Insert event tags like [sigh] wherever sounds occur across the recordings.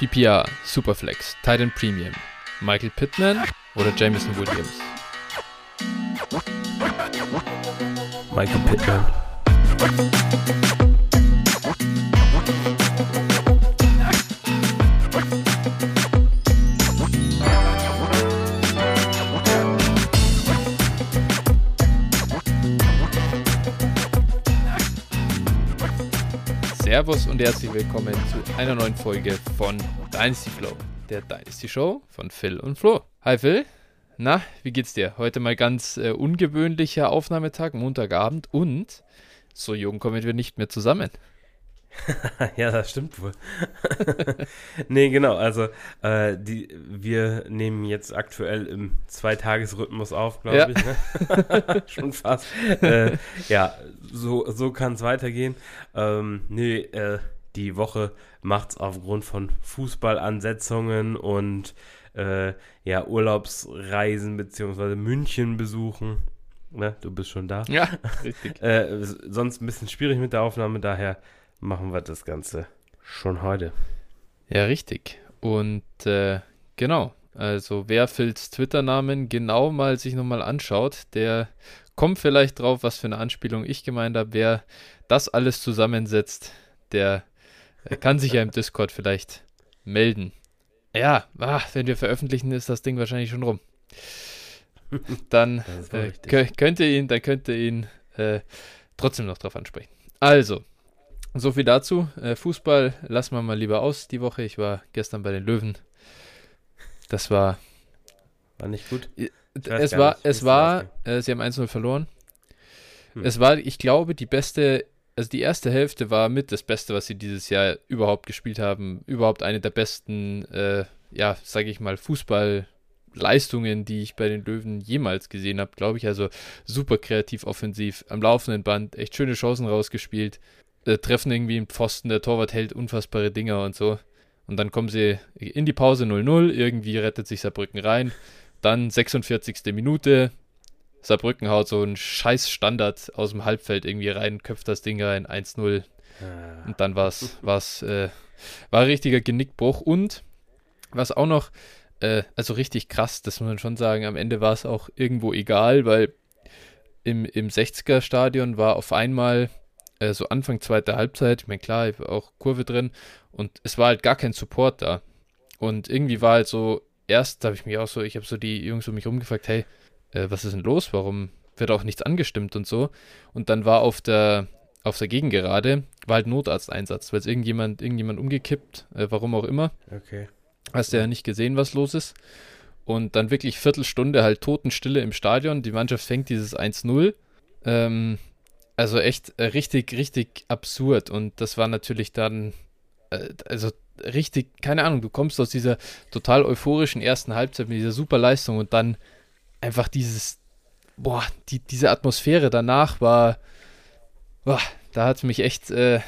PPR, Superflex, Titan Premium, Michael Pittman oder Jameson Williams? Michael Pittman. Servus und herzlich willkommen zu einer neuen Folge von Dynasty Flow, der Dynasty Show von Phil und Flo. Hi Phil, na, wie geht's dir? Heute mal ganz äh, ungewöhnlicher Aufnahmetag, Montagabend und so jung kommen wir nicht mehr zusammen. [laughs] ja, das stimmt wohl. [laughs] nee, genau. Also, äh, die, wir nehmen jetzt aktuell im Zweitagesrhythmus auf, glaube ja. ich. Ne? [laughs] Schon fast. äh, ja, so, so kann es weitergehen. Ähm, nee, äh, die Woche macht es aufgrund von Fußballansetzungen und äh, ja, Urlaubsreisen beziehungsweise München besuchen. Ne? Du bist schon da. Ja, richtig. äh, sonst ein bisschen schwierig mit der Aufnahme, daher machen wir das Ganze schon heute. Ja, richtig. Und äh, genau, also wer Phils Twitter-Namen genau mal sich nochmal anschaut, der kommt vielleicht drauf, was für eine Anspielung ich gemeint habe. Wer das alles zusammensetzt, der kann sich ja im Discord vielleicht melden. Ja, ach, wenn wir veröffentlichen, ist das Ding wahrscheinlich schon rum. Dann äh, könnt ihr ihn, dann könnt ihr ihn äh, trotzdem noch drauf ansprechen. Also, so viel dazu. Äh, Fußball lassen wir mal lieber aus die Woche. Ich war gestern bei den Löwen. Das war. War nicht gut. Es war, nicht, es war, äh, sie haben 1-0 verloren. Hm. Es war, ich glaube, die beste, also die erste Hälfte war mit das Beste, was sie dieses Jahr überhaupt gespielt haben. Überhaupt eine der besten, äh, ja, sage ich mal, Fußballleistungen, die ich bei den Löwen jemals gesehen habe, glaube ich. Also super kreativ offensiv, am laufenden Band, echt schöne Chancen rausgespielt äh, treffen irgendwie im Pfosten, der Torwart hält unfassbare Dinger und so. Und dann kommen sie in die Pause 0-0, irgendwie rettet sich Saarbrücken rein. Dann 46. Minute, Saarbrücken haut so einen scheiß Standard aus dem Halbfeld irgendwie rein, köpft das Ding rein, 1-0. Ah. Und dann war es äh, war ein richtiger Genickbruch. Und was auch noch, äh, also richtig krass, das muss man schon sagen, am Ende war es auch irgendwo egal, weil im, im 60er-Stadion war auf einmal äh, so Anfang zweiter Halbzeit, ich meine, klar, ich war auch Kurve drin und es war halt gar kein Support da. Und irgendwie war halt so, erst habe ich mich auch so, ich habe so die Jungs um mich rumgefragt, hey, äh, was ist denn los? Warum wird auch nichts angestimmt und so? Und dann war auf der, auf der Gegengerade, war halt Notarzteinsatz, weil es irgendjemand, irgendjemand umgekippt, äh, warum auch immer. Okay. Hast du ja nicht gesehen, was los ist. Und dann wirklich Viertelstunde halt Totenstille im Stadion. Die Mannschaft fängt dieses 1-0. Ähm, also echt äh, richtig, richtig absurd. Und das war natürlich dann, äh, also richtig, keine Ahnung, du kommst aus dieser total euphorischen ersten Halbzeit mit dieser super Leistung und dann einfach dieses, boah, die, diese Atmosphäre danach war, boah, da hat es mich echt, äh,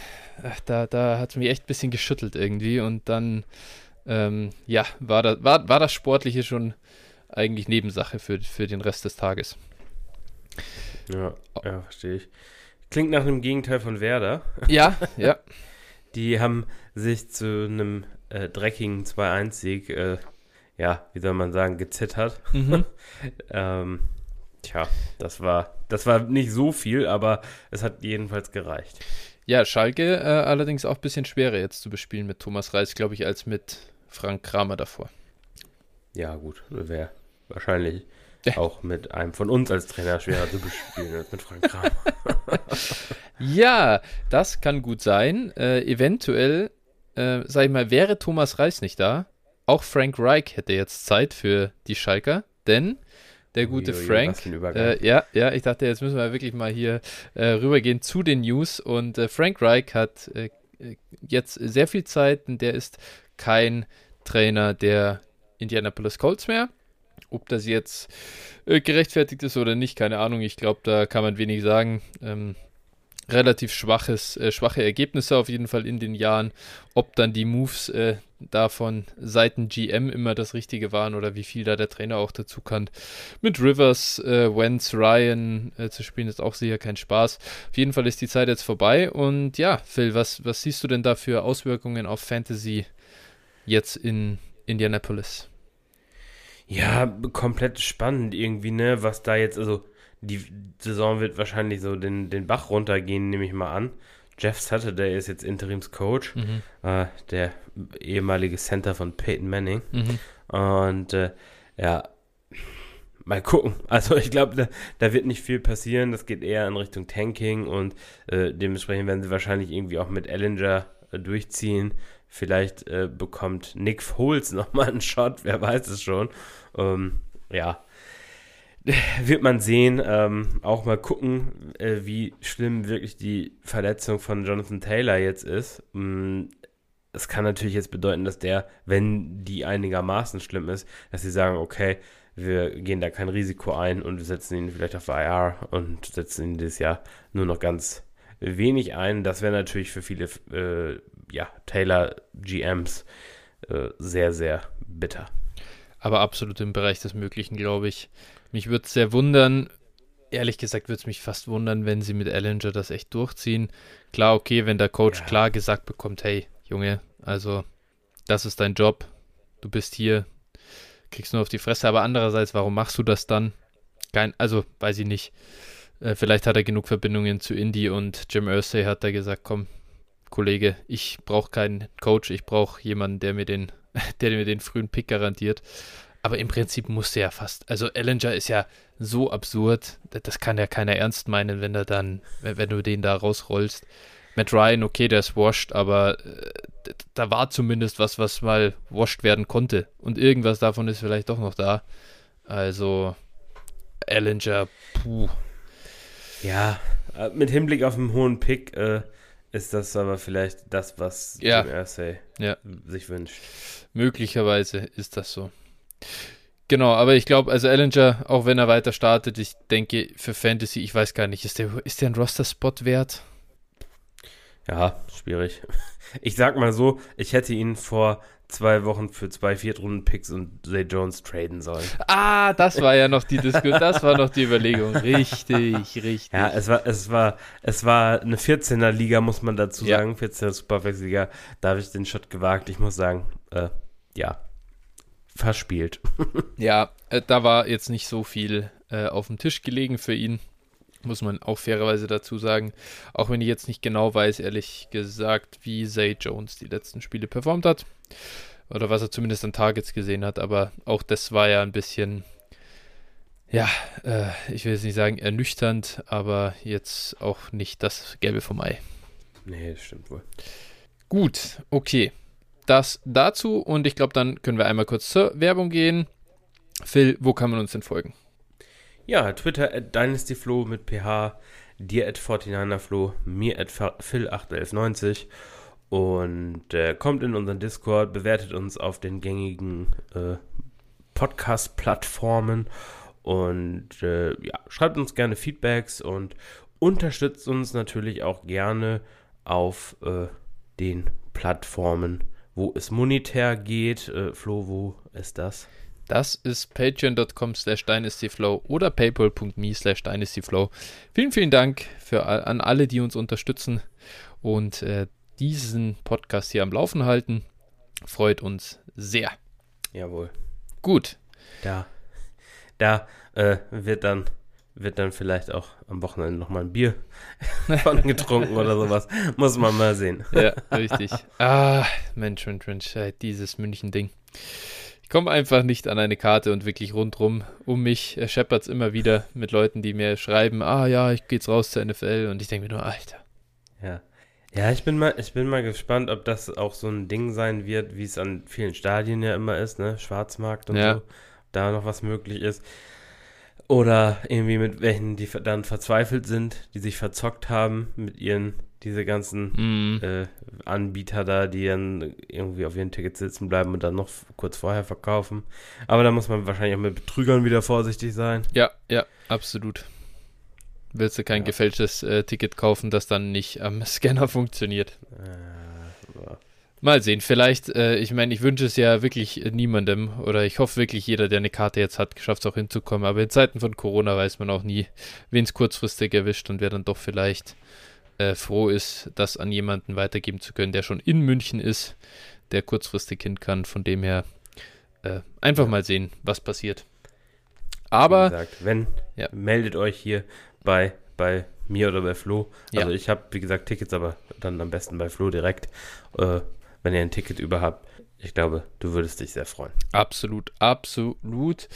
da, da hat es mich echt ein bisschen geschüttelt irgendwie und dann, ähm, ja, war, da, war, war das Sportliche schon eigentlich Nebensache für, für den Rest des Tages. Ja, ja, verstehe ich. Klingt nach einem Gegenteil von Werder. [laughs] Ja, ja. [laughs] Die haben sich zu einem äh, dreckigen 2-1-Sieg, äh, ja, wie soll man sagen, gezittert. Mhm. [laughs] ähm, tja, das war, das war nicht so viel, aber es hat jedenfalls gereicht. Ja, Schalke äh, allerdings auch ein bisschen schwerer jetzt zu bespielen mit Thomas Reis, glaube ich, als mit Frank Kramer davor. Ja, gut, wäre wahrscheinlich ja. Auch mit einem von uns als Trainer schwerer zu bespielen als mit Frank Kramer. [laughs] ja, das kann gut sein. Äh, eventuell, äh, sag ich mal, wäre Thomas Reis nicht da. Auch Frank Reich hätte jetzt Zeit für die Schalker, denn der gute Ui, Frank. Äh, ja, ja, ich dachte, jetzt müssen wir wirklich mal hier äh, rübergehen zu den News. Und äh, Frank Reich hat äh, jetzt sehr viel Zeit und der ist kein Trainer der Indianapolis Colts mehr. Ob das jetzt äh, gerechtfertigt ist oder nicht, keine Ahnung. Ich glaube, da kann man wenig sagen. Ähm, relativ schwaches, äh, schwache Ergebnisse auf jeden Fall in den Jahren. Ob dann die Moves äh, davon Seiten GM immer das Richtige waren oder wie viel da der Trainer auch dazu kann. Mit Rivers, äh, Wentz, Ryan äh, zu spielen, ist auch sicher kein Spaß. Auf jeden Fall ist die Zeit jetzt vorbei. Und ja, Phil, was, was siehst du denn da für Auswirkungen auf Fantasy jetzt in Indianapolis. Ja, komplett spannend irgendwie, ne? Was da jetzt, also die Saison wird wahrscheinlich so den, den Bach runtergehen, nehme ich mal an. Jeff Saturday ist jetzt Interimscoach, mhm. äh, der ehemalige Center von Peyton Manning. Mhm. Und äh, ja, mal gucken. Also ich glaube, da, da, wird nicht viel passieren. Das geht eher in Richtung Tanking und äh, dementsprechend werden sie wahrscheinlich irgendwie auch mit Ellinger äh, durchziehen. Vielleicht äh, bekommt Nick Foles [laughs] nochmal einen Shot, wer weiß es schon. Ähm, ja, [laughs] wird man sehen. Ähm, auch mal gucken, äh, wie schlimm wirklich die Verletzung von Jonathan Taylor jetzt ist. Mm, es kann natürlich jetzt bedeuten, dass der, wenn die einigermaßen schlimm ist, dass sie sagen, okay, wir gehen da kein Risiko ein und wir setzen ihn vielleicht auf IR und setzen ihn dieses Jahr nur noch ganz wenig ein. Das wäre natürlich für viele äh, ja, Taylor GMs äh, sehr, sehr bitter. Aber absolut im Bereich des Möglichen, glaube ich. Mich würde es sehr wundern, ehrlich gesagt würde es mich fast wundern, wenn sie mit Ellinger das echt durchziehen. Klar, okay, wenn der Coach ja. klar gesagt bekommt, hey, Junge, also das ist dein Job, du bist hier, kriegst nur auf die Fresse, aber andererseits, warum machst du das dann? Kein, also, weiß ich nicht. Äh, vielleicht hat er genug Verbindungen zu Indy und Jim Irsay hat da gesagt, komm, Kollege, ich brauche keinen Coach, ich brauche jemanden, der mir den, [laughs] der mir den frühen Pick garantiert. Aber im Prinzip musste er fast. Also Ellinger ist ja so absurd, das kann ja keiner ernst meinen, wenn er dann, wenn du den da rausrollst. Matt Ryan, okay, der ist washed, aber äh, da war zumindest was, was mal washed werden konnte. Und irgendwas davon ist vielleicht doch noch da. Also Ellinger, puh. Ja, äh, mit Hinblick auf den hohen Pick äh, ist das aber vielleicht das, was ja. Irsay ja. sich wünscht. Möglicherweise ist das so. Genau, aber ich glaube, also Ellinger, auch wenn er weiter startet, ich denke für Fantasy, ich weiß gar nicht, ist der, ist der ein Roster-Spot wert? Ja, schwierig. [laughs] Ich sag mal so, ich hätte ihn vor zwei Wochen für zwei Viertrunden-Picks und Zay Jones traden sollen. Ah, das war ja noch die Diskussion, das war noch die Überlegung. Richtig, richtig. Ja, es war, es war, es war eine 14er Liga, muss man dazu sagen. Ja. 14er Superflex-Liga. Da habe ich den Shot gewagt. Ich muss sagen, äh, ja, verspielt. [laughs] ja, äh, da war jetzt nicht so viel äh, auf dem Tisch gelegen für ihn. Muss man auch fairerweise dazu sagen. Auch wenn ich jetzt nicht genau weiß, ehrlich gesagt, wie Zay Jones die letzten Spiele performt hat. Oder was er zumindest an Targets gesehen hat. Aber auch das war ja ein bisschen, ja, äh, ich will jetzt nicht sagen ernüchternd, aber jetzt auch nicht das Gelbe vom Ei. Nee, das stimmt wohl. Gut, okay das dazu und ich glaube, dann können wir einmal kurz zur Werbung gehen. Phil, wo kann man uns denn folgen? Ja, Twitter at DynastyFlow mit PH, dir at 49erFlow, mir at Phil81190 und äh, kommt in unseren Discord, bewertet uns auf den gängigen äh, Podcast-Plattformen und äh, ja, schreibt uns gerne Feedbacks und unterstützt uns natürlich auch gerne auf äh, den Plattformen, wo es monetär geht. Äh, Flo, wo ist das? Das ist patreon.com slash dynastyflow oder paypal.me slash dynastyflow. Vielen, vielen Dank für, an alle, die uns unterstützen und äh, diesen Podcast hier am Laufen halten. Freut uns sehr. Jawohl. Gut. Da, da äh, wird dann wird dann vielleicht auch am Wochenende nochmal ein Bier [laughs] von getrunken oder sowas. Muss man mal sehen. Ja, richtig. Ah, Mensch, Mensch, Mensch, dieses München-Ding. Ich komme einfach nicht an eine Karte und wirklich rundrum um mich scheppert es immer wieder mit Leuten, die mir schreiben, ah ja, ich gehe jetzt raus zur NFL und ich denke mir nur, Alter. Ja. Ja, ich bin mal, ich bin mal gespannt, ob das auch so ein Ding sein wird, wie es an vielen Stadien ja immer ist, ne? Schwarzmarkt und ja. so. Da noch was möglich ist. Oder irgendwie mit welchen, die dann verzweifelt sind, die sich verzockt haben mit ihren, diese ganzen mm. äh, Anbieter da, die dann irgendwie auf ihren Tickets sitzen bleiben und dann noch kurz vorher verkaufen. Aber da muss man wahrscheinlich auch mit Betrügern wieder vorsichtig sein. Ja, ja, absolut. Willst du kein ja. gefälschtes äh, Ticket kaufen, das dann nicht am [laughs] Scanner funktioniert? Äh. Mal sehen, vielleicht, äh, ich meine, ich wünsche es ja wirklich niemandem oder ich hoffe wirklich, jeder, der eine Karte jetzt hat, schafft es auch hinzukommen. Aber in Zeiten von Corona weiß man auch nie, wen es kurzfristig erwischt und wer dann doch vielleicht äh, froh ist, das an jemanden weitergeben zu können, der schon in München ist. der kurzfristig hin kann. Von dem her äh, einfach mal sehen, was passiert. Aber. Gesagt, wenn, ja. meldet euch hier bei, bei mir oder bei Flo. Also ja. ich habe, wie gesagt, Tickets, aber dann am besten bei Flo direkt. Äh, wenn ihr ein Ticket über habt, ich glaube, du würdest dich sehr freuen. Absolut, absolut.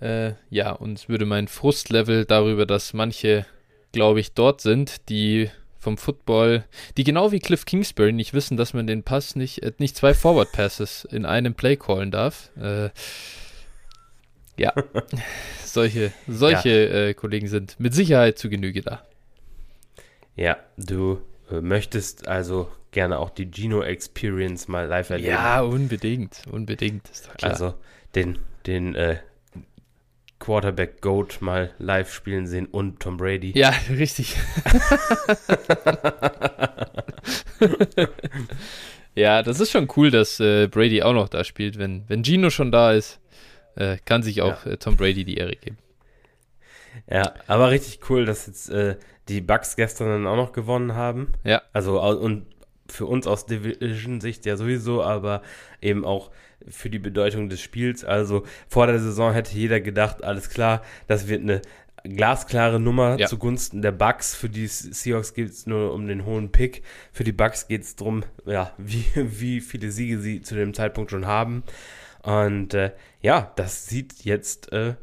Äh, ja, und es würde mein Frustlevel darüber, dass manche, glaube ich, dort sind, die vom Football, die genau wie Cliff Kingsbury nicht wissen, dass man den Pass nicht, äh, nicht zwei Forward Passes in einem Play callen darf. Äh, [laughs] ja, solche, solche ja. Äh, Kollegen sind mit Sicherheit zu Genüge da. Ja, du äh, möchtest also gerne auch die Gino Experience mal live erleben. Ja, unbedingt, unbedingt, ist doch klar. Also den, den äh, Quarterback Goat mal live spielen sehen und Tom Brady. Ja, [laughs] richtig. [laughs] ja, das ist schon cool, dass äh, Brady auch noch da spielt. Wenn, wenn Gino schon da ist, äh, kann sich auch ja. äh, Tom Brady die Ehre geben. Ja, aber richtig cool, dass jetzt äh, die Bucks gestern dann auch noch gewonnen haben. Ja. Also und für uns aus Division-Sicht ja sowieso, aber eben auch für die Bedeutung des Spiels. Also vor der Saison hätte jeder gedacht, alles klar, das wird eine glasklare Nummer ja. zugunsten der Bucks. Für die Seahawks geht es nur um den hohen Pick. Für die Bucks geht es darum, ja, wie, [laughs] wie viele Siege sie zu dem Zeitpunkt schon haben. Und äh, ja, das sieht jetzt äh,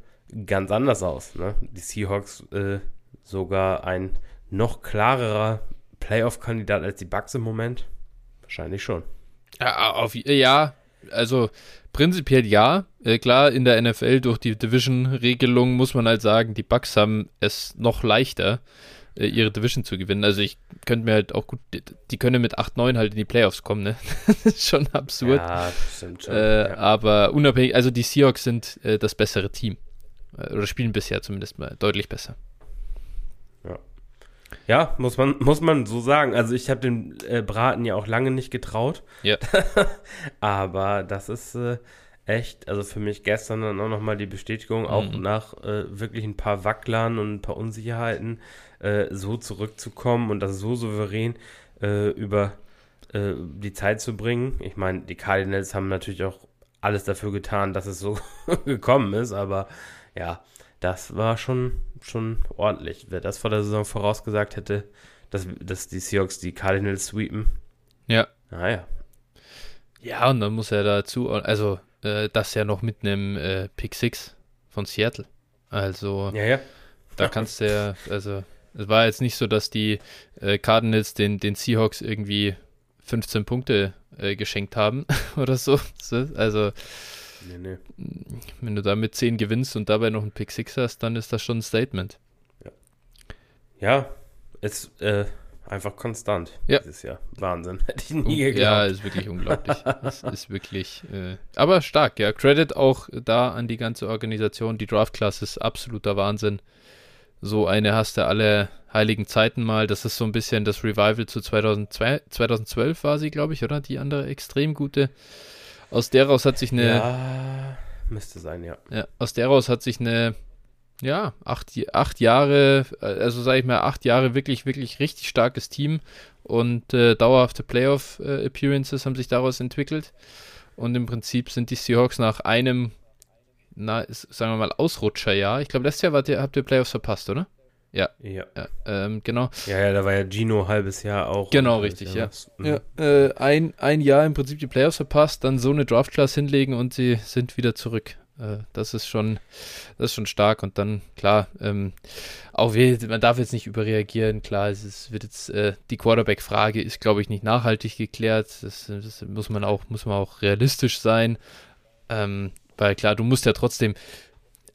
ganz anders aus. Ne? Die Seahawks äh, sogar ein noch klarerer Playoff-Kandidat als die Bucks im Moment? Wahrscheinlich schon. Ja, auf, ja also prinzipiell ja. Äh, klar, in der NFL durch die Division-Regelung muss man halt sagen, die Bucks haben es noch leichter, äh, ihre Division zu gewinnen. Also ich könnte mir halt auch gut, die, die können mit 8-9 halt in die Playoffs kommen, ne? [laughs] das ist schon absurd. Ja, stimmt schon. Äh, ja. Aber unabhängig, also die Seahawks sind äh, das bessere Team. Äh, oder spielen bisher zumindest mal deutlich besser. Ja, muss man, muss man so sagen. Also ich habe den äh, Braten ja auch lange nicht getraut. Ja. [laughs] Aber das ist äh, echt, also für mich gestern dann auch nochmal die Bestätigung, auch mhm. nach äh, wirklich ein paar Wacklern und ein paar Unsicherheiten äh, so zurückzukommen und das so souverän äh, über äh, die Zeit zu bringen. Ich meine, die Cardinals haben natürlich auch alles dafür getan, dass es so [laughs] gekommen ist, aber ja, das war schon, schon ordentlich. Wer das vor der Saison vorausgesagt hätte, dass, dass die Seahawks die Cardinals sweepen. Ja. Naja. Ja, und dann muss er dazu, also äh, das ja noch mit einem äh, Pick 6 von Seattle. Also, ja, ja. da kannst du ja, also, es war jetzt nicht so, dass die äh, Cardinals den, den Seahawks irgendwie 15 Punkte äh, geschenkt haben [laughs] oder so. Also, Nee, nee. Wenn du damit 10 gewinnst und dabei noch einen Pick 6 hast, dann ist das schon ein Statement. Ja, ja ist äh, einfach konstant ja. dieses Jahr. Wahnsinn. [laughs] Hätte ich nie geglaubt. Ja, ist wirklich unglaublich. [laughs] ist wirklich, äh, aber stark, ja. Credit auch da an die ganze Organisation. Die Draft-Class ist absoluter Wahnsinn. So eine hast du alle heiligen Zeiten mal. Das ist so ein bisschen das Revival zu 2002, 2012 war sie, glaube ich, oder? Die andere extrem gute. Aus der raus hat sich eine. Ja, müsste sein, ja. ja aus der raus hat sich eine, ja, acht, acht Jahre, also sage ich mal, acht Jahre wirklich, wirklich richtig starkes Team und äh, dauerhafte Playoff-Appearances äh, haben sich daraus entwickelt. Und im Prinzip sind die Seahawks nach einem, na, sagen wir mal, Ausrutscherjahr. Ich glaube, letztes Jahr wart ihr, habt ihr Playoffs verpasst, oder? Ja. Ja. ja ähm, genau. Ja, ja, da war ja Gino ein halbes Jahr auch. Genau, richtig, ja. Mhm. ja äh, ein, ein Jahr im Prinzip die Playoffs verpasst, dann so eine Draft-Class hinlegen und sie sind wieder zurück. Äh, das ist schon, das ist schon stark und dann, klar, ähm, auch wir, man darf jetzt nicht überreagieren, klar, es ist, wird jetzt, äh, die Quarterback-Frage ist, glaube ich, nicht nachhaltig geklärt. Das, das, muss man auch, muss man auch realistisch sein. Ähm, weil klar, du musst ja trotzdem,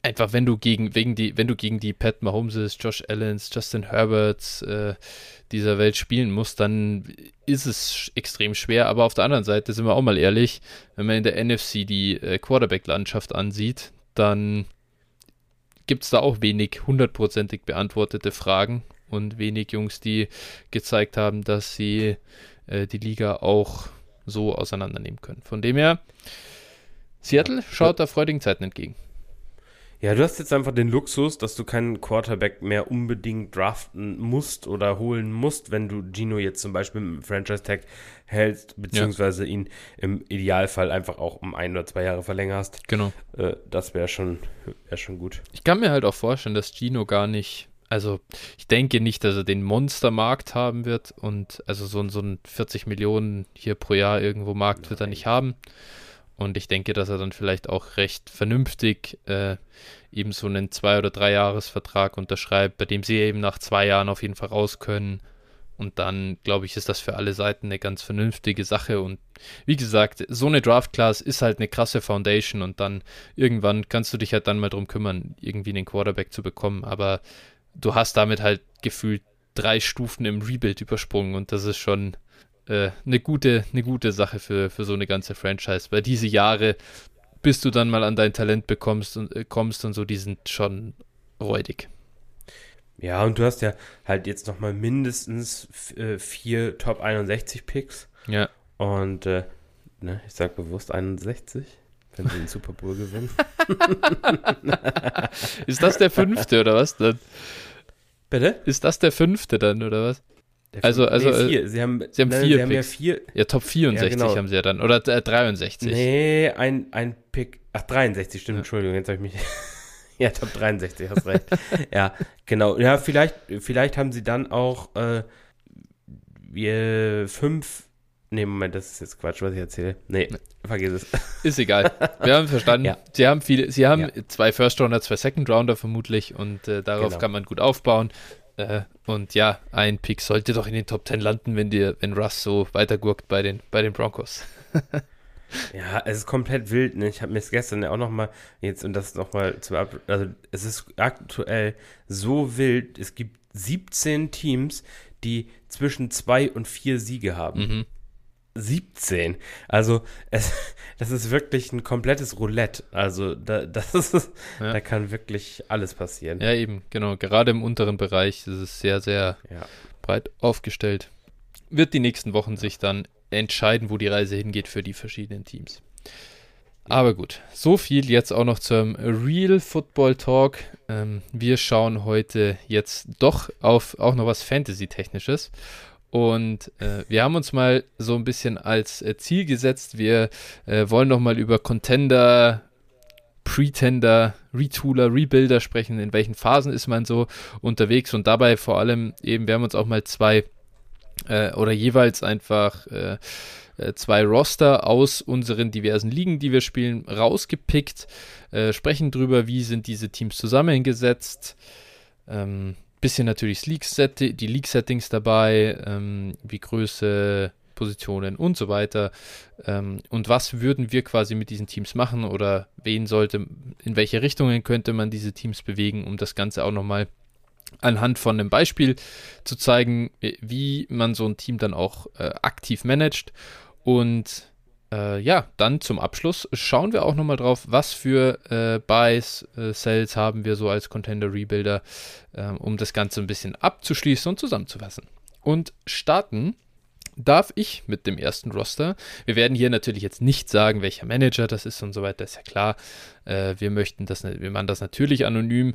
einfach, wenn du gegen, wegen die, wenn du gegen die Pat Mahomes, Josh Allens, Justin Herberts äh, dieser Welt spielen musst, dann ist es extrem schwer. Aber auf der anderen Seite sind wir auch mal ehrlich, wenn man in der NFC die äh, Quarterback-Landschaft ansieht, dann gibt es da auch wenig hundertprozentig beantwortete Fragen und wenig Jungs, die gezeigt haben, dass sie äh, die Liga auch so auseinandernehmen können. Von dem her, Seattle schaut da freudigen Zeiten entgegen. Ja, du hast jetzt einfach den Luxus, dass du keinen Quarterback mehr unbedingt draften musst oder holen musst, wenn du Gino jetzt zum Beispiel mit dem Franchise-Tag hältst, beziehungsweise ja. ihn im Idealfall einfach auch um ein oder zwei Jahre verlängerst. Genau. Äh, das wäre schon, wär schon gut. Ich kann mir halt auch vorstellen, dass Gino gar nicht also ich denke nicht, dass er den Monstermarkt haben wird und also so, so ein 40 Millionen hier pro Jahr irgendwo Markt Nein. wird er nicht haben. Und ich denke, dass er dann vielleicht auch recht vernünftig äh, eben so einen Zwei- oder Drei-Jahres-Vertrag unterschreibt, bei dem sie eben nach zwei Jahren auf jeden Fall raus können. Und dann, glaube ich, ist das für alle Seiten eine ganz vernünftige Sache. Und wie gesagt, so eine Draft-Class ist halt eine krasse Foundation. Und dann irgendwann kannst du dich halt dann mal drum kümmern, irgendwie einen Quarterback zu bekommen. Aber du hast damit halt gefühlt drei Stufen im Rebuild übersprungen. Und das ist schon äh, eine, gute, eine gute Sache für, für so eine ganze Franchise. Weil diese Jahre, bis du dann mal an dein Talent bekommst und äh, kommst und so, die sind schon räudig. Ja, und du hast ja halt jetzt nochmal mindestens äh, vier Top 61 Picks. Ja. Und äh, ne, ich sag bewusst 61, wenn sie den Super Bowl gewinnen. [laughs] Ist das der fünfte oder was dann? Bitte? Ist das der fünfte dann oder was? Also, also nee, vier. Sie haben, sie haben nein, vier sie haben ja vier. Ja, Top 64 ja, genau. haben sie ja dann. Oder äh, 63. Nee, ein, ein Pick. Ach, 63, stimmt, ja. Entschuldigung, jetzt habe ich mich. [laughs] ja, Top 63, hast recht. [laughs] ja, genau. Ja, vielleicht, vielleicht haben sie dann auch äh, wir fünf. Nee, Moment, das ist jetzt Quatsch, was ich erzähle. Nee, nee. vergiss es. Ist egal. Wir haben verstanden. [laughs] ja. Sie haben viele, sie haben ja. zwei First Rounder, zwei Second Rounder vermutlich und äh, darauf genau. kann man gut aufbauen. Äh, und ja, ein Pick sollte doch in den Top 10 landen, wenn dir, wenn Russ so weitergurkt bei den, bei den Broncos. [laughs] ja, es ist komplett wild. Ne? Ich habe mir es gestern ja auch nochmal, jetzt und das nochmal zu ab, also es ist aktuell so wild. Es gibt 17 Teams, die zwischen zwei und vier Siege haben. Mhm. 17. Also es, [laughs] das ist wirklich ein komplettes Roulette. Also da, [laughs] das ist, ja. da kann wirklich alles passieren. Ja, eben, genau. Gerade im unteren Bereich ist es sehr, sehr ja. breit aufgestellt. Wird die nächsten Wochen sich dann entscheiden, wo die Reise hingeht für die verschiedenen Teams. Aber gut, so viel jetzt auch noch zum Real Football Talk. Ähm, wir schauen heute jetzt doch auf auch noch was Fantasy-Technisches. Und äh, wir haben uns mal so ein bisschen als äh, Ziel gesetzt, wir äh, wollen noch mal über Contender, Pretender, Retooler, Rebuilder sprechen, in welchen Phasen ist man so unterwegs? Und dabei vor allem eben, wir haben uns auch mal zwei äh, oder jeweils einfach äh, äh, zwei Roster aus unseren diversen Ligen, die wir spielen, rausgepickt, sprechen drüber, wie sind diese Teams zusammengesetzt, ähm, bisschen natürlich die League-Settings dabei, ähm, wie Größe, Positionen und so weiter. Ähm, und was würden wir quasi mit diesen Teams machen oder wen sollte, in welche Richtungen könnte man diese Teams bewegen, um das Ganze auch nochmal anhand von einem Beispiel zu zeigen, wie man so ein Team dann auch äh, aktiv managt. Und äh, ja, dann zum Abschluss schauen wir auch nochmal drauf, was für äh, Buys, äh, Sells haben wir so als Contender Rebuilder, äh, um das Ganze ein bisschen abzuschließen und zusammenzufassen. Und starten darf ich mit dem ersten Roster. Wir werden hier natürlich jetzt nicht sagen, welcher Manager das ist und so weiter, ist ja klar. Äh, wir möchten das, wir machen das natürlich anonym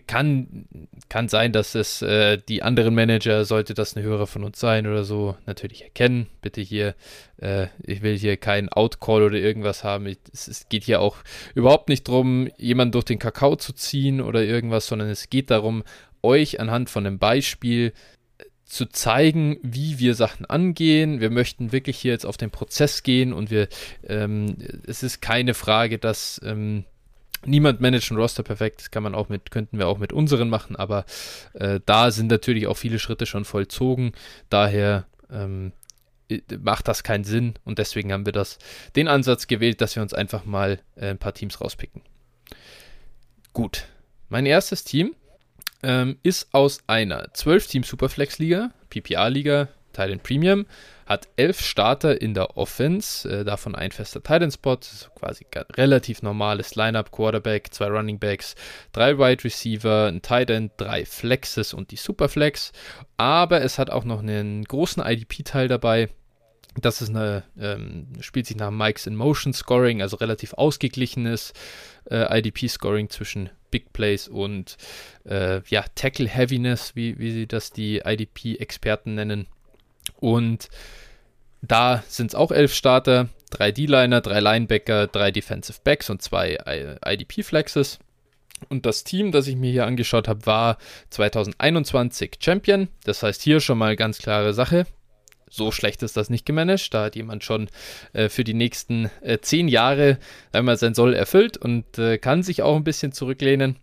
kann, kann sein, dass es äh, die anderen Manager, sollte das ein Hörer von uns sein oder so, natürlich erkennen. Bitte hier, äh, ich will hier keinen Outcall oder irgendwas haben. Ich, es, es, geht hier auch überhaupt nicht darum, jemanden durch den Kakao zu ziehen oder irgendwas, sondern es geht darum, euch anhand von einem Beispiel äh, zu zeigen, wie wir Sachen angehen. Wir möchten wirklich hier jetzt auf den Prozess gehen und wir, ähm, es ist keine Frage, dass ähm, Niemand managt ein Roster perfekt, das kann man auch mit, könnten wir auch mit unseren machen, aber äh, da sind natürlich auch viele Schritte schon vollzogen. Daher ähm, macht das keinen Sinn und deswegen haben wir das, den Ansatz gewählt, dass wir uns einfach mal äh, ein paar Teams rauspicken. Gut, mein erstes Team ähm, ist aus einer 12-Team-Superflex-Liga, PPA-Liga, Titan Premium, hat elf Starter in der Offense, äh, davon ein fester Titan-Spot, quasi relativ normales Lineup, Quarterback, zwei Running Backs, drei Wide Receiver, ein Titan, drei Flexes und die Superflex. Aber es hat auch noch einen großen IDP-Teil dabei, Das ist eine, ähm, spielt sich nach Mike's in Motion Scoring, also relativ ausgeglichenes äh, IDP-Scoring zwischen Big Plays und äh, ja, Tackle Heaviness, wie, wie sie das die IDP-Experten nennen. Und da sind es auch elf Starter, drei D-Liner, drei Linebacker, drei Defensive Backs und zwei IDP-Flexes. Und das Team, das ich mir hier angeschaut habe, war 2021 Champion. Das heißt hier schon mal ganz klare Sache. So schlecht ist das nicht gemanagt. Da hat jemand schon äh, für die nächsten äh, zehn Jahre einmal sein Soll erfüllt und äh, kann sich auch ein bisschen zurücklehnen.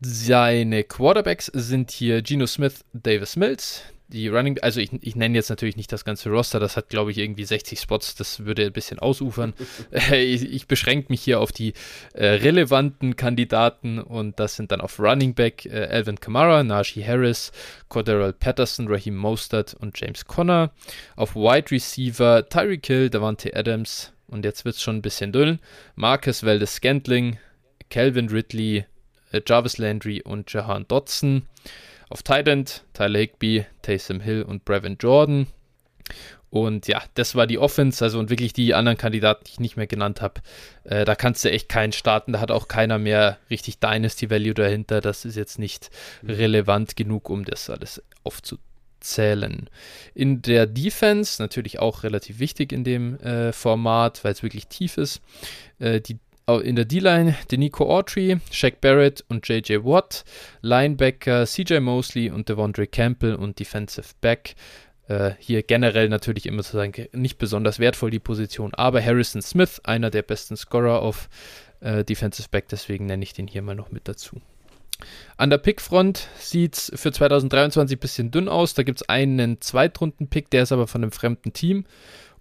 Seine Quarterbacks sind hier Geno Smith, Davis Mills, die Running, also ich, ich nenne jetzt natürlich nicht das ganze Roster, das hat glaube ich irgendwie 60 Spots, das würde ein bisschen ausufern. [laughs] ich, ich beschränke mich hier auf die äh, relevanten Kandidaten und das sind dann auf Running Back äh, Alvin Kamara, Najee Harris, Cordero Patterson, Raheem Mostert und James Conner. Auf Wide Receiver Tyreek Hill, Davante Adams und jetzt wird es schon ein bisschen dünn. Marcus Valdez Scantling, Calvin Ridley, äh, Jarvis Landry und Jahan Dodson. Auf Tight End Tyler Higby, Taysom Hill und Brevin Jordan. Und ja, das war die Offense, also und wirklich die anderen Kandidaten, die ich nicht mehr genannt habe, äh, da kannst du echt keinen starten, da hat auch keiner mehr richtig Dynasty Value dahinter. Das ist jetzt nicht mhm. relevant genug, um das alles aufzuzählen. In der Defense, natürlich auch relativ wichtig in dem äh, Format, weil es wirklich tief ist. Äh, die in der D-Line Denico Autry, Shaq Barrett und JJ Watt, Linebacker CJ Mosley und Devondre Campbell und Defensive Back. Äh, hier generell natürlich immer zu sagen, nicht besonders wertvoll die Position, aber Harrison Smith, einer der besten Scorer auf äh, Defensive Back, deswegen nenne ich den hier mal noch mit dazu. An der Pickfront sieht es für 2023 ein bisschen dünn aus. Da gibt es einen Zweitrunden-Pick, der ist aber von einem fremden Team.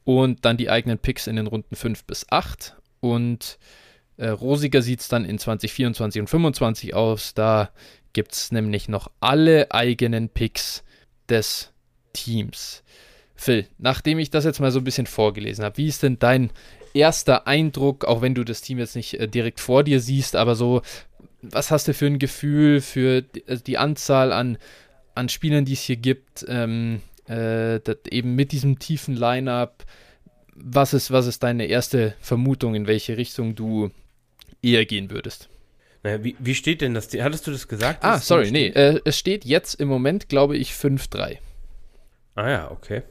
Und dann die eigenen Picks in den Runden 5 bis 8. Und äh, rosiger sieht es dann in 2024 und 2025 aus. Da gibt es nämlich noch alle eigenen Picks des Teams. Phil, nachdem ich das jetzt mal so ein bisschen vorgelesen habe, wie ist denn dein erster Eindruck, auch wenn du das Team jetzt nicht äh, direkt vor dir siehst, aber so, was hast du für ein Gefühl für die, also die Anzahl an, an Spielern, die es hier gibt, ähm, äh, eben mit diesem tiefen Line-up? Was ist, was ist deine erste Vermutung, in welche Richtung du eher gehen würdest. Naja, wie, wie steht denn das? Hattest du das gesagt? Ah, sorry, nee. Äh, es steht jetzt im Moment, glaube ich, 5-3. Ah ja, okay.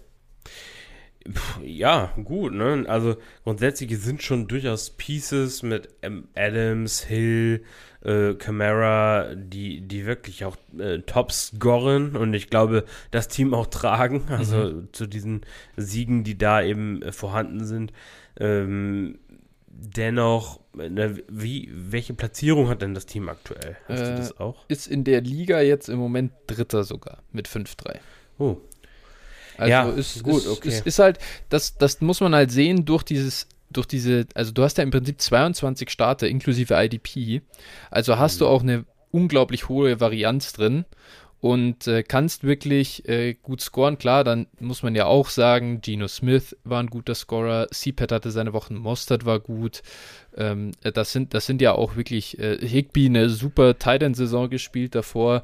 Puh, ja, gut, ne? Also grundsätzlich sind schon durchaus Pieces mit Adams, Hill, äh, Camara, die, die wirklich auch äh, top scoren und ich glaube, das Team auch tragen, [laughs] also mhm. zu diesen Siegen, die da eben äh, vorhanden sind. Ähm, dennoch, wie, welche Platzierung hat denn das Team aktuell? Hast äh, du das auch? Ist in der Liga jetzt im Moment Dritter sogar mit 5-3. Oh. Also ja, ist, gut, ist, okay. Ist, ist halt, das, das muss man halt sehen durch dieses, durch diese, also du hast ja im Prinzip 22 Starter inklusive IDP. Also hast mhm. du auch eine unglaublich hohe Varianz drin und äh, kannst wirklich äh, gut scoren. Klar, dann muss man ja auch sagen, Geno Smith war ein guter Scorer, CPAT hatte seine Wochen, Mostert war gut. Ähm, äh, das, sind, das sind ja auch wirklich, äh, Higby eine super Titan-Saison gespielt davor.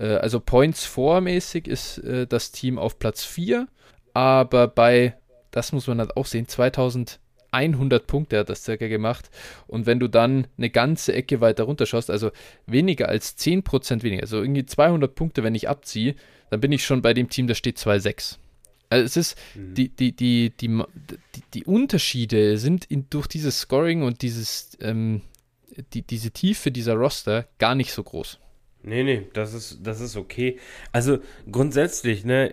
Äh, also Points vormäßig ist äh, das Team auf Platz 4, aber bei, das muss man halt auch sehen, 2000 100 Punkte hat das circa gemacht. Und wenn du dann eine ganze Ecke weiter runter schaust, also weniger als 10% weniger, also irgendwie 200 Punkte, wenn ich abziehe, dann bin ich schon bei dem Team, das steht 2,6. Also es ist, mhm. die, die, die, die, die, Unterschiede sind in, durch dieses Scoring und dieses, ähm, die, diese Tiefe dieser Roster gar nicht so groß. Nee, nee, das ist, das ist okay. Also grundsätzlich, ne,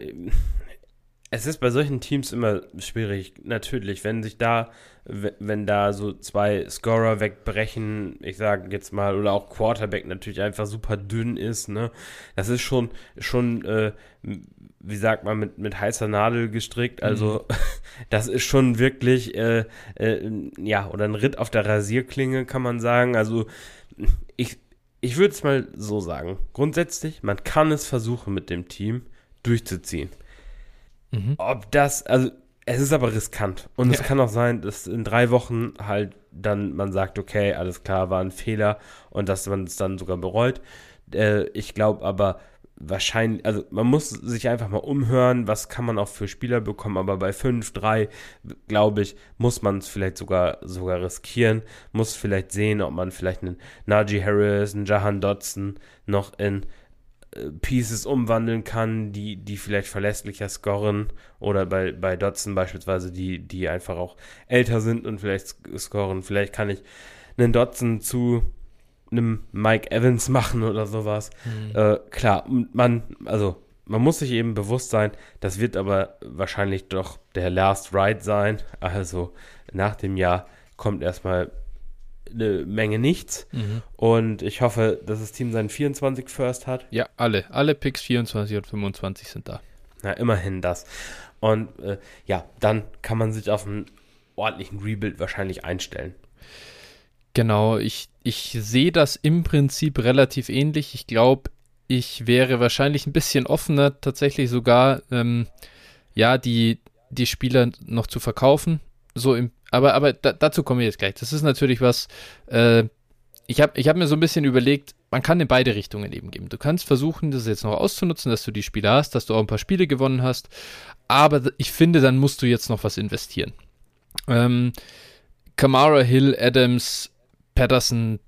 es ist bei solchen Teams immer schwierig, natürlich, wenn sich da, wenn da so zwei Scorer wegbrechen, ich sage jetzt mal, oder auch Quarterback natürlich einfach super dünn ist, ne? Das ist schon, schon, äh, wie sagt man, mit, mit heißer Nadel gestrickt. Also, mhm. [laughs] das ist schon wirklich, äh, äh, ja, oder ein Ritt auf der Rasierklinge, kann man sagen. Also, ich, ich würde es mal so sagen. Grundsätzlich, man kann es versuchen mit dem Team durchzuziehen. Mhm. Ob das, also es ist aber riskant. Und ja. es kann auch sein, dass in drei Wochen halt dann man sagt, okay, alles klar, war ein Fehler und dass man es dann sogar bereut. Äh, ich glaube aber, wahrscheinlich, also man muss sich einfach mal umhören, was kann man auch für Spieler bekommen, aber bei 5, 3, glaube ich, muss man es vielleicht sogar, sogar riskieren, muss vielleicht sehen, ob man vielleicht einen Najee Harris, einen Jahan Dodson noch in Pieces umwandeln kann, die, die vielleicht verlässlicher scoren oder bei, bei Dodson beispielsweise, die, die einfach auch älter sind und vielleicht scoren. Vielleicht kann ich einen Dodson zu einem Mike Evans machen oder sowas. Mhm. Äh, klar, man, also man muss sich eben bewusst sein, das wird aber wahrscheinlich doch der Last Ride sein. Also nach dem Jahr kommt erstmal eine Menge nichts. Mhm. Und ich hoffe, dass das Team seinen 24 First hat. Ja, alle. Alle Picks 24 und 25 sind da. Na, immerhin das. Und äh, ja, dann kann man sich auf einen ordentlichen Rebuild wahrscheinlich einstellen. Genau, ich, ich sehe das im Prinzip relativ ähnlich. Ich glaube, ich wäre wahrscheinlich ein bisschen offener, tatsächlich sogar, ähm, ja, die, die Spieler noch zu verkaufen. So im, aber, aber da, dazu kommen wir jetzt gleich. Das ist natürlich was, äh, ich habe ich hab mir so ein bisschen überlegt, man kann in beide Richtungen eben geben. Du kannst versuchen, das jetzt noch auszunutzen, dass du die Spiele hast, dass du auch ein paar Spiele gewonnen hast. Aber ich finde, dann musst du jetzt noch was investieren. Ähm, Kamara, Hill, Adams, Patterson,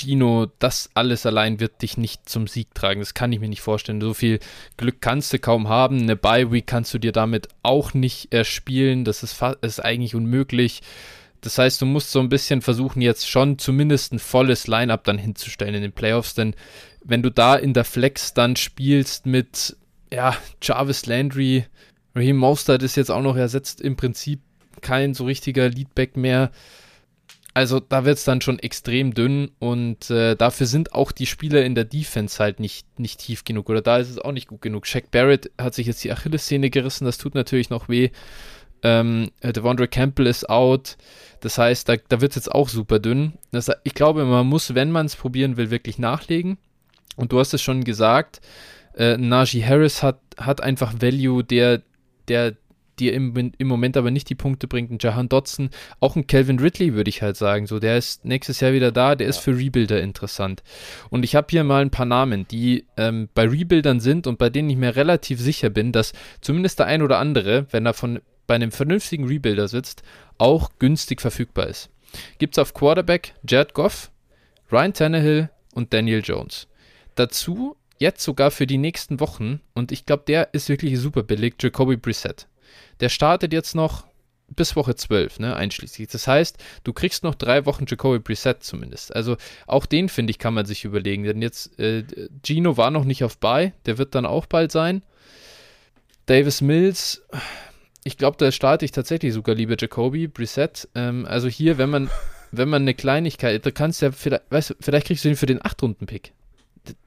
Gino, das alles allein wird dich nicht zum Sieg tragen. Das kann ich mir nicht vorstellen. So viel Glück kannst du kaum haben. Eine Bye-Week kannst du dir damit auch nicht erspielen. Das ist, ist eigentlich unmöglich. Das heißt, du musst so ein bisschen versuchen, jetzt schon zumindest ein volles Line-Up dann hinzustellen in den Playoffs. Denn wenn du da in der Flex dann spielst mit, ja, Jarvis Landry, Raheem Mostert ist jetzt auch noch ersetzt, im Prinzip kein so richtiger Leadback mehr also da wird es dann schon extrem dünn und äh, dafür sind auch die Spieler in der Defense halt nicht, nicht tief genug oder da ist es auch nicht gut genug. Shaq Barrett hat sich jetzt die Achillessehne gerissen, das tut natürlich noch weh. Ähm, äh, Devondre Campbell ist out, das heißt, da, da wird es jetzt auch super dünn. Das, ich glaube, man muss, wenn man es probieren will, wirklich nachlegen. Und du hast es schon gesagt, äh, Najee Harris hat, hat einfach Value, der, der dir im, im Moment aber nicht die Punkte bringt. Ein Jahan Dotson, auch ein Calvin Ridley, würde ich halt sagen. So, der ist nächstes Jahr wieder da, der ja. ist für Rebuilder interessant. Und ich habe hier mal ein paar Namen, die ähm, bei Rebuildern sind und bei denen ich mir relativ sicher bin, dass zumindest der ein oder andere, wenn er von bei einem vernünftigen Rebuilder sitzt, auch günstig verfügbar ist. Gibt es auf Quarterback Jared Goff, Ryan Tannehill und Daniel Jones. Dazu jetzt sogar für die nächsten Wochen, und ich glaube, der ist wirklich super billig, Jacoby Brissett der startet jetzt noch bis Woche 12, ne, einschließlich. Das heißt, du kriegst noch drei Wochen Jacoby Preset zumindest. Also auch den, finde ich, kann man sich überlegen. Denn jetzt, äh, Gino war noch nicht auf Buy, der wird dann auch bald sein. Davis Mills, ich glaube, da starte ich tatsächlich sogar lieber Jacoby Preset. Ähm, also hier, wenn man, wenn man eine Kleinigkeit, da kannst du ja, vielleicht, weißt du, vielleicht kriegst du den für den 8-Runden-Pick.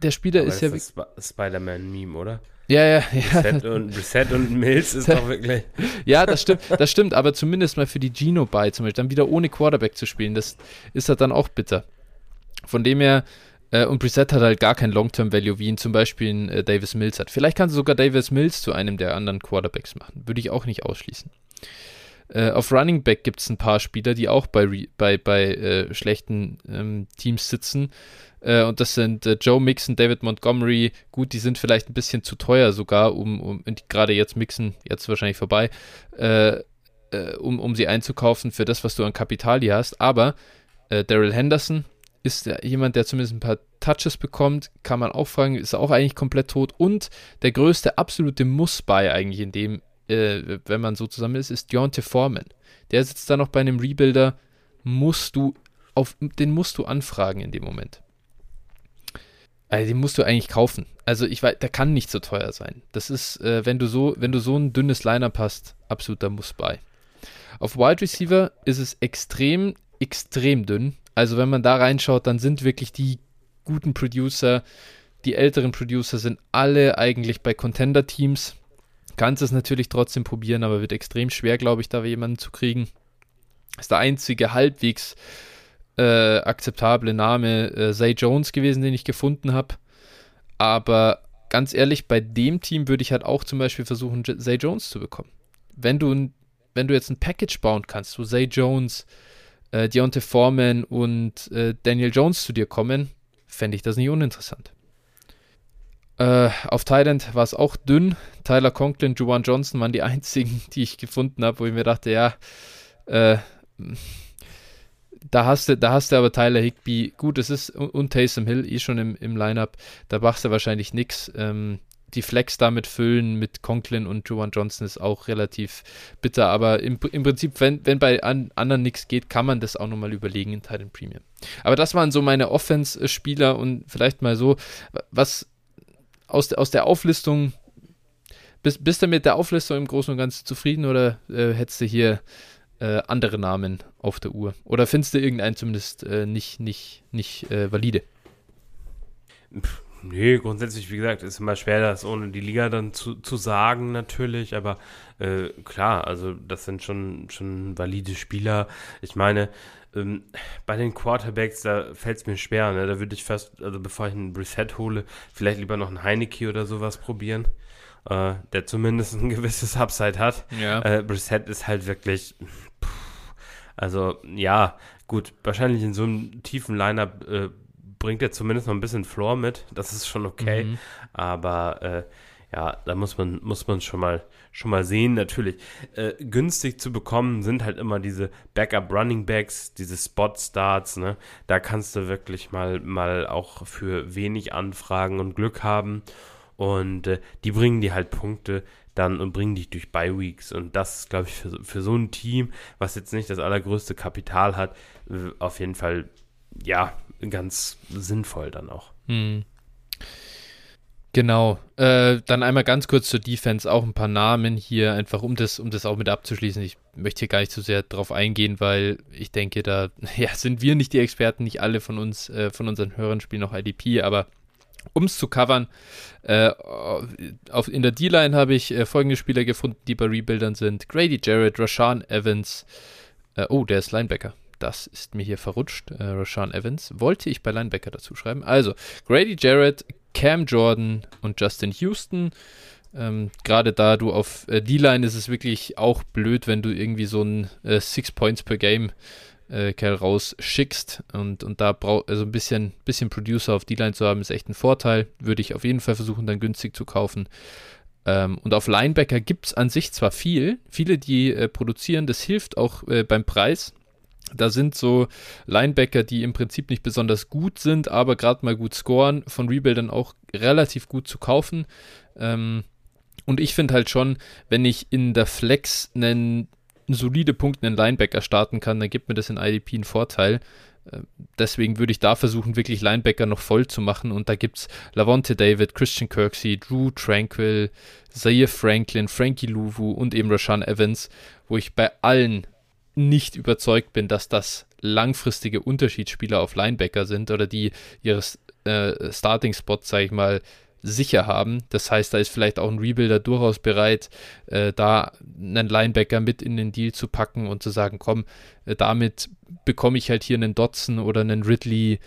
Der Spieler Aber ist ja. Das Spider-Man-Meme, oder? Ja, ja, ja. Reset und, Reset und Mills ist doch wirklich. [laughs] ja, das stimmt, das stimmt, aber zumindest mal für die Gino bei zum Beispiel, dann wieder ohne Quarterback zu spielen, das ist halt dann auch bitter. Von dem her, äh, und Preset hat halt gar kein Long-Term-Value, wie ihn zum Beispiel äh, Davis Mills hat. Vielleicht kannst du sogar Davis Mills zu einem der anderen Quarterbacks machen. Würde ich auch nicht ausschließen. Äh, auf Running Back gibt es ein paar Spieler, die auch bei, bei, bei äh, schlechten ähm, Teams sitzen. Äh, und das sind äh, Joe Mixon, David Montgomery. Gut, die sind vielleicht ein bisschen zu teuer sogar, um, um gerade jetzt Mixon, jetzt wahrscheinlich vorbei, äh, äh, um, um sie einzukaufen für das, was du an Kapital hier hast. Aber Daryl Henderson ist jemand, der zumindest ein paar Touches bekommt, kann man auch fragen, ist auch eigentlich komplett tot. Und der größte absolute Muss-Buy eigentlich in dem, äh, wenn man so zusammen ist, ist Deontay Foreman. Der sitzt da noch bei einem Rebuilder, musst du auf, den musst du anfragen in dem Moment. Also den musst du eigentlich kaufen. Also ich weiß, der kann nicht so teuer sein. Das ist, äh, wenn du so, wenn du so ein dünnes Lineup hast, absoluter Muss bei. Auf Wide Receiver ist es extrem, extrem dünn. Also wenn man da reinschaut, dann sind wirklich die guten Producer, die älteren Producer sind alle eigentlich bei Contender-Teams. Kannst es natürlich trotzdem probieren, aber wird extrem schwer, glaube ich, da jemanden zu kriegen. ist der einzige halbwegs äh, akzeptable Name äh, Zay Jones gewesen, den ich gefunden habe. Aber ganz ehrlich, bei dem Team würde ich halt auch zum Beispiel versuchen, Zay Jones zu bekommen. Wenn du, wenn du jetzt ein Package bauen kannst, wo Zay Jones, äh, Deontay Foreman und äh, Daniel Jones zu dir kommen, fände ich das nicht uninteressant. Äh, auf Thailand war es auch dünn. Tyler Conklin, Juwan Johnson waren die einzigen, [laughs] die ich gefunden habe, wo ich mir dachte, ja, äh, da hast du, da hast du aber Tyler Higby, gut, es ist und Taysom Hill eh schon im, im Lineup, da machst du wahrscheinlich nichts. Ähm, die Flex damit füllen mit Conklin und Juwan Johnson ist auch relativ bitter, aber im, im Prinzip, wenn, wenn bei an, anderen nichts geht, kann man das auch nochmal überlegen in Titan Premium. Aber das waren so meine Offense-Spieler und vielleicht mal so, was aus, aus der Auflistung, bist, bist du mit der Auflistung im Großen und Ganzen zufrieden oder äh, hättest du hier äh, andere Namen auf der Uhr? Oder findest du irgendeinen zumindest äh, nicht, nicht, nicht äh, valide? Pff, nee, grundsätzlich, wie gesagt, ist immer schwer, das ohne die Liga dann zu, zu sagen, natürlich, aber äh, klar, also das sind schon, schon valide Spieler. Ich meine, ähm, bei den Quarterbacks, da fällt es mir schwer, ne? Da würde ich fast, also bevor ich einen Reset hole, vielleicht lieber noch einen Heineke oder sowas probieren. Äh, der zumindest ein gewisses Upside hat. Ja. Äh, Brissett ist halt wirklich. Pff, also, ja, gut, wahrscheinlich in so einem tiefen Lineup äh, bringt er zumindest noch ein bisschen Floor mit. Das ist schon okay. Mhm. Aber äh, ja, da muss man, muss man schon mal, schon mal sehen. Natürlich, äh, günstig zu bekommen sind halt immer diese Backup Running Backs, diese Spot Starts, ne? Da kannst du wirklich mal, mal auch für wenig Anfragen und Glück haben. Und äh, die bringen dir halt Punkte dann und bringen dich durch Bye Weeks. Und das ist, glaube ich, für, für so ein Team, was jetzt nicht das allergrößte Kapital hat, auf jeden Fall, ja, ganz sinnvoll dann auch. Hm. Genau. Äh, dann einmal ganz kurz zur Defense, auch ein paar Namen hier, einfach um das, um das auch mit abzuschließen. Ich möchte hier gar nicht zu so sehr drauf eingehen, weil ich denke, da [laughs] ja, sind wir nicht die Experten, nicht alle von uns, äh, von unseren Hörern spielen noch IDP, aber um es zu covern, äh, auf, in der D-Line habe ich äh, folgende Spieler gefunden, die bei Rebuildern sind: Grady Jarrett, Rashawn Evans. Äh, oh, der ist Linebacker. Das ist mir hier verrutscht. Äh, Rashawn Evans. Wollte ich bei Linebacker dazu schreiben. Also, Grady Jarrett, Cam Jordan und Justin Houston. Ähm, Gerade da du auf äh, D-Line ist es wirklich auch blöd, wenn du irgendwie so ein äh, Six Points per Game äh, Kerl rausschickst und, und da braucht also ein bisschen, bisschen Producer auf D-Line zu haben, ist echt ein Vorteil. Würde ich auf jeden Fall versuchen, dann günstig zu kaufen. Ähm, und auf Linebacker gibt es an sich zwar viel, viele, die äh, produzieren, das hilft auch äh, beim Preis. Da sind so Linebacker, die im Prinzip nicht besonders gut sind, aber gerade mal gut scoren, von Rebuildern auch relativ gut zu kaufen. Ähm, und ich finde halt schon, wenn ich in der Flex einen, einen solide Punkt einen Linebacker starten kann, dann gibt mir das in IDP einen Vorteil. Äh, deswegen würde ich da versuchen, wirklich Linebacker noch voll zu machen. Und da gibt es Lavonte David, Christian Kirksey, Drew Tranquil, Zaire Franklin, Frankie Louvu und eben Rashan Evans, wo ich bei allen nicht überzeugt bin, dass das langfristige Unterschiedsspieler auf Linebacker sind oder die ihre äh, Starting-Spots, sage ich mal, sicher haben. Das heißt, da ist vielleicht auch ein Rebuilder durchaus bereit, äh, da einen Linebacker mit in den Deal zu packen und zu sagen, komm, äh, damit bekomme ich halt hier einen Dotson oder einen Ridley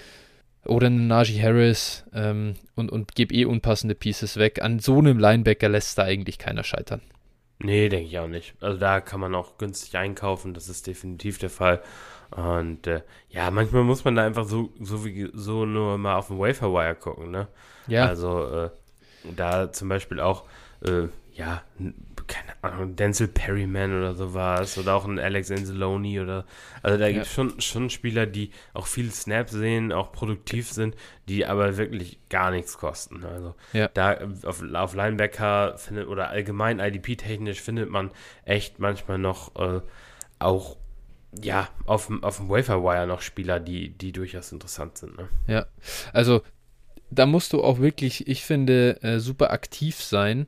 oder einen Najee Harris ähm, und, und gebe eh unpassende Pieces weg. An so einem Linebacker lässt da eigentlich keiner scheitern. Nee, denke ich auch nicht. Also da kann man auch günstig einkaufen, das ist definitiv der Fall. Und äh, ja, manchmal muss man da einfach so, so, wie, so nur mal auf den Waferwire gucken, ne? Ja. Also äh, da zum Beispiel auch, äh, ja, keine Ahnung, Denzel Perryman oder sowas oder auch ein Alex Anzalone oder also da ja. gibt es schon, schon Spieler, die auch viel Snaps sehen, auch produktiv sind, die aber wirklich gar nichts kosten. Also ja. da auf, auf Linebacker findet oder allgemein IDP-technisch findet man echt manchmal noch äh, auch ja, auf, auf dem Waferwire noch Spieler, die, die durchaus interessant sind. Ne? Ja, also da musst du auch wirklich, ich finde, äh, super aktiv sein.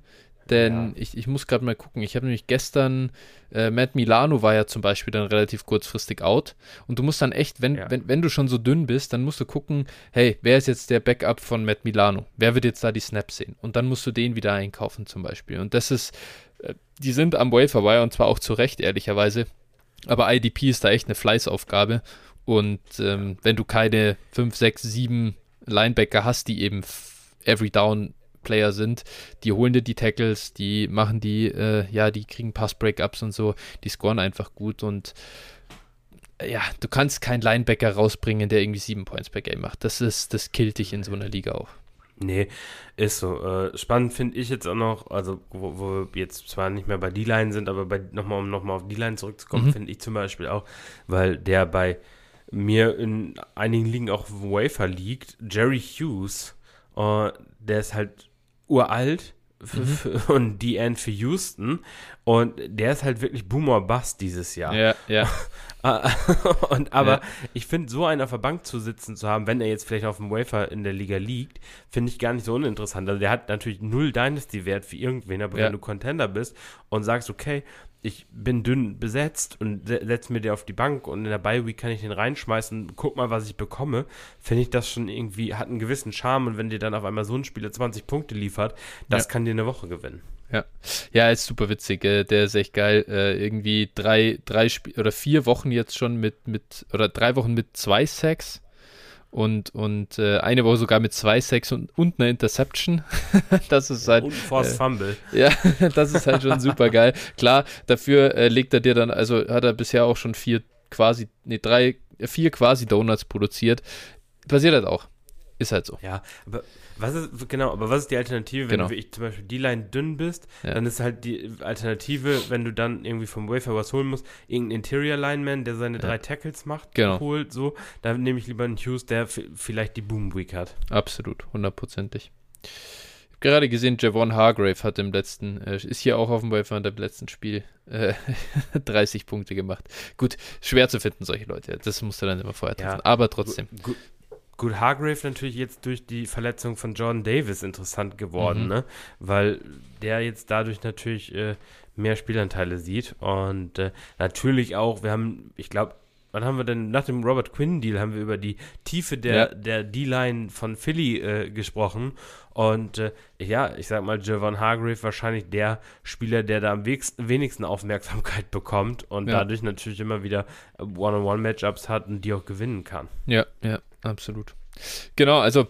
Denn ja. ich, ich muss gerade mal gucken. Ich habe nämlich gestern, äh, Matt Milano war ja zum Beispiel dann relativ kurzfristig out. Und du musst dann echt, wenn, ja. wenn, wenn du schon so dünn bist, dann musst du gucken, hey, wer ist jetzt der Backup von Matt Milano? Wer wird jetzt da die Snaps sehen? Und dann musst du den wieder einkaufen zum Beispiel. Und das ist, äh, die sind am Wafer Wire und zwar auch zu Recht, ehrlicherweise. Aber IDP ist da echt eine Fleißaufgabe. Und ähm, wenn du keine 5, 6, 7 Linebacker hast, die eben every down Player sind, die holen dir die Tackles, die machen die, äh, ja, die kriegen Pass-Breakups und so, die scoren einfach gut und äh, ja, du kannst keinen Linebacker rausbringen, der irgendwie sieben Points per Game macht. Das ist, das killt dich in so einer Liga auch. Nee, ist so. Äh, spannend finde ich jetzt auch noch, also wo, wo wir jetzt zwar nicht mehr bei D-Line sind, aber bei nochmal, um nochmal auf D-Line zurückzukommen, mhm. finde ich zum Beispiel auch, weil der bei mir in einigen Ligen auch Wafer liegt, Jerry Hughes, äh, der ist halt uralt mhm. und die End für Houston und der ist halt wirklich Boomer Bust dieses Jahr. Ja, ja. [laughs] Ah, [laughs] und, aber ja. ich finde, so einen auf der Bank zu sitzen zu haben, wenn er jetzt vielleicht auf dem Wafer in der Liga liegt, finde ich gar nicht so uninteressant. Also der hat natürlich null Dynasty-Wert für irgendwen, aber ja. wenn du Contender bist und sagst, okay, ich bin dünn besetzt und setze mir den auf die Bank und in der Bye-Week kann ich den reinschmeißen, guck mal, was ich bekomme, finde ich das schon irgendwie, hat einen gewissen Charme und wenn dir dann auf einmal so ein Spieler 20 Punkte liefert, das ja. kann dir eine Woche gewinnen. Ja, ja, ist super witzig. Äh, der ist echt geil. Äh, irgendwie drei, drei Sp oder vier Wochen jetzt schon mit, mit, oder drei Wochen mit zwei Sacks und, und äh, eine Woche sogar mit zwei Sacks und, und einer Interception. [laughs] das ist halt. Und Force äh, Fumble. Ja, [laughs] das ist halt schon super geil. Klar, dafür äh, legt er dir dann, also hat er bisher auch schon vier quasi, nee, drei, vier quasi Donuts produziert. Passiert halt auch. Ist halt so. Ja, aber was ist, genau, aber was ist die Alternative, wenn genau. du wie ich zum Beispiel die Line dünn bist, ja. dann ist halt die Alternative, wenn du dann irgendwie vom Wafer was holen musst, irgendein Interior Lineman, der seine ja. drei Tackles macht, genau. holt, so, dann nehme ich lieber einen Hughes, der vielleicht die Boom Week hat. Absolut, hundertprozentig. Ich habe gerade gesehen, Javon Hargrave hat im letzten, äh, ist hier auch auf dem Wafer in dem letzten Spiel äh, [laughs] 30 Punkte gemacht. Gut, schwer zu finden, solche Leute. Das musst du dann immer vorher treffen. Ja, aber trotzdem. Gut, Hargrave natürlich jetzt durch die Verletzung von Jordan Davis interessant geworden, mhm. ne? Weil der jetzt dadurch natürlich äh, mehr Spielanteile sieht. Und äh, natürlich auch, wir haben, ich glaube, wann haben wir denn, nach dem Robert Quinn-Deal haben wir über die Tiefe der, ja. der D-Line von Philly äh, gesprochen. Und äh, ja, ich sag mal, Javon Hargrave wahrscheinlich der Spieler, der da am wenigsten Aufmerksamkeit [laughs] bekommt und ja. dadurch natürlich immer wieder One-on-One-Matchups hat und die auch gewinnen kann. Ja, ja, absolut. Genau, also,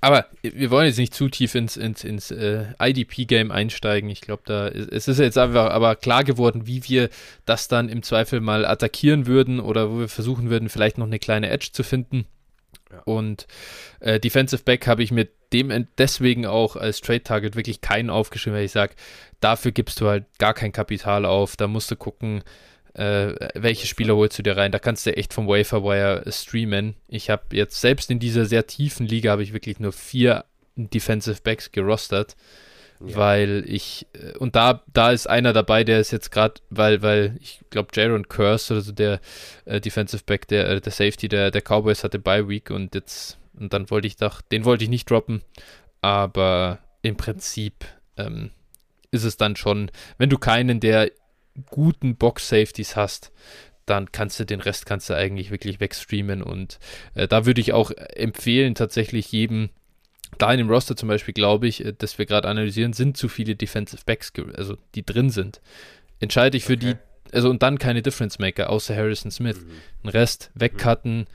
aber wir wollen jetzt nicht zu tief ins, ins, ins äh, IDP-Game einsteigen. Ich glaube, da ist, es ist jetzt einfach aber klar geworden, wie wir das dann im Zweifel mal attackieren würden oder wo wir versuchen würden, vielleicht noch eine kleine Edge zu finden. Ja. Und äh, Defensive Back habe ich mir dem deswegen auch als Trade Target wirklich keinen aufgeschrieben, weil ich sage, dafür gibst du halt gar kein Kapital auf. Da musst du gucken, äh, welche Spieler holst du dir rein? Da kannst du echt vom Waferwire streamen. Ich habe jetzt selbst in dieser sehr tiefen Liga habe ich wirklich nur vier Defensive Backs gerostert, ja. weil ich äh, und da da ist einer dabei, der ist jetzt gerade, weil weil ich glaube Jaron Curse oder so der äh, Defensive Back, der äh, der Safety der der Cowboys hatte Bye Week und jetzt und dann wollte ich doch, den wollte ich nicht droppen, aber im Prinzip ähm, ist es dann schon, wenn du keinen, der guten Box-Safeties hast, dann kannst du den Rest kannst du eigentlich wirklich wegstreamen und äh, da würde ich auch empfehlen, tatsächlich jedem, da in dem Roster zum Beispiel, glaube ich, äh, dass wir gerade analysieren, sind zu viele Defensive Backs, also die drin sind. Entscheide ich für okay. die, also und dann keine Difference Maker, außer Harrison Smith. Mhm. Den Rest wegcutten,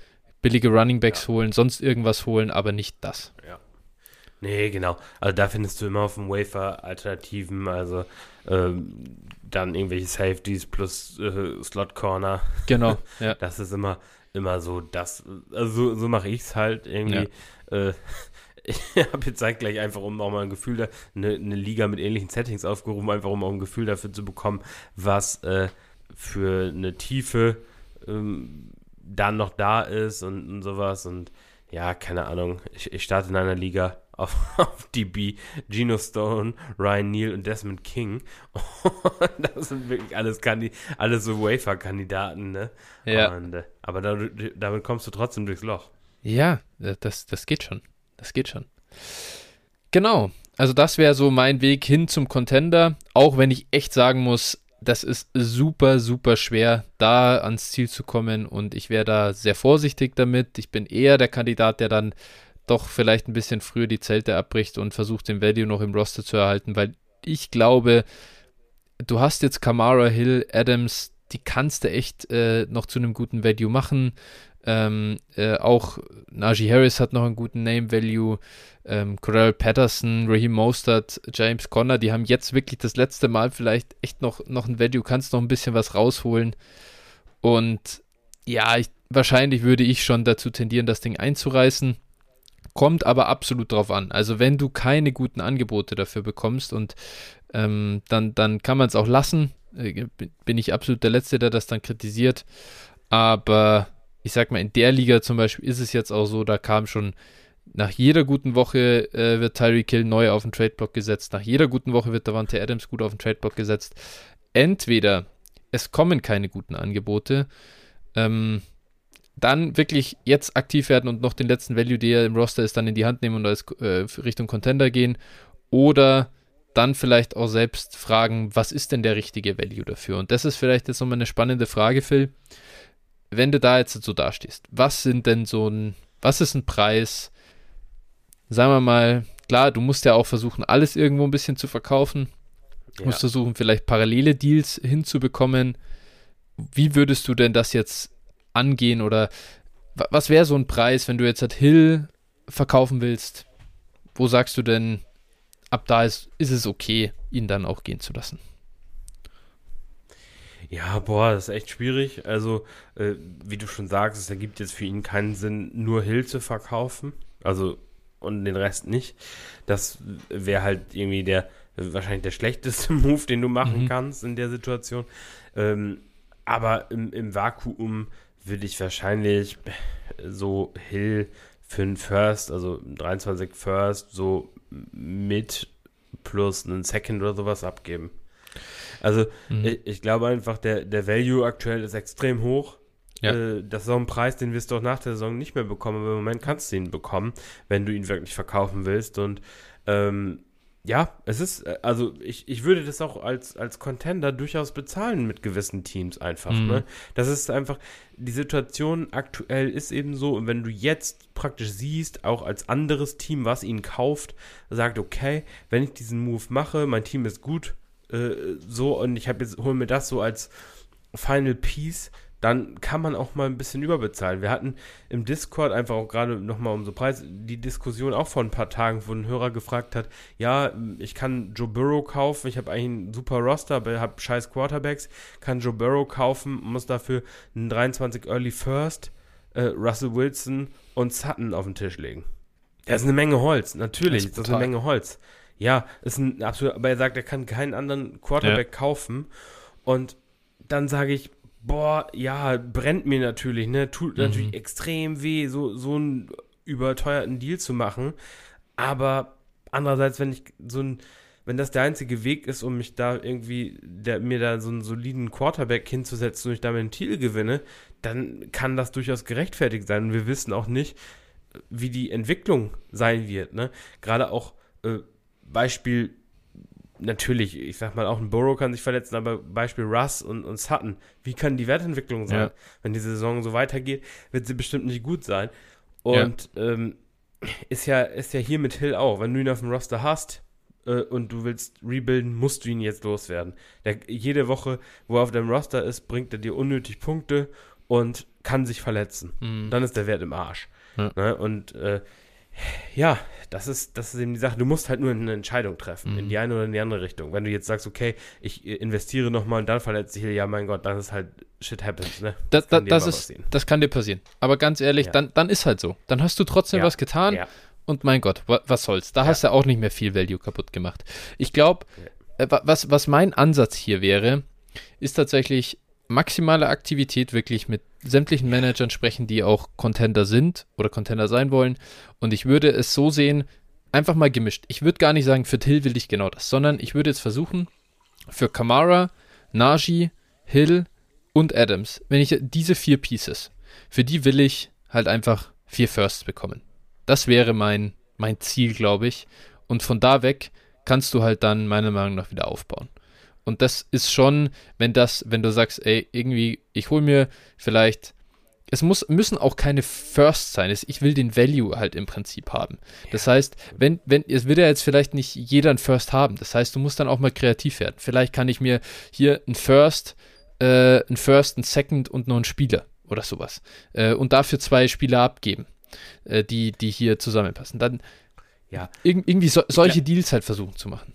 billige Running Backs ja. holen, sonst irgendwas holen, aber nicht das. Ja. Nee, genau. Also da findest du immer auf dem Wafer Alternativen, also ähm, dann irgendwelche Safeties plus äh, Slot Corner. Genau, [laughs] ja. Das ist immer, immer so, das, also so, so mache ich es halt irgendwie. Ja. Äh, [laughs] ich habe jetzt halt gleich einfach, um auch mal ein Gefühl, da, eine, eine, Liga mit ähnlichen Settings aufgerufen, einfach um auch ein Gefühl dafür zu bekommen, was äh, für eine Tiefe ähm, dann noch da ist und, und sowas. Und ja, keine Ahnung. Ich, ich starte in einer Liga auf, [laughs] auf DB, Geno Stone, Ryan Neal und Desmond King. [laughs] das sind wirklich alles, Kandi alles so Wafer-Kandidaten, ne? Ja. Und, äh, aber da, damit kommst du trotzdem durchs Loch. Ja, das, das geht schon. Das geht schon. Genau. Also das wäre so mein Weg hin zum Contender, auch wenn ich echt sagen muss, das ist super, super schwer, da ans Ziel zu kommen und ich wäre da sehr vorsichtig damit. Ich bin eher der Kandidat, der dann doch vielleicht ein bisschen früher die Zelte abbricht und versucht den Value noch im Roster zu erhalten, weil ich glaube, du hast jetzt Kamara, Hill, Adams, die kannst du echt äh, noch zu einem guten Value machen. Ähm, äh, auch Najee Harris hat noch einen guten Name Value. Ähm, Corell Patterson, Raheem Mostert, James Conner, die haben jetzt wirklich das letzte Mal vielleicht echt noch, noch ein Value, kannst noch ein bisschen was rausholen. Und ja, ich, wahrscheinlich würde ich schon dazu tendieren, das Ding einzureißen. Kommt aber absolut drauf an. Also wenn du keine guten Angebote dafür bekommst und ähm, dann, dann kann man es auch lassen. Äh, bin ich absolut der Letzte, der das dann kritisiert. Aber ich sag mal, in der Liga zum Beispiel ist es jetzt auch so, da kam schon nach jeder guten Woche äh, wird Tyreek Hill neu auf den Tradeblock gesetzt. Nach jeder guten Woche wird Davante Adams gut auf den Tradeblock gesetzt. Entweder es kommen keine guten Angebote, ähm, dann wirklich jetzt aktiv werden und noch den letzten Value, der im Roster ist, dann in die Hand nehmen und als äh, Richtung Contender gehen. Oder dann vielleicht auch selbst fragen, was ist denn der richtige Value dafür? Und das ist vielleicht jetzt nochmal eine spannende Frage, Phil. Wenn du da jetzt so dastehst, was sind denn so ein, was ist ein Preis, sagen wir mal, klar, du musst ja auch versuchen, alles irgendwo ein bisschen zu verkaufen. Ja. Musst versuchen, vielleicht parallele Deals hinzubekommen. Wie würdest du denn das jetzt angehen oder was wäre so ein Preis, wenn du jetzt halt Hill verkaufen willst? Wo sagst du denn, ab da ist, ist es okay, ihn dann auch gehen zu lassen? Ja, boah, das ist echt schwierig. Also, äh, wie du schon sagst, es ergibt jetzt für ihn keinen Sinn, nur Hill zu verkaufen. Also, und den Rest nicht. Das wäre halt irgendwie der, wahrscheinlich der schlechteste [laughs] Move, den du machen mhm. kannst in der Situation. Ähm, aber im, im Vakuum würde ich wahrscheinlich so Hill für einen First, also 23 First, so mit plus einen Second oder sowas abgeben. Also mhm. ich, ich, glaube einfach, der, der Value aktuell ist extrem hoch. Ja. Äh, das ist auch ein Preis, den wirst du auch nach der Saison nicht mehr bekommen, aber im Moment kannst du ihn bekommen, wenn du ihn wirklich verkaufen willst. Und ähm, ja, es ist, äh, also ich, ich würde das auch als, als Contender durchaus bezahlen mit gewissen Teams einfach. Mhm. Ne? Das ist einfach, die Situation aktuell ist eben so, und wenn du jetzt praktisch siehst, auch als anderes Team, was ihn kauft, sagt, okay, wenn ich diesen Move mache, mein Team ist gut, äh, so, und ich habe jetzt, hole mir das so als Final Piece, dann kann man auch mal ein bisschen überbezahlen. Wir hatten im Discord einfach auch gerade nochmal um so Preis die Diskussion auch vor ein paar Tagen, wo ein Hörer gefragt hat, ja, ich kann Joe Burrow kaufen, ich habe eigentlich einen super Roster, aber habe scheiß Quarterbacks, kann Joe Burrow kaufen, muss dafür einen 23 Early First, äh, Russell Wilson und Sutton auf den Tisch legen. Das ist eine Menge Holz, natürlich, das ist, das ist eine Menge Holz. Ja, ist ein absolut, aber er sagt, er kann keinen anderen Quarterback ja. kaufen und dann sage ich, boah, ja, brennt mir natürlich, ne? Tut mhm. natürlich extrem weh, so, so einen überteuerten Deal zu machen. Aber andererseits, wenn ich so ein, wenn das der einzige Weg ist, um mich da irgendwie, der, mir da so einen soliden Quarterback hinzusetzen und ich damit einen Titel gewinne, dann kann das durchaus gerechtfertigt sein. Und wir wissen auch nicht, wie die Entwicklung sein wird. Ne? Gerade auch äh, Beispiel natürlich, ich sag mal, auch ein Burrow kann sich verletzen, aber Beispiel Russ und, und Sutton, wie kann die Wertentwicklung sein? Ja. Wenn die Saison so weitergeht, wird sie bestimmt nicht gut sein. Und ja. Ähm, ist ja, ist ja hier mit Hill auch. Wenn du ihn auf dem Roster hast äh, und du willst rebuilden, musst du ihn jetzt loswerden. Der, jede Woche, wo er auf deinem Roster ist, bringt er dir unnötig Punkte und kann sich verletzen. Mhm. Dann ist der Wert im Arsch. Ja. Ne? Und äh, ja, das ist, das ist eben die Sache. Du musst halt nur eine Entscheidung treffen, mhm. in die eine oder in die andere Richtung. Wenn du jetzt sagst, okay, ich investiere nochmal und dann verletzt sich, ja, mein Gott, dann ist halt shit happens, ne? Das, das, das ist, das kann dir passieren. Aber ganz ehrlich, ja. dann, dann ist halt so. Dann hast du trotzdem ja. was getan ja. und mein Gott, was soll's. Da hast du auch nicht mehr viel Value kaputt gemacht. Ich glaube, äh, was, was mein Ansatz hier wäre, ist tatsächlich maximale Aktivität wirklich mit sämtlichen Managern sprechen, die auch Contender sind oder Contender sein wollen. Und ich würde es so sehen, einfach mal gemischt. Ich würde gar nicht sagen, für Hill will ich genau das, sondern ich würde jetzt versuchen, für Kamara, Najee, Hill und Adams, wenn ich diese vier Pieces, für die will ich halt einfach vier Firsts bekommen. Das wäre mein, mein Ziel, glaube ich. Und von da weg kannst du halt dann meiner Meinung nach wieder aufbauen. Und das ist schon, wenn das, wenn du sagst, ey, irgendwie, ich hole mir vielleicht, es muss, müssen auch keine First sein. Ich will den Value halt im Prinzip haben. Das heißt, wenn, wenn, es wird ja jetzt vielleicht nicht jeder ein First haben. Das heißt, du musst dann auch mal kreativ werden. Vielleicht kann ich mir hier ein First, äh, ein First, ein Second und noch einen Spieler oder sowas. Äh, und dafür zwei Spieler abgeben, äh, die, die hier zusammenpassen. Dann ja. irgendwie so, solche Deals halt versuchen zu machen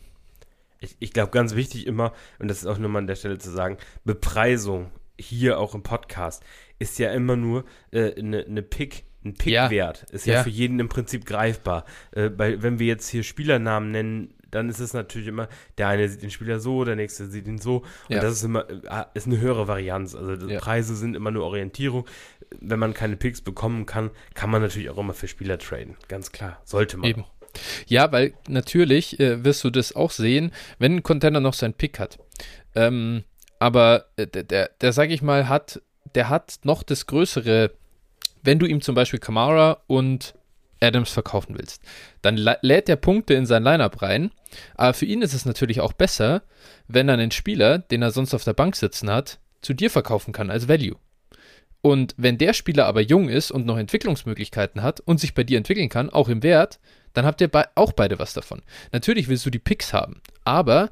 ich, ich glaube, ganz wichtig immer, und das ist auch nur mal an der Stelle zu sagen, Bepreisung hier auch im Podcast ist ja immer nur eine äh, ne, ne Pick, ein Pickwert. Ja. Ist ja, ja, für jeden im Prinzip greifbar. Äh, bei, wenn wir jetzt hier Spielernamen nennen, dann ist es natürlich immer, der eine sieht den Spieler so, der nächste sieht ihn so. Und ja. das ist immer, äh, ist eine höhere Varianz. Also ja. Preise sind immer nur Orientierung. Wenn man keine Picks bekommen kann, kann man natürlich auch immer für Spieler traden. Ganz klar. Sollte man. Eben. Ja, weil natürlich äh, wirst du das auch sehen, wenn ein Contender noch seinen Pick hat. Ähm, aber äh, der, der, der sag ich mal, hat, der hat noch das größere, wenn du ihm zum Beispiel Kamara und Adams verkaufen willst. Dann lädt er Punkte in sein Lineup rein. Aber für ihn ist es natürlich auch besser, wenn er einen Spieler, den er sonst auf der Bank sitzen hat, zu dir verkaufen kann als Value. Und wenn der Spieler aber jung ist und noch Entwicklungsmöglichkeiten hat und sich bei dir entwickeln kann, auch im Wert, dann habt ihr be auch beide was davon. Natürlich willst du die Picks haben, aber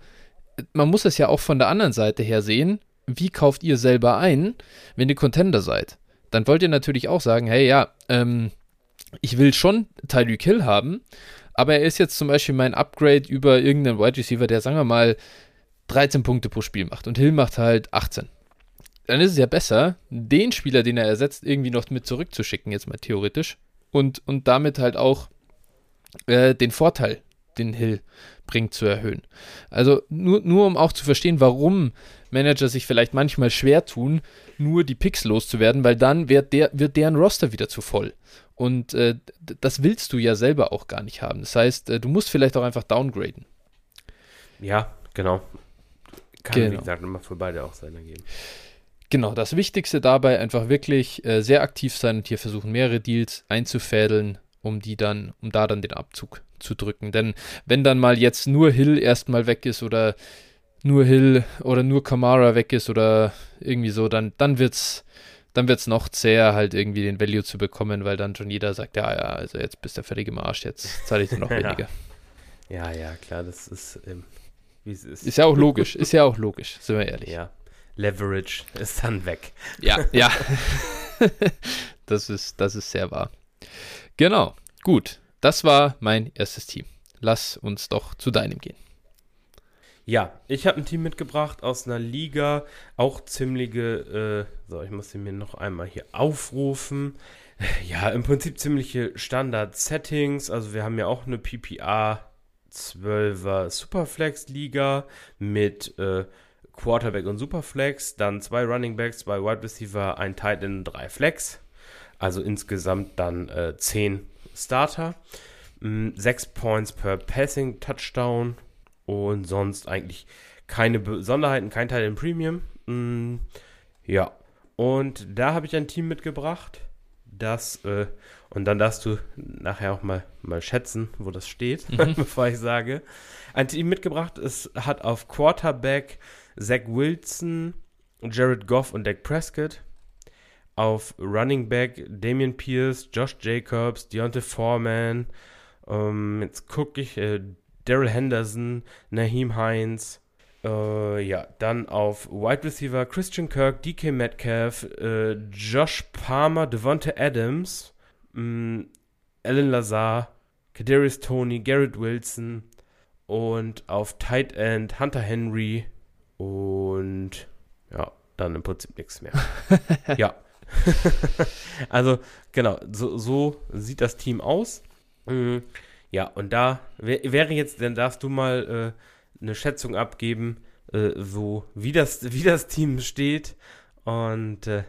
man muss es ja auch von der anderen Seite her sehen. Wie kauft ihr selber ein, wenn ihr Contender seid? Dann wollt ihr natürlich auch sagen, hey, ja, ähm, ich will schon Tyreek Hill haben, aber er ist jetzt zum Beispiel mein Upgrade über irgendeinen Wide Receiver, der, sagen wir mal, 13 Punkte pro Spiel macht und Hill macht halt 18. Dann ist es ja besser, den Spieler, den er ersetzt, irgendwie noch mit zurückzuschicken, jetzt mal theoretisch, und, und damit halt auch äh, den Vorteil, den Hill bringt, zu erhöhen. Also nur, nur um auch zu verstehen, warum Manager sich vielleicht manchmal schwer tun, nur die Picks loszuwerden, weil dann wird, der, wird deren Roster wieder zu voll. Und äh, das willst du ja selber auch gar nicht haben. Das heißt, äh, du musst vielleicht auch einfach downgraden. Ja, genau. Kann, genau. wie gesagt, immer für beide auch Sinn ergeben. Genau, das Wichtigste dabei einfach wirklich äh, sehr aktiv sein und hier versuchen, mehrere Deals einzufädeln, um die dann, um da dann den Abzug zu drücken. Denn wenn dann mal jetzt nur Hill erstmal weg ist oder nur Hill oder nur Kamara weg ist oder irgendwie so, dann, dann wird's dann wird es noch zäher, halt irgendwie den Value zu bekommen, weil dann schon jeder sagt, ja, ja, also jetzt bist du völlig im Arsch, jetzt zahle ich dir noch [laughs] weniger. Ja, ja, klar, das ist, ähm, wie es ist. Ist ja auch logisch, ist ja auch logisch, sind wir ehrlich. Ja, Leverage ist dann weg. Ja, ja. [laughs] [laughs] das, ist, das ist sehr wahr. Genau, gut. Das war mein erstes Team. Lass uns doch zu deinem gehen. Ja, ich habe ein Team mitgebracht aus einer Liga, auch ziemliche, äh, so, ich muss sie mir noch einmal hier aufrufen. Ja, im Prinzip ziemliche Standard-Settings. Also wir haben ja auch eine PPA 12er Superflex-Liga mit äh, Quarterback und Superflex, dann zwei Running Backs, zwei Wide Receiver, ein Tight End, drei Flex. Also insgesamt dann äh, zehn Starter. Mm, sechs Points per Passing Touchdown und sonst eigentlich keine Besonderheiten, kein Teil im Premium. Mm, ja. Und da habe ich ein Team mitgebracht, das, äh, und dann darfst du nachher auch mal, mal schätzen, wo das steht, mhm. [laughs] bevor ich sage. Ein Team mitgebracht, es hat auf Quarterback Zach Wilson, Jared Goff und Dak Prescott. Auf Running Back Damian Pierce, Josh Jacobs, Deontay Foreman. Ähm, jetzt gucke ich, äh, Daryl Henderson, Naheem Hines. Äh, ja, dann auf Wide Receiver Christian Kirk, DK Metcalf, äh, Josh Palmer, Devonta Adams, mh, mm, Alan Lazar, Kadarius Tony, Garrett Wilson und auf Tight End Hunter Henry und ja, dann im Prinzip nichts mehr. [laughs] ja. [laughs] also, genau, so, so, sieht das Team aus. Mhm. Ja, und da wäre jetzt, dann darfst du mal äh, eine Schätzung abgeben, äh, so wie das, wie das Team steht. Und äh,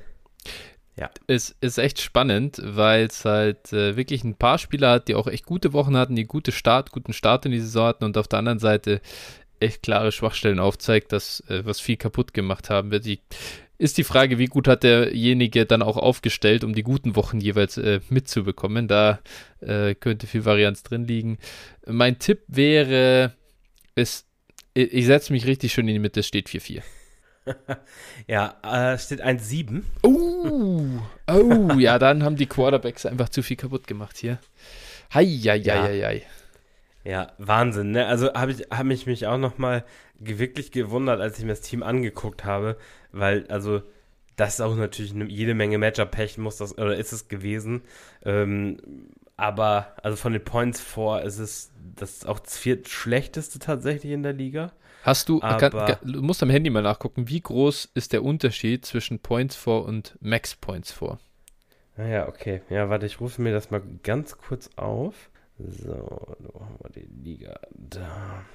ja. Es ist echt spannend, weil es halt äh, wirklich ein paar Spieler hat, die auch echt gute Wochen hatten, die gute Start, guten Start in die Saison hatten und auf der anderen Seite echt klare Schwachstellen aufzeigt, dass äh, was viel kaputt gemacht haben wird. Die ist die Frage, wie gut hat derjenige dann auch aufgestellt, um die guten Wochen jeweils äh, mitzubekommen. Da äh, könnte viel Varianz drin liegen. Mein Tipp wäre, es, ich, ich setze mich richtig schön in die Mitte, es steht 4-4. [laughs] ja, äh, steht 1-7. Oh, oh, ja, dann haben die Quarterbacks einfach zu viel kaputt gemacht hier. Hei, hei, hei, hei, hei. Ja, Wahnsinn, ne? Also habe ich, hab ich mich auch noch mal wirklich gewundert, als ich mir das Team angeguckt habe, weil, also, das ist auch natürlich eine, jede Menge Matchup-Pech, muss das, oder ist es gewesen. Ähm, aber, also von den Points vor ist es das auch das viertschlechteste tatsächlich in der Liga. Hast du, kann, kann, du musst am Handy mal nachgucken, wie groß ist der Unterschied zwischen Points for und Max Points for? Naja, ah okay. Ja, warte, ich rufe mir das mal ganz kurz auf. So, wo haben wir die Liga? Da.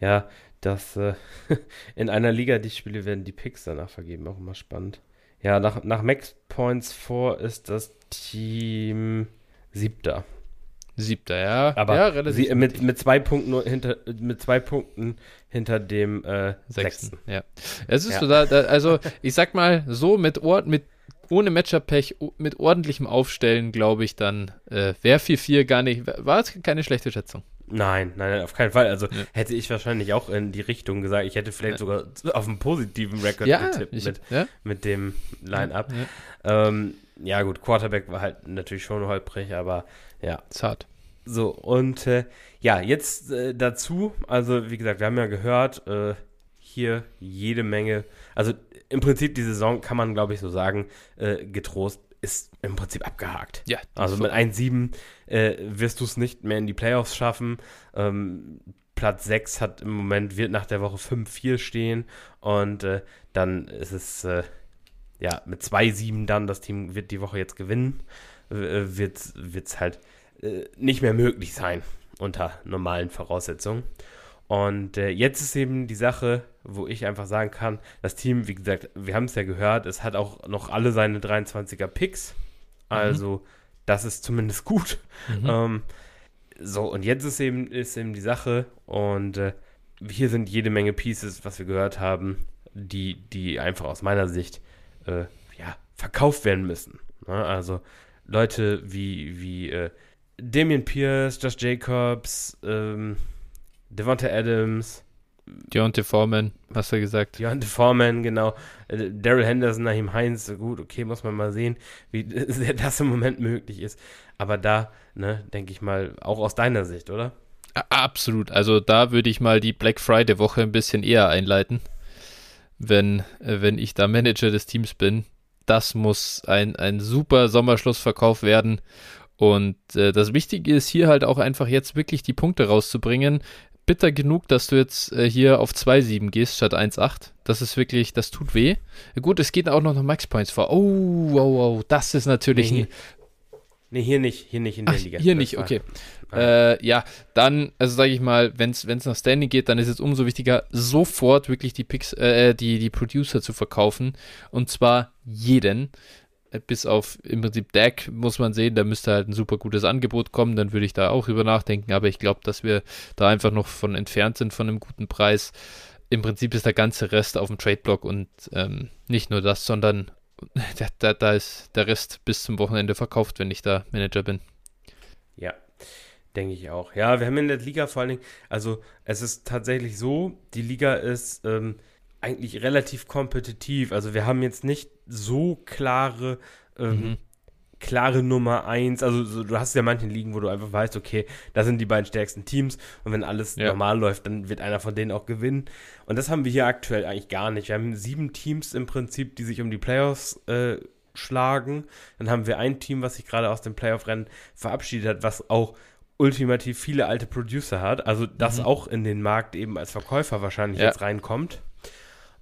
Ja, das äh, [laughs] in einer Liga, die ich spiele, werden die Picks danach vergeben. Auch immer spannend. Ja, nach, nach Max Points vor ist das Team siebter. Siebter, ja. Aber ja, relativ sie, mit, mit zwei Punkten hinter mit zwei Punkten hinter dem äh, sechsten. sechsten. Ja. Es ist ja. so, da, da, also ich sag mal, so mit Ort, mit ohne Matchup-Pech, mit ordentlichem Aufstellen, glaube ich, dann äh, wäre 4-4 gar nicht, war es keine schlechte Schätzung. Nein, nein, auf keinen Fall. Also ja. hätte ich wahrscheinlich auch in die Richtung gesagt, ich hätte vielleicht ja. sogar auf einen positiven Rekord ja, getippt ich, mit, mit dem Line-Up. Ja. Ähm, ja. gut, Quarterback war halt natürlich schon holprig, aber ja. Zart. So, und äh, ja, jetzt äh, dazu, also wie gesagt, wir haben ja gehört, äh, hier jede Menge, also im Prinzip die Saison kann man, glaube ich, so sagen, äh, getrost ist im Prinzip abgehakt. Ja. Also mit 1-7 äh, wirst du es nicht mehr in die Playoffs schaffen. Ähm, Platz 6 hat im Moment, wird nach der Woche 5-4 stehen und äh, dann ist es äh, ja mit 2-7 dann, das Team wird die Woche jetzt gewinnen, äh, wird es halt äh, nicht mehr möglich sein unter normalen Voraussetzungen. Und äh, jetzt ist eben die Sache, wo ich einfach sagen kann, das Team, wie gesagt, wir haben es ja gehört, es hat auch noch alle seine 23er Picks. Also, mhm. das ist zumindest gut. Mhm. Ähm, so, und jetzt ist eben, ist eben die Sache, und äh, hier sind jede Menge Pieces, was wir gehört haben, die, die einfach aus meiner Sicht äh, ja, verkauft werden müssen. Ne? Also Leute wie, wie äh, Damian Pierce, Josh Jacobs, ähm, Devonta Adams. Deontay Foreman, hast du gesagt. Deontay Foreman, genau. Äh, Daryl Henderson, Nahim Heinz, gut, okay, muss man mal sehen, wie [laughs] sehr das im Moment möglich ist. Aber da, ne, denke ich mal, auch aus deiner Sicht, oder? Absolut. Also da würde ich mal die Black Friday Woche ein bisschen eher einleiten, wenn, äh, wenn ich da Manager des Teams bin. Das muss ein, ein super Sommerschlussverkauf werden und äh, das Wichtige ist hier halt auch einfach jetzt wirklich die Punkte rauszubringen. Bitter genug, dass du jetzt äh, hier auf 2,7 gehst statt 1,8. Das ist wirklich, das tut weh. Gut, es geht auch noch Max Points vor. Oh, wow, wow, das ist natürlich nee, ein. Nee, hier nicht, hier nicht in der Ach, Liga. Hier nicht, okay. Äh, ja, dann, also sage ich mal, wenn es nach Standing geht, dann ist es umso wichtiger, sofort wirklich die Picks, äh, die, die Producer zu verkaufen. Und zwar jeden. Bis auf im Prinzip Deck muss man sehen, da müsste halt ein super gutes Angebot kommen, dann würde ich da auch über nachdenken, aber ich glaube, dass wir da einfach noch von entfernt sind von einem guten Preis. Im Prinzip ist der ganze Rest auf dem Trade-Block und ähm, nicht nur das, sondern [laughs] da, da, da ist der Rest bis zum Wochenende verkauft, wenn ich da Manager bin. Ja, denke ich auch. Ja, wir haben in der Liga vor allen Dingen, also es ist tatsächlich so, die Liga ist ähm, eigentlich relativ kompetitiv. Also wir haben jetzt nicht so klare, ähm, mhm. klare Nummer eins. Also so, du hast ja manche Ligen, wo du einfach weißt, okay, da sind die beiden stärksten Teams und wenn alles ja. normal läuft, dann wird einer von denen auch gewinnen. Und das haben wir hier aktuell eigentlich gar nicht. Wir haben sieben Teams im Prinzip, die sich um die Playoffs äh, schlagen. Dann haben wir ein Team, was sich gerade aus dem Playoff-Rennen verabschiedet hat, was auch ultimativ viele alte Producer hat. Also das mhm. auch in den Markt eben als Verkäufer wahrscheinlich ja. jetzt reinkommt.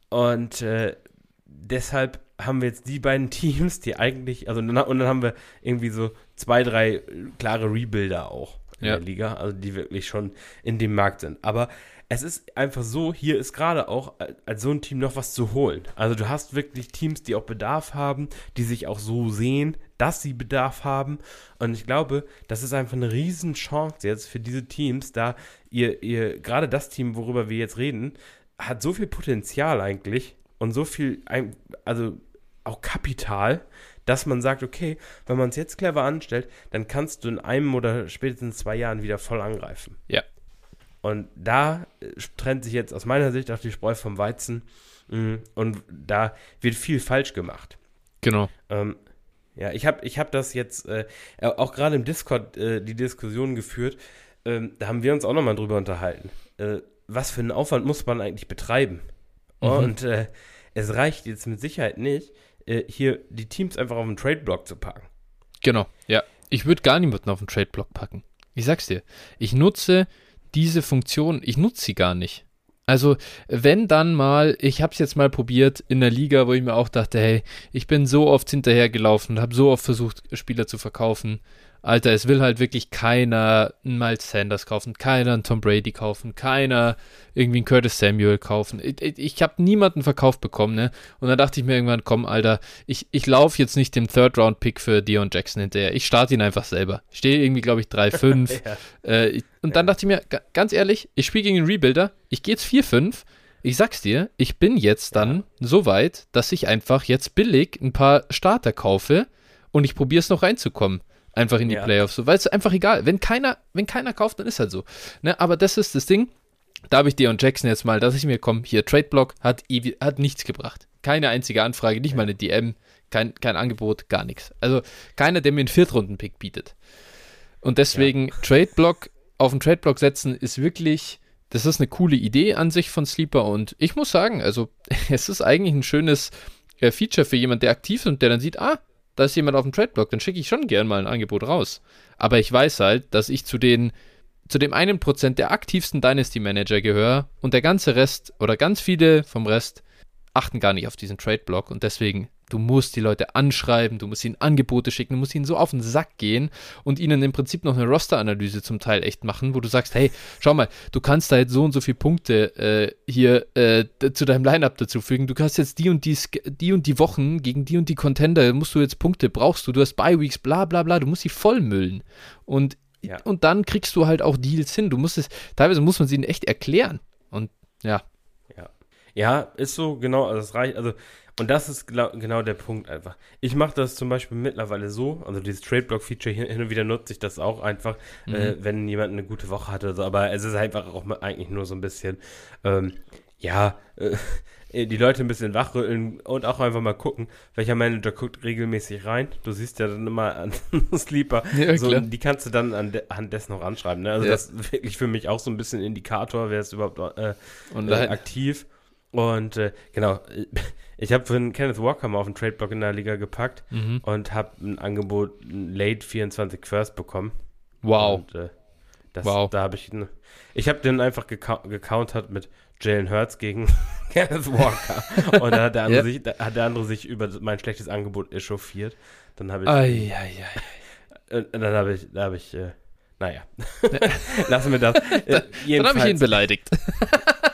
Und äh, deshalb haben wir jetzt die beiden [laughs] Teams, die eigentlich, also und dann haben wir irgendwie so zwei, drei klare Rebuilder auch in ja. der Liga, also die wirklich schon in dem Markt sind. Aber es ist einfach so, hier ist gerade auch als so ein Team noch was zu holen. Also du hast wirklich Teams, die auch Bedarf haben, die sich auch so sehen, dass sie Bedarf haben. Und ich glaube, das ist einfach eine Riesenchance jetzt für diese Teams, da ihr, ihr, gerade das Team, worüber wir jetzt reden, hat so viel Potenzial eigentlich und so viel, also auch Kapital, dass man sagt, okay, wenn man es jetzt clever anstellt, dann kannst du in einem oder spätestens zwei Jahren wieder voll angreifen. Ja. Und da äh, trennt sich jetzt aus meiner Sicht auch die Spreu vom Weizen mm, und da wird viel falsch gemacht. Genau. Ähm, ja, ich habe ich hab das jetzt äh, auch gerade im Discord äh, die Diskussion geführt. Ähm, da haben wir uns auch nochmal drüber unterhalten. Äh, was für einen Aufwand muss man eigentlich betreiben? Mhm. Und äh, es reicht jetzt mit Sicherheit nicht, äh, hier die Teams einfach auf den Trade-Block zu packen. Genau, ja. Ich würde gar niemanden auf den Trade-Block packen. Ich sag's dir. Ich nutze diese Funktion, ich nutze sie gar nicht. Also, wenn dann mal, ich habe es jetzt mal probiert in der Liga, wo ich mir auch dachte, hey, ich bin so oft hinterhergelaufen, habe so oft versucht, Spieler zu verkaufen. Alter, es will halt wirklich keiner einen Miles Sanders kaufen, keiner einen Tom Brady kaufen, keiner irgendwie einen Curtis Samuel kaufen. Ich, ich, ich habe niemanden verkauft bekommen, ne? Und dann dachte ich mir irgendwann, komm, Alter, ich, ich laufe jetzt nicht dem Third-Round-Pick für Dion Jackson hinterher. Ich starte ihn einfach selber. Ich stehe irgendwie, glaube ich, 3-5. [laughs] ja. äh, und dann dachte ich mir, ganz ehrlich, ich spiele gegen einen Rebuilder, ich gehe jetzt 4-5. Ich sag's dir, ich bin jetzt dann ja. so weit, dass ich einfach jetzt billig ein paar Starter kaufe und ich probiere es noch reinzukommen einfach in die ja. Playoffs. So, weil es einfach egal. Wenn keiner, wenn keiner kauft, dann ist halt so. Ne? Aber das ist das Ding. Da habe ich Dion Jackson jetzt mal, dass ich mir komme, hier, Trade Block hat, hat nichts gebracht. Keine einzige Anfrage, nicht mal eine DM, kein, kein Angebot, gar nichts. Also keiner, der mir einen Viertrunden-Pick bietet. Und deswegen ja. Trade Block auf einen Trade Block setzen ist wirklich, das ist eine coole Idee an sich von Sleeper und ich muss sagen, also [laughs] es ist eigentlich ein schönes äh, Feature für jemanden, der aktiv ist und der dann sieht, ah, da ist jemand auf dem Trade-Block, dann schicke ich schon gern mal ein Angebot raus. Aber ich weiß halt, dass ich zu den zu dem einen Prozent der aktivsten Dynasty Manager gehöre und der ganze Rest oder ganz viele vom Rest achten gar nicht auf diesen Trade-Block und deswegen Du musst die Leute anschreiben, du musst ihnen Angebote schicken, du musst ihnen so auf den Sack gehen und ihnen im Prinzip noch eine Roster-Analyse zum Teil echt machen, wo du sagst, hey, schau mal, du kannst da jetzt so und so viele Punkte äh, hier äh, zu deinem Lineup dazufügen. Du hast jetzt die und die, die und die Wochen gegen die und die Contender, musst du jetzt Punkte, brauchst du, du hast Bye-Weeks, bla bla bla, du musst sie vollmüllen. Und, ja. und dann kriegst du halt auch Deals hin. Du musst es, teilweise muss man sie ihnen echt erklären. Und ja. Ja, ja ist so, genau, also es reicht, also und das ist genau der Punkt einfach. Ich mache das zum Beispiel mittlerweile so, also dieses Trade-Block-Feature hin und wieder nutze ich das auch einfach, mhm. äh, wenn jemand eine gute Woche hatte. So. Aber es ist einfach auch eigentlich nur so ein bisschen, ähm, ja, äh, [laughs] die Leute ein bisschen wachrütteln und auch einfach mal gucken, welcher Manager guckt regelmäßig rein. Du siehst ja dann immer an [laughs] Sleeper. Ja, so, die kannst du dann an anhand dessen noch anschreiben. Ne? Also ja. das ist wirklich für mich auch so ein bisschen Indikator, wer ist überhaupt äh, äh, aktiv. Und äh, genau, [laughs] ich habe für Kenneth Walker mal auf den Trade-Block in der Liga gepackt mhm. und habe ein Angebot ein Late 24 First bekommen. Wow. Und, äh, das, wow. Da habe ich, ich habe den einfach gecountert mit Jalen Hurts gegen [laughs] Kenneth Walker. und da hat der, andere yep. sich, da hat der andere sich über mein schlechtes Angebot echauffiert. Dann habe ich. Ai, ai, ai. Und dann habe ich, da habe ich, äh, naja, [laughs] lassen wir das. Äh, dann habe ich ihn beleidigt. [laughs]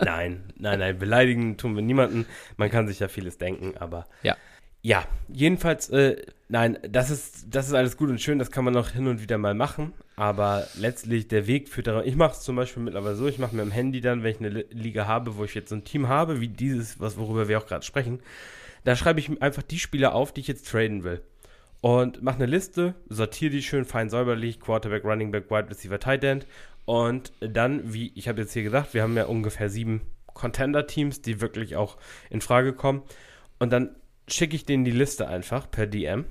Nein, nein, nein, beleidigen tun wir niemanden. Man kann sich ja vieles denken, aber. Ja. Ja, jedenfalls, äh, nein, das ist, das ist alles gut und schön, das kann man noch hin und wieder mal machen, aber letztlich der Weg führt daran. Ich mache es zum Beispiel mittlerweile so, ich mache mir am Handy dann, wenn ich eine Liga habe, wo ich jetzt so ein Team habe, wie dieses, was, worüber wir auch gerade sprechen, da schreibe ich einfach die Spieler auf, die ich jetzt traden will. Und mache eine Liste, sortiere die schön fein säuberlich, Quarterback, Running Back, Wide Receiver, Tight End und dann, wie ich habe jetzt hier gesagt, wir haben ja ungefähr sieben Contender-Teams, die wirklich auch in Frage kommen. Und dann schicke ich denen die Liste einfach per DM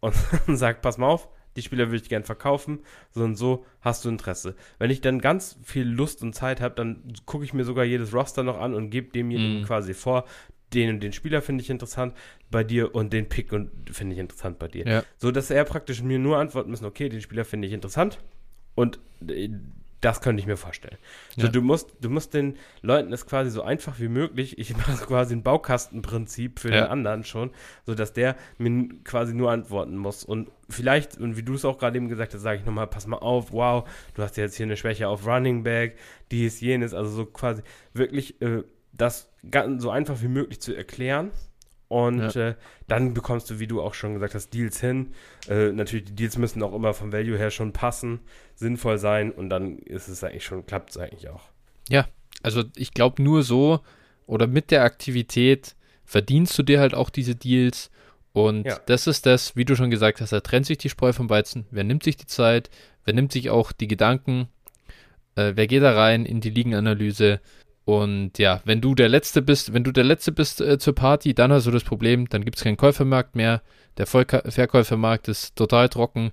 und [laughs] sage, pass mal auf, die Spieler würde ich gerne verkaufen, so und so hast du Interesse. Wenn ich dann ganz viel Lust und Zeit habe, dann gucke ich mir sogar jedes Roster noch an und gebe demjenigen mm. quasi vor, den und den Spieler finde ich interessant bei dir und den Pick finde ich interessant bei dir. Ja. So dass er praktisch mir nur antworten müssen, okay, den Spieler finde ich interessant und äh, das könnte ich mir vorstellen. Ja. So, du musst, du musst den Leuten es quasi so einfach wie möglich, ich [laughs] mache quasi ein Baukastenprinzip für ja. den anderen schon, sodass der mir quasi nur antworten muss. Und vielleicht, und wie du es auch gerade eben gesagt hast, sage ich nochmal, pass mal auf, wow, du hast jetzt hier eine Schwäche auf Running Back, dies, jenes, also so quasi wirklich äh, das so einfach wie möglich zu erklären und ja. äh, dann bekommst du, wie du auch schon gesagt hast, Deals hin. Äh, natürlich, die Deals müssen auch immer vom Value her schon passen, sinnvoll sein und dann ist es eigentlich schon, klappt es eigentlich auch. Ja, also ich glaube nur so oder mit der Aktivität verdienst du dir halt auch diese Deals. Und ja. das ist das, wie du schon gesagt hast, da trennt sich die Spreu vom Weizen. Wer nimmt sich die Zeit? Wer nimmt sich auch die Gedanken? Äh, wer geht da rein in die Ligenanalyse? Und ja, wenn du der Letzte bist, wenn du der Letzte bist äh, zur Party, dann hast du das Problem, dann gibt es keinen Käufermarkt mehr. Der Vollka Verkäufermarkt ist total trocken.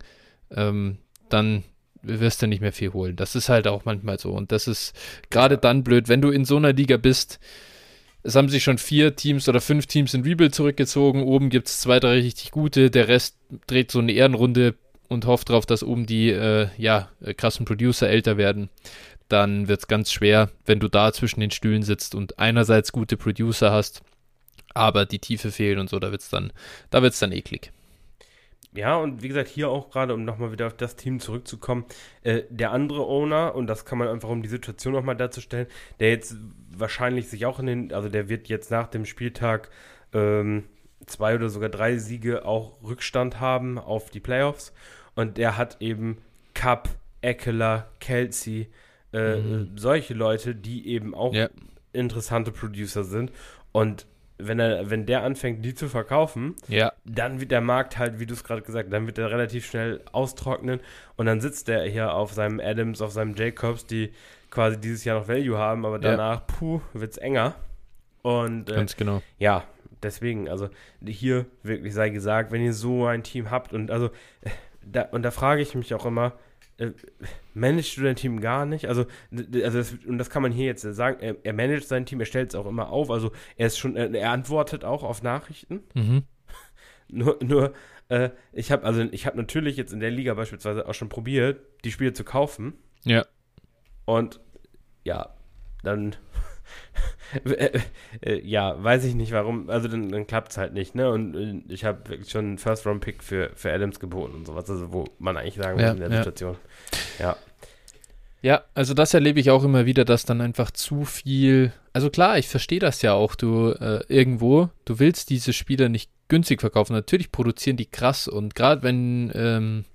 Ähm, dann wirst du nicht mehr viel holen. Das ist halt auch manchmal so. Und das ist gerade dann blöd, wenn du in so einer Liga bist. Es haben sich schon vier Teams oder fünf Teams in Rebuild zurückgezogen. Oben gibt es zwei, drei richtig gute. Der Rest dreht so eine Ehrenrunde und hofft darauf, dass oben die äh, ja, krassen Producer älter werden dann wird es ganz schwer, wenn du da zwischen den Stühlen sitzt und einerseits gute Producer hast, aber die Tiefe fehlt und so, da wird es dann, da dann eklig. Ja, und wie gesagt, hier auch gerade, um nochmal wieder auf das Team zurückzukommen, äh, der andere Owner, und das kann man einfach, um die Situation nochmal darzustellen, der jetzt wahrscheinlich sich auch in den, also der wird jetzt nach dem Spieltag ähm, zwei oder sogar drei Siege auch Rückstand haben auf die Playoffs. Und der hat eben Cup, Eckler, Kelsey, äh, mhm. solche Leute, die eben auch ja. interessante Producer sind. Und wenn er, wenn der anfängt, die zu verkaufen, ja. dann wird der Markt halt, wie du es gerade gesagt hast, dann wird er relativ schnell austrocknen und dann sitzt er hier auf seinem Adams, auf seinem Jacobs, die quasi dieses Jahr noch Value haben, aber danach, ja. puh, wird es enger. Und äh, ganz genau. Ja, deswegen, also hier wirklich sei gesagt, wenn ihr so ein Team habt und also da, und da frage ich mich auch immer, äh, managst du dein Team gar nicht? Also, also das, und das kann man hier jetzt sagen, er, er managt sein Team, er stellt es auch immer auf, also er ist schon, er antwortet auch auf Nachrichten. Mhm. [laughs] Nur, nur äh, ich habe also ich habe natürlich jetzt in der Liga beispielsweise auch schon probiert, die Spiele zu kaufen. Ja. Und ja, dann äh, äh, [laughs] ja, weiß ich nicht warum. Also dann, dann klappt es halt nicht, ne? Und äh, ich habe wirklich schon einen First-Round-Pick für, für Adams geboten und sowas, also wo man eigentlich sagen ja, muss in der ja. Situation. Ja. Ja, also das erlebe ich auch immer wieder, dass dann einfach zu viel. Also klar, ich verstehe das ja auch. Du äh, irgendwo, du willst diese Spieler nicht günstig verkaufen. Natürlich produzieren die krass und gerade wenn ähm,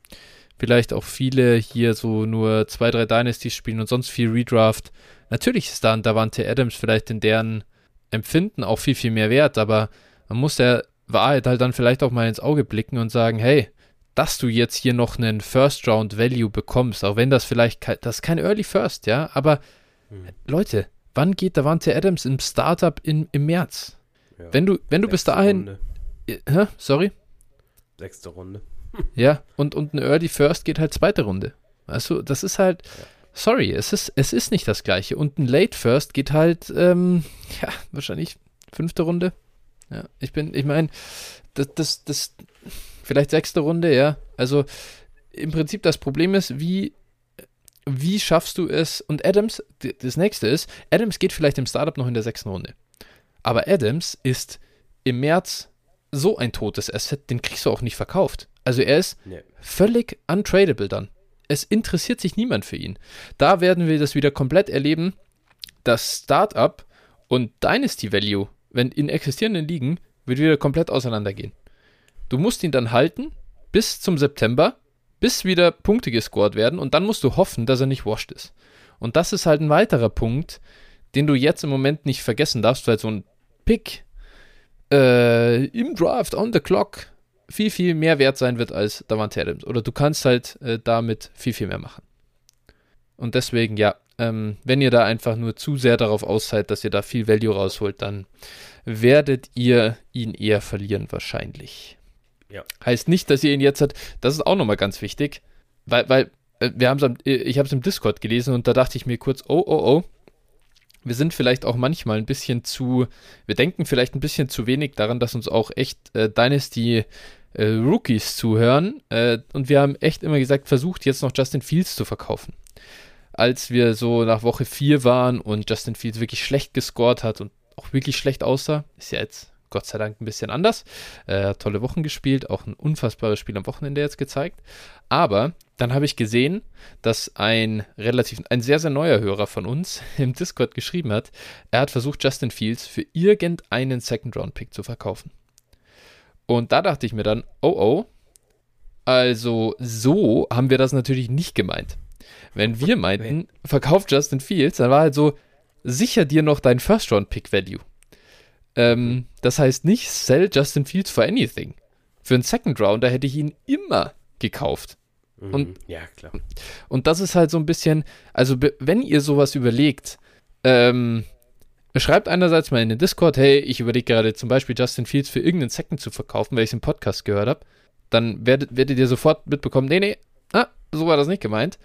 vielleicht auch viele hier so nur zwei, drei Dynasties spielen und sonst viel Redraft, Natürlich ist da ein Davante Adams vielleicht in deren Empfinden auch viel, viel mehr wert, aber man muss der Wahrheit halt dann vielleicht auch mal ins Auge blicken und sagen, hey, dass du jetzt hier noch einen First Round Value bekommst, auch wenn das vielleicht kein, das ist kein Early First, ja, aber hm. Leute, wann geht Davante Adams im Startup in, im März? Ja. Wenn du, wenn du bis dahin. Runde. Hä? Sorry? Sechste Runde. ja, und, und ein Early First geht halt zweite Runde. Also, das ist halt. Ja sorry, es ist, es ist nicht das gleiche. Und ein Late First geht halt, ähm, ja, wahrscheinlich fünfte Runde. Ja, ich bin, ich meine, das, das, das, vielleicht sechste Runde, ja. Also im Prinzip das Problem ist, wie, wie schaffst du es? Und Adams, das nächste ist, Adams geht vielleicht im Startup noch in der sechsten Runde. Aber Adams ist im März so ein totes Asset, den kriegst du auch nicht verkauft. Also er ist nee. völlig untradable dann es interessiert sich niemand für ihn. Da werden wir das wieder komplett erleben. Das Startup und Dynasty Value, wenn in existierenden Ligen, wird wieder komplett auseinandergehen. Du musst ihn dann halten bis zum September, bis wieder Punkte gescored werden und dann musst du hoffen, dass er nicht washed ist. Und das ist halt ein weiterer Punkt, den du jetzt im Moment nicht vergessen darfst, weil so ein Pick äh, im Draft on the clock viel, viel mehr wert sein wird als Davante Adams. Oder du kannst halt äh, damit viel, viel mehr machen. Und deswegen, ja, ähm, wenn ihr da einfach nur zu sehr darauf aus seid, dass ihr da viel Value rausholt, dann werdet ihr ihn eher verlieren wahrscheinlich. Ja. Heißt nicht, dass ihr ihn jetzt hat. Das ist auch nochmal ganz wichtig, weil, weil äh, wir haben äh, ich habe es im Discord gelesen und da dachte ich mir kurz, oh, oh, oh, wir sind vielleicht auch manchmal ein bisschen zu, wir denken vielleicht ein bisschen zu wenig daran, dass uns auch echt äh, Dynasty äh, Rookies zuhören. Äh, und wir haben echt immer gesagt, versucht jetzt noch Justin Fields zu verkaufen. Als wir so nach Woche 4 waren und Justin Fields wirklich schlecht gescored hat und auch wirklich schlecht aussah, ist ja jetzt Gott sei Dank ein bisschen anders. Er hat tolle Wochen gespielt, auch ein unfassbares Spiel am Wochenende jetzt gezeigt. Aber dann habe ich gesehen, dass ein relativ, ein sehr, sehr neuer Hörer von uns [laughs] im Discord geschrieben hat, er hat versucht, Justin Fields für irgendeinen Second-Round-Pick zu verkaufen. Und da dachte ich mir dann, oh oh, also so haben wir das natürlich nicht gemeint. Wenn wir [laughs] meinten, verkauft Justin Fields, dann war halt so, sicher dir noch dein First-Round-Pick-Value. Ähm, das heißt nicht, sell Justin Fields for anything. Für einen Second Rounder hätte ich ihn immer gekauft. Mhm. Und, ja, klar. Und das ist halt so ein bisschen, also wenn ihr sowas überlegt, ähm, Schreibt einerseits mal in den Discord, hey, ich überlege gerade zum Beispiel Justin Fields für irgendeinen Second zu verkaufen, weil ich es im Podcast gehört habe. Dann werdet, werdet ihr sofort mitbekommen, nee, nee, ah, so war das nicht gemeint.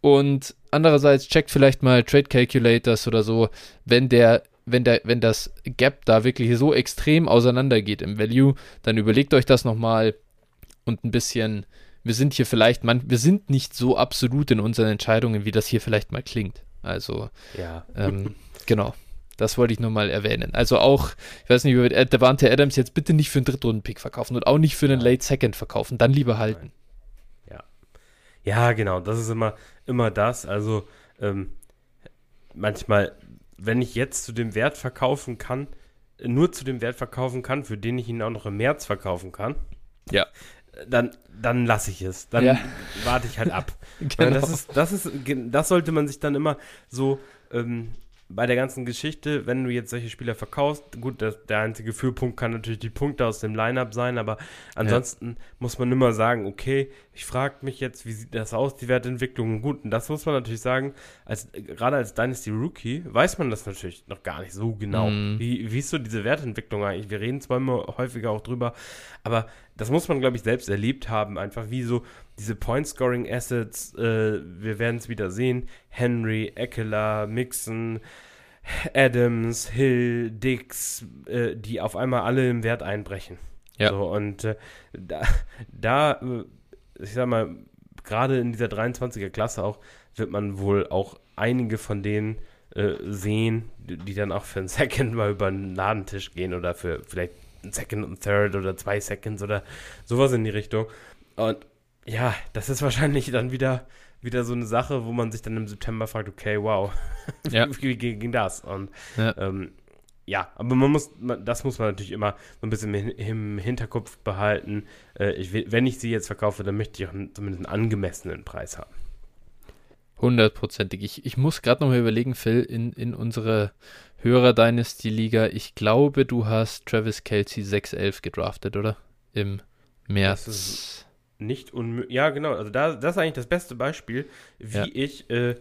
Und andererseits checkt vielleicht mal Trade Calculators oder so, wenn der, wenn der, wenn das Gap da wirklich so extrem auseinandergeht im Value, dann überlegt euch das nochmal und ein bisschen, wir sind hier vielleicht, man, wir sind nicht so absolut in unseren Entscheidungen, wie das hier vielleicht mal klingt. Also, ja. ähm, [laughs] genau. Das wollte ich nur mal erwähnen. Also auch, ich weiß nicht, wie wir Devante Adams jetzt bitte nicht für einen Drittrunden-Pick verkaufen und auch nicht für einen Late Second verkaufen. Dann lieber halten. Ja. Ja, genau. Das ist immer, immer das. Also ähm, manchmal, wenn ich jetzt zu dem Wert verkaufen kann, nur zu dem Wert verkaufen kann, für den ich ihn auch noch im März verkaufen kann. Ja. Dann, dann lasse ich es. Dann Ja. warte ich halt ab. [laughs] Genau. Das, ist, das, ist, das sollte man sich dann immer so ähm, bei der ganzen Geschichte, wenn du jetzt solche Spieler verkaufst, gut, das, der einzige Führpunkt kann natürlich die Punkte aus dem Lineup sein, aber ansonsten muss man immer sagen, okay, ich frage mich jetzt, wie sieht das aus, die Wertentwicklung? Gut, und das muss man natürlich sagen, als, gerade als Dynasty Rookie weiß man das natürlich noch gar nicht so genau. Mhm. Wie, wie ist so diese Wertentwicklung eigentlich? Wir reden zwar immer häufiger auch drüber, aber das muss man, glaube ich, selbst erlebt haben, einfach wie so diese Point-Scoring-Assets, äh, wir werden es wieder sehen, Henry, Eckler, Mixon, Adams, Hill, Dix, äh, die auf einmal alle im Wert einbrechen. Ja. So, und äh, da, da, äh, ich sag mal, gerade in dieser 23er Klasse auch, wird man wohl auch einige von denen äh, sehen, die, dann auch für einen [laughs] Second mal über den Ladentisch gehen oder für vielleicht ein Second und Third oder zwei Seconds oder sowas in die Richtung. Und ja, das ist wahrscheinlich dann wieder, wieder so eine Sache, wo man sich dann im September fragt, okay, wow, [laughs] Ja. wie, wie ging das? Und Ja. ähm, ja, aber man muss, man, das muss man natürlich immer so ein bisschen im, Hinterkopf behalten. Äh, ich, wenn ich sie jetzt verkaufe, dann möchte ich auch zumindest einen angemessenen Preis haben. Hundertprozentig. Ich, ich muss gerade noch mal überlegen, Phil, in, in unserer Hörer-Dynasty-Liga, ich glaube, du hast Travis Kelsey 611 gedraftet, oder? Im März. Das ist- Nicht unmöglich. Ja, genau. Also da, das ist eigentlich das beste Beispiel, wie Ja. ich, äh,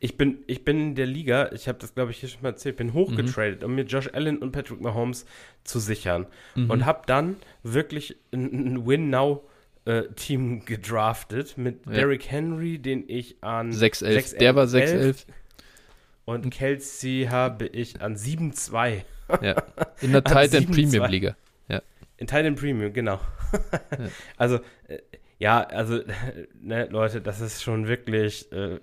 ich bin, ich bin in der Liga, ich habe das glaube ich hier schon mal erzählt, bin hochgetradet, um mir Josh Allen und Patrick Mahomes zu sichern. Mhm. Und habe dann wirklich ein, ein Win-Now-Team gedraftet mit Ja. Derrick Henry, den ich an 611. Der war 611. und Kelsey habe ich an 7-2. Ja. In der [laughs] An Titan 7-2. Premium Liga. In Titan Premium, genau. [laughs] Also, äh, ja, also, [laughs] ne, Leute, das ist schon wirklich äh,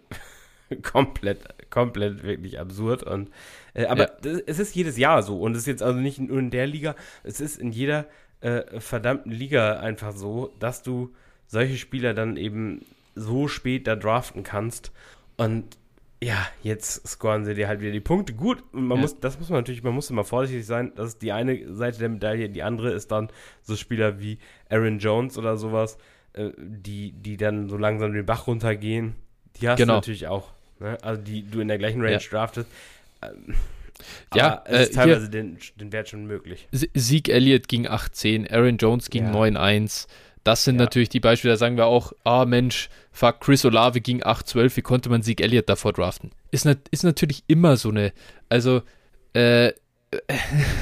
[laughs] komplett, komplett wirklich absurd. Und, äh, aber Ja. das, es ist jedes Jahr so. Und es ist jetzt also nicht nur in der Liga, es ist in jeder äh, verdammten Liga einfach so, dass du solche Spieler dann eben so spät da draften kannst. Und ja, jetzt scoren sie dir halt wieder die Punkte. Gut, man Ja. muss, das muss man natürlich, man muss immer vorsichtig sein. Das ist die eine Seite der Medaille, die andere ist dann so Spieler wie Aaron Jones oder sowas, äh, die, die dann so langsam den Bach runtergehen. Die hast Genau. du natürlich auch. Ne? Also die du in der gleichen Range Ja. draftest. Ähm, Ja, es ist äh, teilweise den, den Wert schon möglich. Sie- Zeke Elliott ging 8-10, Aaron Jones ging Ja. 9-1. Das sind Ja. natürlich die Beispiele, da sagen wir auch, ah Mensch, fuck, Chris Olave ging 8-12, wie konnte man Zeke Elliott davor draften? Ist, nat ist natürlich immer so eine, also, äh,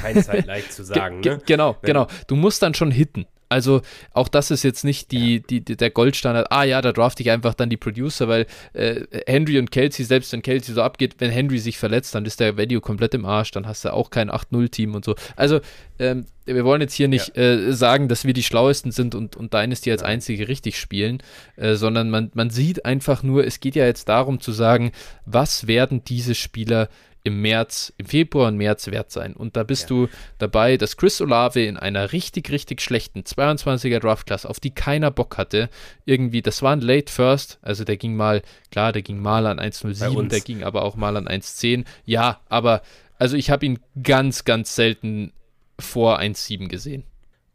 Keine Zeit leicht zu [laughs] sagen. Ge- Ne? Genau, Wenn- genau. Du musst dann schon hitten. Also auch das ist jetzt nicht die, die, die, der Goldstandard, ah ja, da draft ich einfach dann die Producer, weil äh, Henry und Kelsey, selbst wenn Kelsey so abgeht, wenn Henry sich verletzt, dann ist der Value komplett im Arsch, dann hast du auch kein 8-0-Team und so. Also ähm, wir wollen jetzt hier nicht äh, sagen, dass wir die Schlauesten sind und, und Dynasty als einzige richtig spielen, äh, sondern man, man sieht einfach nur, es geht ja jetzt darum zu sagen, was werden diese Spieler im März, im Februar und März wert sein. Und da bist Ja. du dabei, dass Chris Olave in einer richtig, richtig schlechten 22er Draft-Class, auf die keiner Bock hatte, irgendwie, das war ein Late First, also der ging mal, klar, der ging mal an Bei 1,07, uns. der ging aber auch mal an 1,10. Ja, aber, also ich habe ihn ganz, ganz selten vor 1,7 gesehen.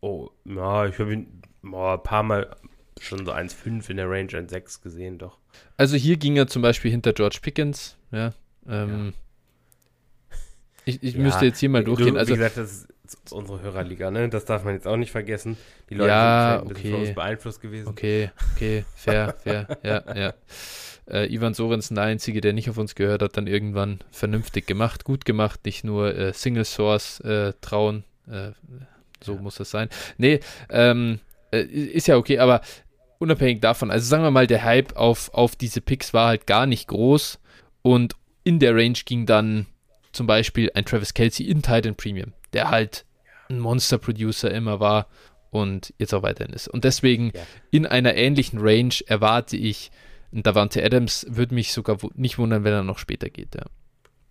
Oh, ja, ich habe ihn boah, ein paar Mal schon so 1,5 in der Range, 1,6 gesehen, doch. Also hier ging er zum Beispiel hinter George Pickens, ja. Ähm, Ich, ich Ja, müsste jetzt hier mal du, durchgehen. Also, wie gesagt, das ist unsere Hörerliga, ne? Das darf man jetzt auch nicht vergessen. Die Leute Ja, sind ein bisschen okay. von uns beeinflusst gewesen. Okay, okay, fair, fair, ja, ja. Äh, Ivan Sorensen, der Einzige, der nicht auf uns gehört hat, dann irgendwann vernünftig gemacht, gut gemacht, nicht nur äh, Single Source äh, trauen, äh, so muss das sein. Nee, ähm, äh, ist ja okay, aber unabhängig davon, also sagen wir mal, der Hype auf, auf diese Picks war halt gar nicht groß und in der Range ging dann zum Beispiel ein Travis Kelsey in Titan Premium, der halt ein Monster-Producer immer war und jetzt auch weiterhin ist. Und deswegen Ja. in einer ähnlichen Range erwarte ich Und Davante Adams würde mich sogar nicht wundern, wenn er noch später geht, ja.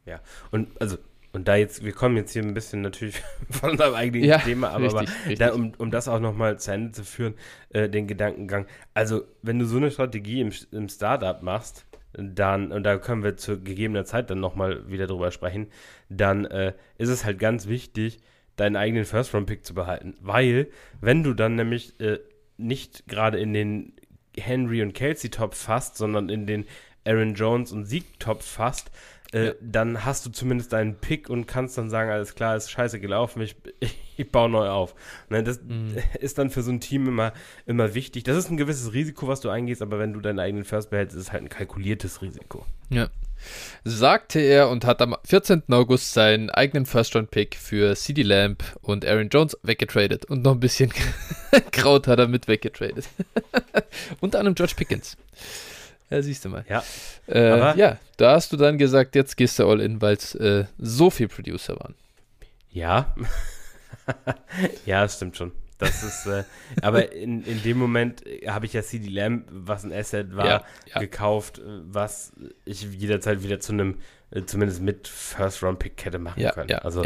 Ja, und also und da jetzt, wir kommen jetzt hier ein bisschen natürlich [laughs] von unserem eigenen ja, Thema, aber, richtig, aber. Da, um, um das auch nochmal zu Ende zu führen, äh, den Gedankengang. Also, wenn du so eine Strategie im, im Startup machst, dann, und da können wir zu gegebener Zeit dann nochmal wieder drüber sprechen, dann äh, ist es halt ganz wichtig, deinen eigenen First-Round-Pick zu behalten. Weil, wenn du dann nämlich äh, nicht gerade in den Henry und Kelsey-Top fasst, sondern in den Aaron Jones und Sieg-Top fasst, äh, ja. dann hast du zumindest deinen Pick und kannst dann sagen, alles klar, ist scheiße gelaufen, ich, [laughs] ich baue neu auf. Ne, das mhm. [laughs] ist dann für so ein Team immer, immer wichtig. Das ist ein gewisses Risiko, was du eingehst, aber wenn du deinen eigenen First behältst, ist es halt ein kalkuliertes Risiko. Ja. Sagte er und hat am 14. August seinen eigenen First-Round-Pick für CD Lamb und Aaron Jones weggetradet. Und noch ein bisschen [laughs] Kraut hat er mit weggetradet. Unter anderem George Pickens. Ja, siehst du mal. Ja. Äh, ja, da hast du dann gesagt, jetzt gehst du all in, weil es äh, so viel Producer waren. Ja. [laughs] ja, das stimmt schon. Das ist, äh, aber in, in dem Moment habe ich ja CD Lamb, was ein Asset war, ja, ja. gekauft, was ich jederzeit wieder zu einem, äh, zumindest mit First-Round-Pick hätte machen ja, können. also,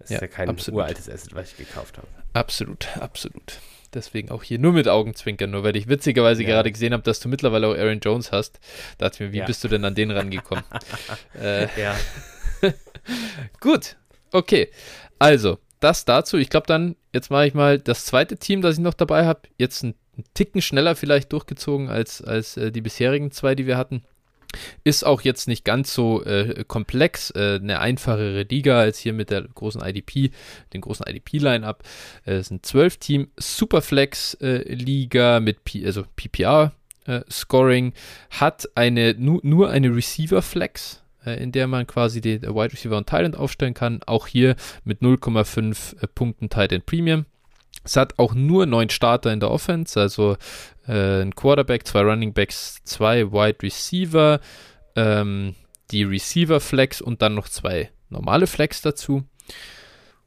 ist ja, kein absolut. uraltes Asset, was ich gekauft habe. Absolut, absolut. Deswegen auch hier nur mit Augenzwinkern, nur weil ich witzigerweise ja. gerade gesehen habe, dass du mittlerweile auch Aaron Jones hast. Da dachte ich mir, wie ja. bist du denn an den rangekommen? [laughs] äh, ja. [laughs] Gut, okay. Also, das dazu. Ich glaube dann, jetzt mache ich mal das zweite Team, das ich noch dabei habe. Jetzt einen, einen Ticken schneller vielleicht durchgezogen als, als äh, die bisherigen zwei, die wir hatten. Ist auch jetzt nicht ganz so äh, komplex, äh, eine einfachere Liga als hier mit der großen IDP, den großen IDP-Line-Up. Äh, es sind zwölf Team Superflex-Liga äh, mit P also PPR. Äh, Scoring hat eine nu nur eine Receiver Flex, äh, in der man quasi den Wide Receiver und Tight aufstellen kann. Auch hier mit 0,5 Punkten Tight Premium. Es hat auch nur neun Starter in der Offense, also äh, ein Quarterback, zwei Running Backs, zwei Wide Receiver, ähm, die Receiver Flex und dann noch zwei normale Flex dazu.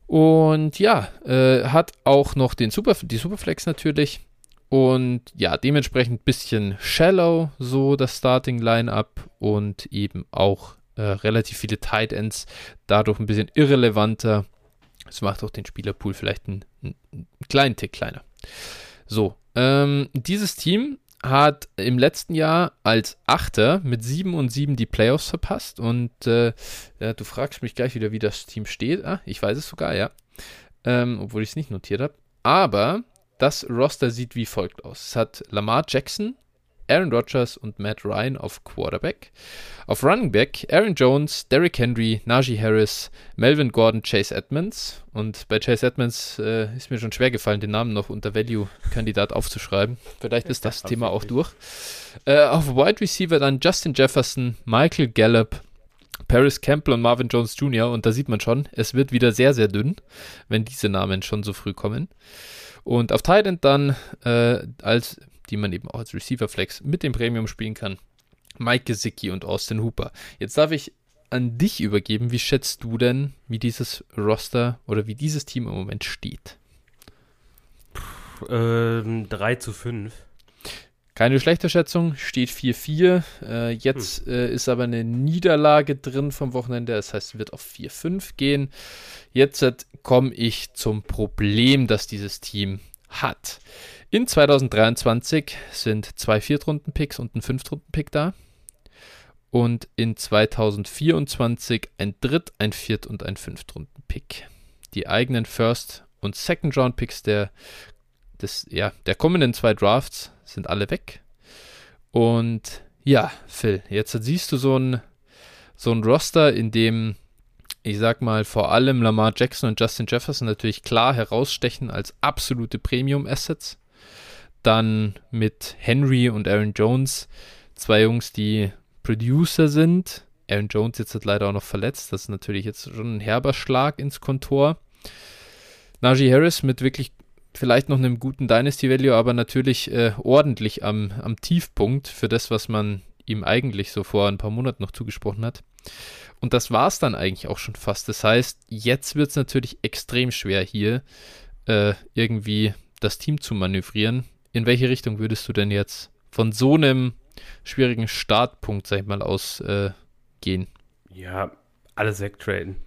Und ja, äh, hat auch noch den Super, die Superflex natürlich. Und ja, dementsprechend ein bisschen shallow, so das Starting Lineup und eben auch äh, relativ viele Tight Ends, dadurch ein bisschen irrelevanter. Das macht auch den Spielerpool vielleicht einen, einen kleinen Tick kleiner. So, ähm, dieses Team hat im letzten Jahr als Achter mit 7 und 7 die Playoffs verpasst. Und äh, ja, du fragst mich gleich wieder, wie das Team steht. Ah, ich weiß es sogar, ja. Ähm, obwohl ich es nicht notiert habe. Aber das Roster sieht wie folgt aus. Es hat Lamar Jackson, Aaron Rodgers und Matt Ryan auf Quarterback. Auf Running Back Aaron Jones, Derrick Henry, Najee Harris, Melvin Gordon, Chase Edmonds. Und bei Chase Edmonds äh, ist mir schon schwer gefallen, den Namen noch unter Value-Kandidat [laughs] aufzuschreiben. Vielleicht ist das Thema auch durch. Äh, auf Wide Receiver dann Justin Jefferson, Michael Gallup, Paris Campbell und Marvin Jones Jr. Und da sieht man schon, es wird wieder sehr, sehr dünn, wenn diese Namen schon so früh kommen. Und auf Titan dann äh, als die man eben auch als Receiver Flex mit dem Premium spielen kann. Mike Gesicki und Austin Hooper. Jetzt darf ich an dich übergeben. Wie schätzt du denn, wie dieses Roster oder wie dieses Team im Moment steht? ähm, 3 zu 5. Keine schlechte Schätzung, steht 4-4. Äh, jetzt hm. äh, ist aber eine Niederlage drin vom Wochenende, das heißt, es wird auf 4-5 gehen. Jetzt äh, komme ich zum Problem, das dieses Team hat. In 2023 sind zwei Viertrunden-Picks und ein Fünftrunden-Pick da. Und in 2024 ein Dritt-, ein Viert- und ein Fünftrunden-Pick. Die eigenen First- und Second-Round-Picks der, ja, der kommenden zwei Drafts sind alle weg. Und ja, Phil, jetzt siehst du so ein, so ein Roster, in dem ich sag mal, vor allem Lamar Jackson und Justin Jefferson natürlich klar herausstechen als absolute Premium-Assets. Dann mit Henry und Aaron Jones, zwei Jungs, die Producer sind. Aaron Jones jetzt hat leider auch noch verletzt. Das ist natürlich jetzt schon ein herber Schlag ins Kontor. Najee Harris mit wirklich vielleicht noch einem guten Dynasty Value, aber natürlich äh, ordentlich am, am Tiefpunkt für das, was man ihm eigentlich so vor ein paar Monaten noch zugesprochen hat. Und das war es dann eigentlich auch schon fast. Das heißt, jetzt wird es natürlich extrem schwer, hier äh, irgendwie das Team zu manövrieren. In welche Richtung würdest du denn jetzt von so einem schwierigen Startpunkt, sag ich mal, ausgehen. Äh, ja, alles wegtraden.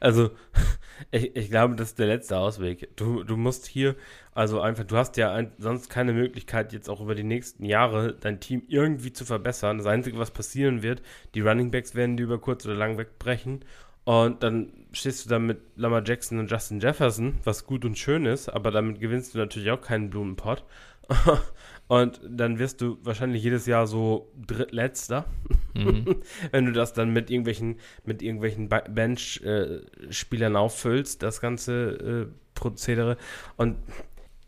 Also, [laughs] ich, ich glaube, das ist der letzte Ausweg. Du, du musst hier, also einfach, du hast ja ein, sonst keine Möglichkeit, jetzt auch über die nächsten Jahre dein Team irgendwie zu verbessern. Das Einzige, was passieren wird, die Running Backs werden die über kurz oder lang wegbrechen. Und dann stehst du da mit Lamar Jackson und Justin Jefferson, was gut und schön ist, aber damit gewinnst du natürlich auch keinen Blumenpott. [laughs] Und dann wirst du wahrscheinlich jedes Jahr so drittletzter, mhm. [laughs] wenn du das dann mit irgendwelchen, mit irgendwelchen Bench-Spielern auffüllst, das ganze äh, Prozedere. Und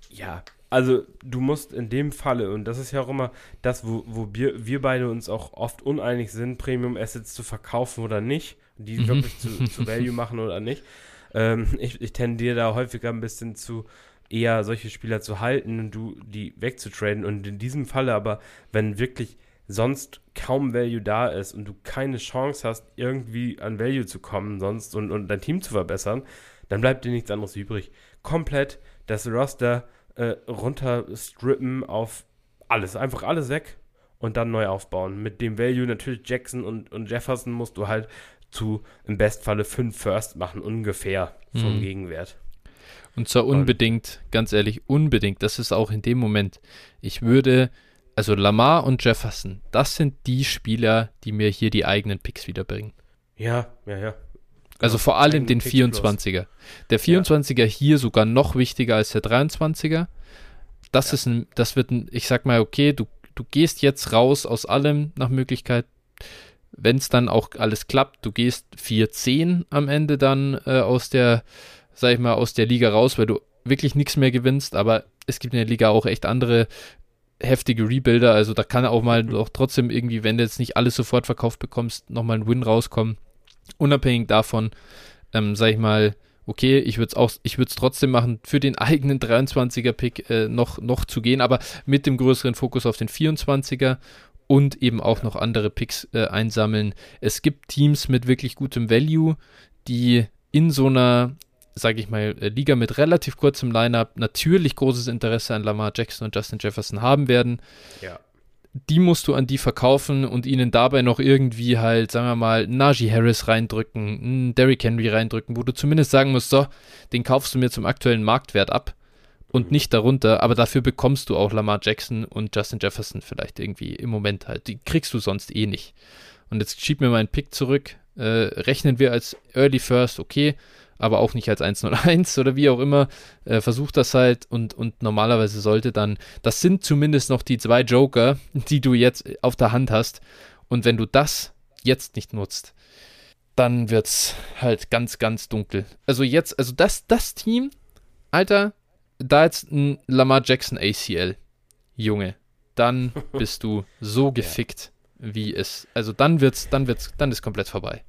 ja, also du musst in dem Falle, und das ist ja auch immer das, wo, wo wir, wir beide uns auch oft uneinig sind, Premium Assets zu verkaufen oder nicht, die mhm. wirklich zu, zu Value machen oder nicht. Ähm, ich, ich tendiere da häufiger ein bisschen zu, eher solche Spieler zu halten und du die wegzutraden. Und in diesem Falle aber, wenn wirklich sonst kaum Value da ist und du keine Chance hast, irgendwie an Value zu kommen sonst und, und dein Team zu verbessern, dann bleibt dir nichts anderes übrig. Komplett das Roster äh, runterstrippen auf alles, einfach alles weg und dann neu aufbauen. Mit dem Value natürlich Jackson und, und Jefferson musst du halt zu im Bestfalle 5 First machen, ungefähr vom mhm. Gegenwert. Und zwar unbedingt, ganz ehrlich, unbedingt. Das ist auch in dem Moment. Ich würde, also Lamar und Jefferson, das sind die Spieler, die mir hier die eigenen Picks wiederbringen. Ja, ja, ja. Also vor allem den 24er. Der 24er ja. hier sogar noch wichtiger als der 23er. Das ja. ist ein, das wird ein, ich sag mal, okay, du, du gehst jetzt raus aus allem nach Möglichkeit. Wenn es dann auch alles klappt, du gehst 4-10 am Ende dann äh, aus der sag ich mal, aus der Liga raus, weil du wirklich nichts mehr gewinnst, aber es gibt in der Liga auch echt andere heftige Rebuilder, also da kann auch mal auch trotzdem irgendwie, wenn du jetzt nicht alles sofort verkauft bekommst, nochmal ein Win rauskommen. Unabhängig davon, ähm, sag ich mal, okay, ich würde es auch, ich würde es trotzdem machen, für den eigenen 23er Pick äh, noch, noch zu gehen, aber mit dem größeren Fokus auf den 24er und eben auch noch andere Picks äh, einsammeln. Es gibt Teams mit wirklich gutem Value, die in so einer sage ich mal, äh, Liga mit relativ kurzem Lineup natürlich großes Interesse an Lamar Jackson und Justin Jefferson haben werden. Ja. Die musst du an die verkaufen und ihnen dabei noch irgendwie halt, sagen wir mal, Najee Harris reindrücken, Derrick Henry reindrücken, wo du zumindest sagen musst, so, den kaufst du mir zum aktuellen Marktwert ab und mhm. nicht darunter, aber dafür bekommst du auch Lamar Jackson und Justin Jefferson vielleicht irgendwie im Moment halt. Die kriegst du sonst eh nicht. Und jetzt schieb mir meinen Pick zurück. Äh, rechnen wir als Early First, okay aber auch nicht als 101 oder wie auch immer. Äh, versucht das halt und, und normalerweise sollte dann, das sind zumindest noch die zwei Joker, die du jetzt auf der Hand hast. Und wenn du das jetzt nicht nutzt, dann wird es halt ganz, ganz dunkel. Also jetzt, also das, das Team, Alter, da jetzt ein Lamar Jackson ACL, Junge, dann [laughs] bist du so gefickt, wie es, also dann wird's, dann wird's, dann ist komplett vorbei.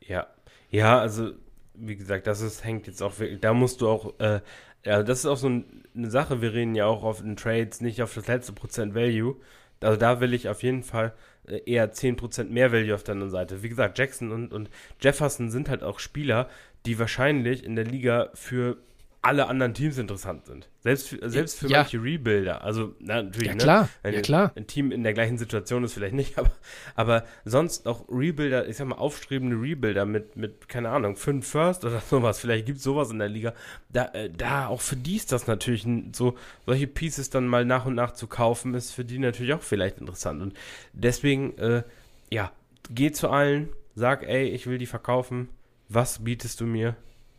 Ja, ja, also wie gesagt, das ist, hängt jetzt auch wirklich, da musst du auch, äh, ja, das ist auch so ein, eine Sache, wir reden ja auch auf den Trades nicht auf das letzte Prozent Value. Also da will ich auf jeden Fall äh, eher 10% mehr Value auf der anderen Seite. Wie gesagt, Jackson und, und Jefferson sind halt auch Spieler, die wahrscheinlich in der Liga für alle anderen Teams interessant sind. Selbst für, selbst für ja. manche Rebuilder. Also na, natürlich, ja, ne? klar. Wenn ja, klar. ein Team in der gleichen Situation ist, vielleicht nicht, [laughs] aber, aber sonst auch Rebuilder, ich sag mal, aufstrebende Rebuilder mit, mit keine Ahnung, fünf First oder [laughs] sowas, vielleicht gibt es sowas in der Liga. Da, äh, da auch für die ist das natürlich so, solche Pieces dann mal nach und nach zu kaufen, ist für die natürlich auch vielleicht interessant. Und deswegen, äh, ja, geh zu allen, sag, ey, ich will die verkaufen. Was bietest du mir?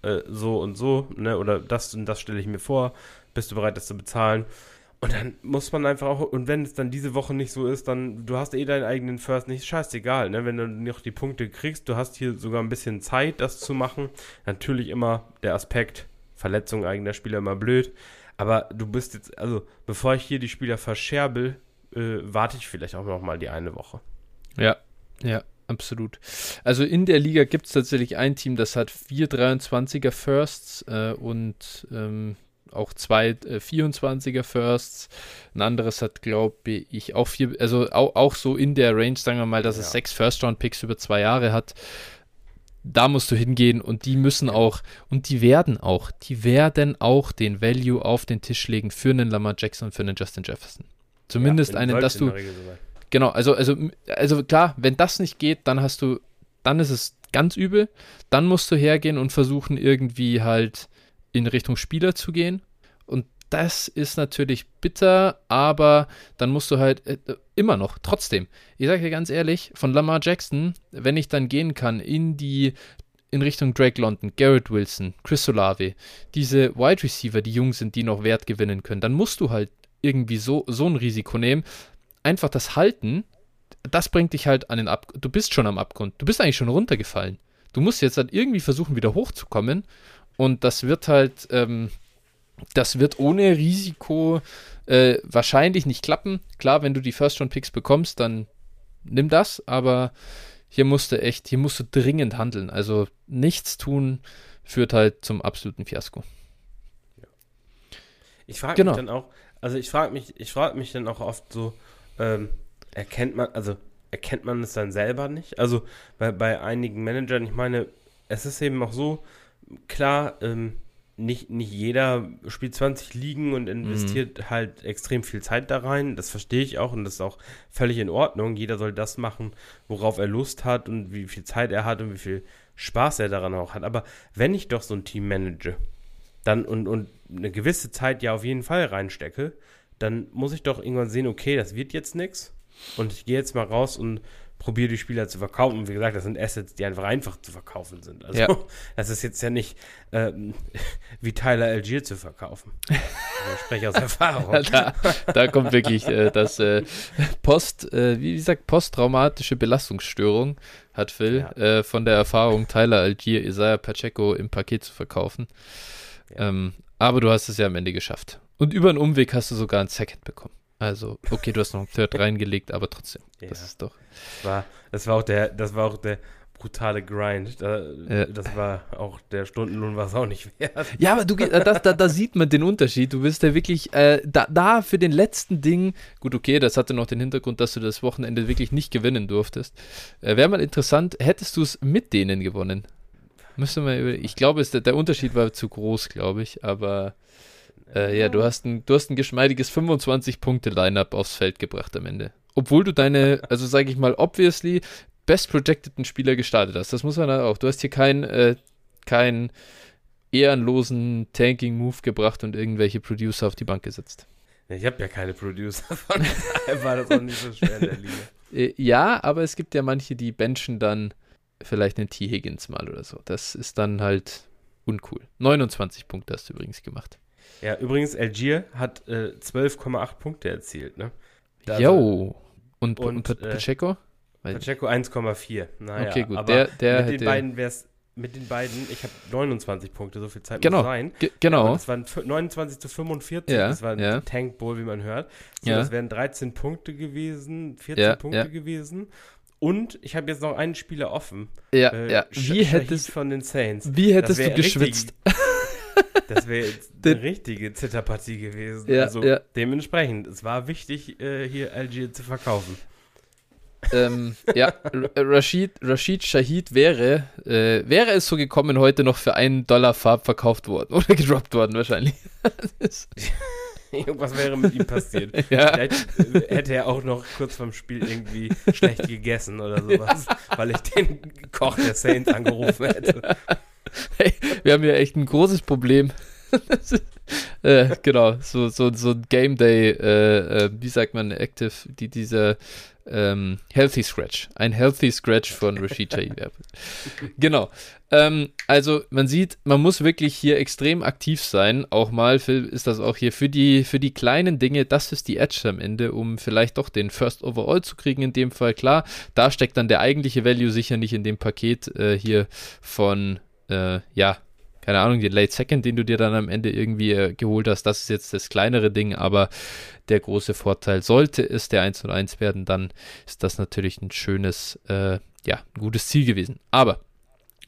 Äh, so und so, ne, oder das und das stelle ich mir vor, bist du bereit, das zu bezahlen? Und dann muss man einfach auch, und wenn es dann diese Woche nicht so ist, dann, du hast eh deinen eigenen First nicht, scheißegal, ne? Wenn du noch die Punkte kriegst, du hast hier sogar ein bisschen Zeit, das zu machen. Natürlich immer der Aspekt, Verletzung eigener Spieler immer blöd. Aber du bist jetzt, also bevor ich hier die Spieler verscherbel, äh, warte ich vielleicht auch noch mal die eine Woche. Ja, ja, absolut. Also in der Liga gibt es tatsächlich ein Team, das hat vier 23er Firsts äh, und ähm, auch zwei äh, 24er Firsts. Ein anderes hat, glaube ich, auch vier, also auch, auch so in der Range, sagen wir mal, dass ja. es sechs First-Round-Picks über zwei Jahre hat. Da musst du hingehen und die müssen auch, und die werden auch, die werden auch den Value auf den Tisch legen für einen Lamar Jackson und für einen Justin Jefferson. Zumindest ja, einen, dass du. Genau. Also, also, also klar, wenn das nicht geht, dann hast du, dann ist es ganz übel. Dann musst du hergehen und versuchen, irgendwie halt in Richtung Spieler zu gehen. Und das ist natürlich bitter, aber dann musst du halt äh, immer noch, trotzdem. Ich sage dir ganz ehrlich, von Lamar Jackson, wenn ich dann gehen kann in die in Richtung Drake London, Garrett Wilson, Chris Solave, diese Wide Receiver, die jung sind, die noch Wert gewinnen können, dann musst du halt irgendwie so, so ein Risiko nehmen. Einfach das Halten, das bringt dich halt an den Abgrund. Du bist schon am Abgrund. Du bist eigentlich schon runtergefallen. Du musst jetzt halt irgendwie versuchen, wieder hochzukommen. Und das wird halt, ähm, das wird ohne Risiko äh, wahrscheinlich nicht klappen. Klar, wenn du die First-Round-Picks bekommst, dann nimm das, aber hier musst du echt, hier musst du dringend handeln. Also nichts tun führt halt zum absoluten Fiasko. Ich frage genau. mich dann auch, also ich frage mich, ich frage mich dann auch oft so, ähm, erkennt man, also erkennt man es dann selber nicht? Also bei, bei einigen Managern, ich meine, es ist eben auch so, klar, ähm, nicht, nicht jeder spielt 20 Ligen und investiert mhm. halt extrem viel Zeit da rein. Das verstehe ich auch und das ist auch völlig in Ordnung. Jeder soll das machen, worauf er Lust hat und wie viel Zeit er hat und wie viel Spaß er daran auch hat. Aber wenn ich doch so ein Team manage, dann und, und eine gewisse Zeit ja auf jeden Fall reinstecke, dann muss ich doch irgendwann sehen, okay, das wird jetzt nichts und ich gehe jetzt mal raus und probiere die Spieler zu verkaufen. Und wie gesagt, das sind Assets, die einfach einfach zu verkaufen sind. Also ja. [laughs] das ist jetzt ja nicht ähm, [laughs] wie Tyler Algier zu verkaufen. Also ich spreche aus [laughs] Erfahrung. da, da kommt wirklich äh, das äh, Post, äh, wie gesagt, posttraumatische Belastungsstörung hat Phil ja. Äh, von der Erfahrung, Tyler Algier, Isaiah Pacheco im Paket zu verkaufen. Ja. Ähm, aber du hast es ja am Ende geschafft. Und über einen Umweg hast du sogar ein Second bekommen. Also, okay, du hast noch ein Third [laughs] reingelegt, aber trotzdem. Ja. Das ist doch. Das war, das war auch der, das war auch der brutale Grind. Da, ja. Das war auch der Stundenlohn war es auch nicht wert. Ja, aber du das, da, da sieht man den Unterschied. Du bist ja wirklich äh, da, da für den letzten Ding. Gut, okay, das hatte noch den Hintergrund, dass du das Wochenende wirklich nicht gewinnen durftest. Äh, Wäre mal interessant, hättest du es mit denen gewonnen? Müsste man über, ich glaube, der, der Unterschied war zu groß, glaube ich, aber äh, ja, du hast ein, du hast ein geschmeidiges 25-Punkte-Line-Up aufs Feld gebracht am Ende. Obwohl du deine, [laughs] also sage ich mal, obviously best projecteden Spieler gestartet hast. Das muss man dann auch. Du hast hier keinen äh, kein ehrenlosen Tanking-Move gebracht und irgendwelche Producer auf die Bank gesetzt. Ich habe ja keine Producer, [laughs] von daher war das auch nicht so schwer in der Liga. Äh, ja, aber es gibt ja manche, die benchen dann vielleicht einen T. Higgins mal oder so. Das ist dann halt uncool. 29 Punkte hast du übrigens gemacht. Ja, übrigens, Algier hat äh, 12,8 Punkte erzielt, ne? Jo. Und, und, und Pacheco? Äh, Pacheco 1,4. Naja, okay, gut. Der, der mit den beiden wäre es mit den beiden, ich habe 29 Punkte, so viel Zeit genau. muss sein. G genau. das waren 29 zu 45, ja, das war ein ja. Tank Bowl, wie man hört. So, ja. Das wären 13 Punkte gewesen, 14 ja, Punkte gewesen. Und ich habe jetzt noch einen Spieler offen. Ja, äh, ja. Wie hättest von den Saints. Wie hättest du geschwitzt? Das wäre jetzt [laughs] eine richtige Zitterpartie gewesen. Ja, also ja. dementsprechend, es war wichtig, äh, hier Algier zu verkaufen. ähm, ja, Rashid, Rashid Shahid wäre, äh, wäre es so gekommen, heute noch für einen Dollar Farb verkauft worden oder [laughs] gedroppt worden wahrscheinlich. [laughs] Irgendwas wäre mit ihm passiert. Ja. Vielleicht äh, hätte er auch noch kurz vorm Spiel irgendwie schlecht gegessen oder sowas, ja. weil ich den Koch der Saints angerufen hätte. [laughs] Hey, wir haben ja echt ein großes Problem. [laughs] äh, genau, so, so, so ein Game Day, äh, äh, wie sagt man, Active, die, dieser ähm, Healthy Scratch. Ein Healthy Scratch von [laughs] Rashid Shaib. genau. Ähm, also man sieht, man muss wirklich hier extrem aktiv sein. Auch mal, Phil, ist das auch hier für die, für die kleinen Dinge, das ist die Edge am Ende, um vielleicht doch den First Overall zu kriegen in dem Fall. Klar, da steckt dann der eigentliche Value sicher nicht in dem Paket äh, hier von äh, ja, keine Ahnung, den Late Second, den du dir dann am Ende irgendwie äh, geholt hast, das ist jetzt das kleinere Ding, aber der große Vorteil, sollte es der 1 und 1 werden, dann ist das natürlich ein schönes, äh, ja, ein gutes Ziel gewesen. Aber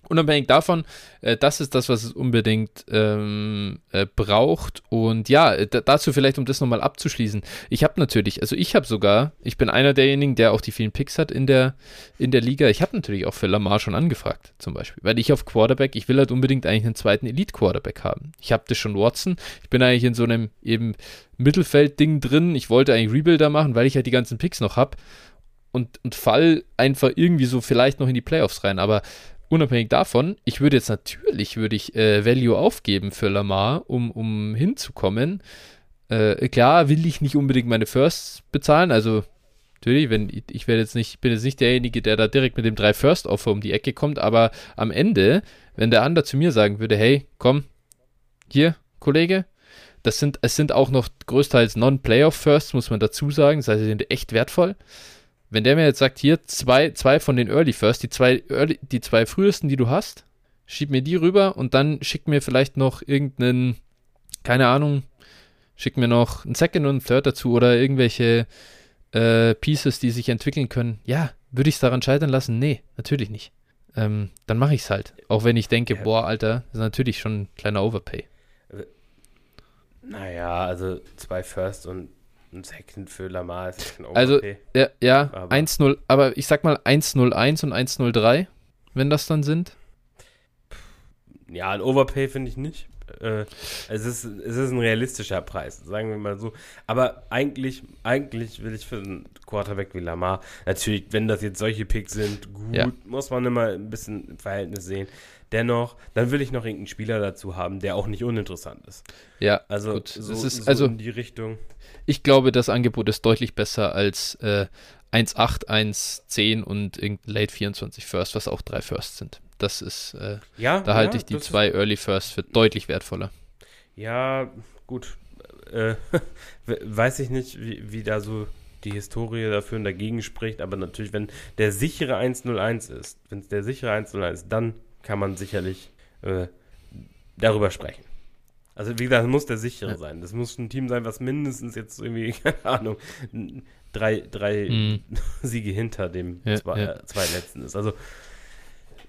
unabhängig davon, äh, das ist das, was es unbedingt ähm, äh, braucht. Und ja, äh, dazu vielleicht, um das nochmal abzuschließen. Ich habe natürlich, also ich habe sogar, ich bin einer derjenigen, der auch die vielen Picks hat in der, in der Liga. Ich habe natürlich auch für Lamar schon angefragt, zum Beispiel. Weil ich auf Quarterback, ich will halt unbedingt eigentlich einen zweiten Elite-Quarterback haben. Ich habe das schon Watson. Ich bin eigentlich in so einem eben Mittelfeld-Ding drin. Ich wollte eigentlich Rebuilder machen, weil ich halt die ganzen Picks noch habe. Und, und fall einfach irgendwie so vielleicht noch in die Playoffs rein. Aber unabhängig davon, ich würde jetzt natürlich, würde ich äh, Value aufgeben für Lamar, um, um hinzukommen. Äh, klar will ich nicht unbedingt meine Firsts bezahlen, also natürlich, wenn ich werde jetzt nicht, bin jetzt nicht derjenige, der da direkt mit dem 3 First Offer um die Ecke kommt, aber am Ende, wenn der andere zu mir sagen würde, hey, komm, hier, Kollege, das sind, es sind auch noch größtenteils Non-Playoff Firsts, muss man dazu sagen, das heißt, sie sind echt wertvoll. Wenn der mir jetzt sagt, hier zwei, zwei von den Early First, die zwei, Early, die zwei frühesten, die du hast, schieb mir die rüber und dann schick mir vielleicht noch irgendeinen, keine Ahnung, schick mir noch einen Second und einen Third dazu oder irgendwelche äh, Pieces, die sich entwickeln können. Ja, würde ich es daran scheitern lassen? Nee, natürlich nicht. Ähm, dann mache ich es halt. Auch wenn ich denke, ja. boah, Alter, das ist natürlich schon ein kleiner Overpay. Naja, also zwei First und ein Second für Lamar ist kein Also, ja, ja 1-0, aber ich sag mal 1-0-1 und 1-0-3, wenn das dann sind. Ja, ein Overpay finde ich nicht. Äh, es, ist, es ist ein realistischer Preis, sagen wir mal so. Aber eigentlich, eigentlich will ich für einen Quarterback wie Lamar, natürlich, wenn das jetzt solche Picks sind, gut, ja. muss man immer ein bisschen im Verhältnis sehen. Dennoch, dann will ich noch irgendeinen Spieler dazu haben, der auch nicht uninteressant ist. Ja, also gut. So, es ist, so also, in die Richtung. Ich glaube, das Angebot ist deutlich besser als äh, 1,8, 1,10 und irgendein Late 24 First, was auch drei Firsts sind. Das ist, äh, ja, da halte ja, ich die zwei Early First für deutlich wertvoller. Ja, gut. Äh, [laughs] weiß ich nicht, wie, wie da so die Historie dafür und dagegen spricht, aber natürlich, wenn der sichere 101 ist, wenn es der sichere 101 ist, dann kann man sicherlich äh, darüber sprechen. Also wie gesagt, muss der sichere ja. sein. Das muss ein Team sein, was mindestens jetzt irgendwie, [laughs] keine Ahnung, drei, drei mhm. [laughs] Siege hinter dem ja, zwei, ja. Äh, zweitletzten ist. Also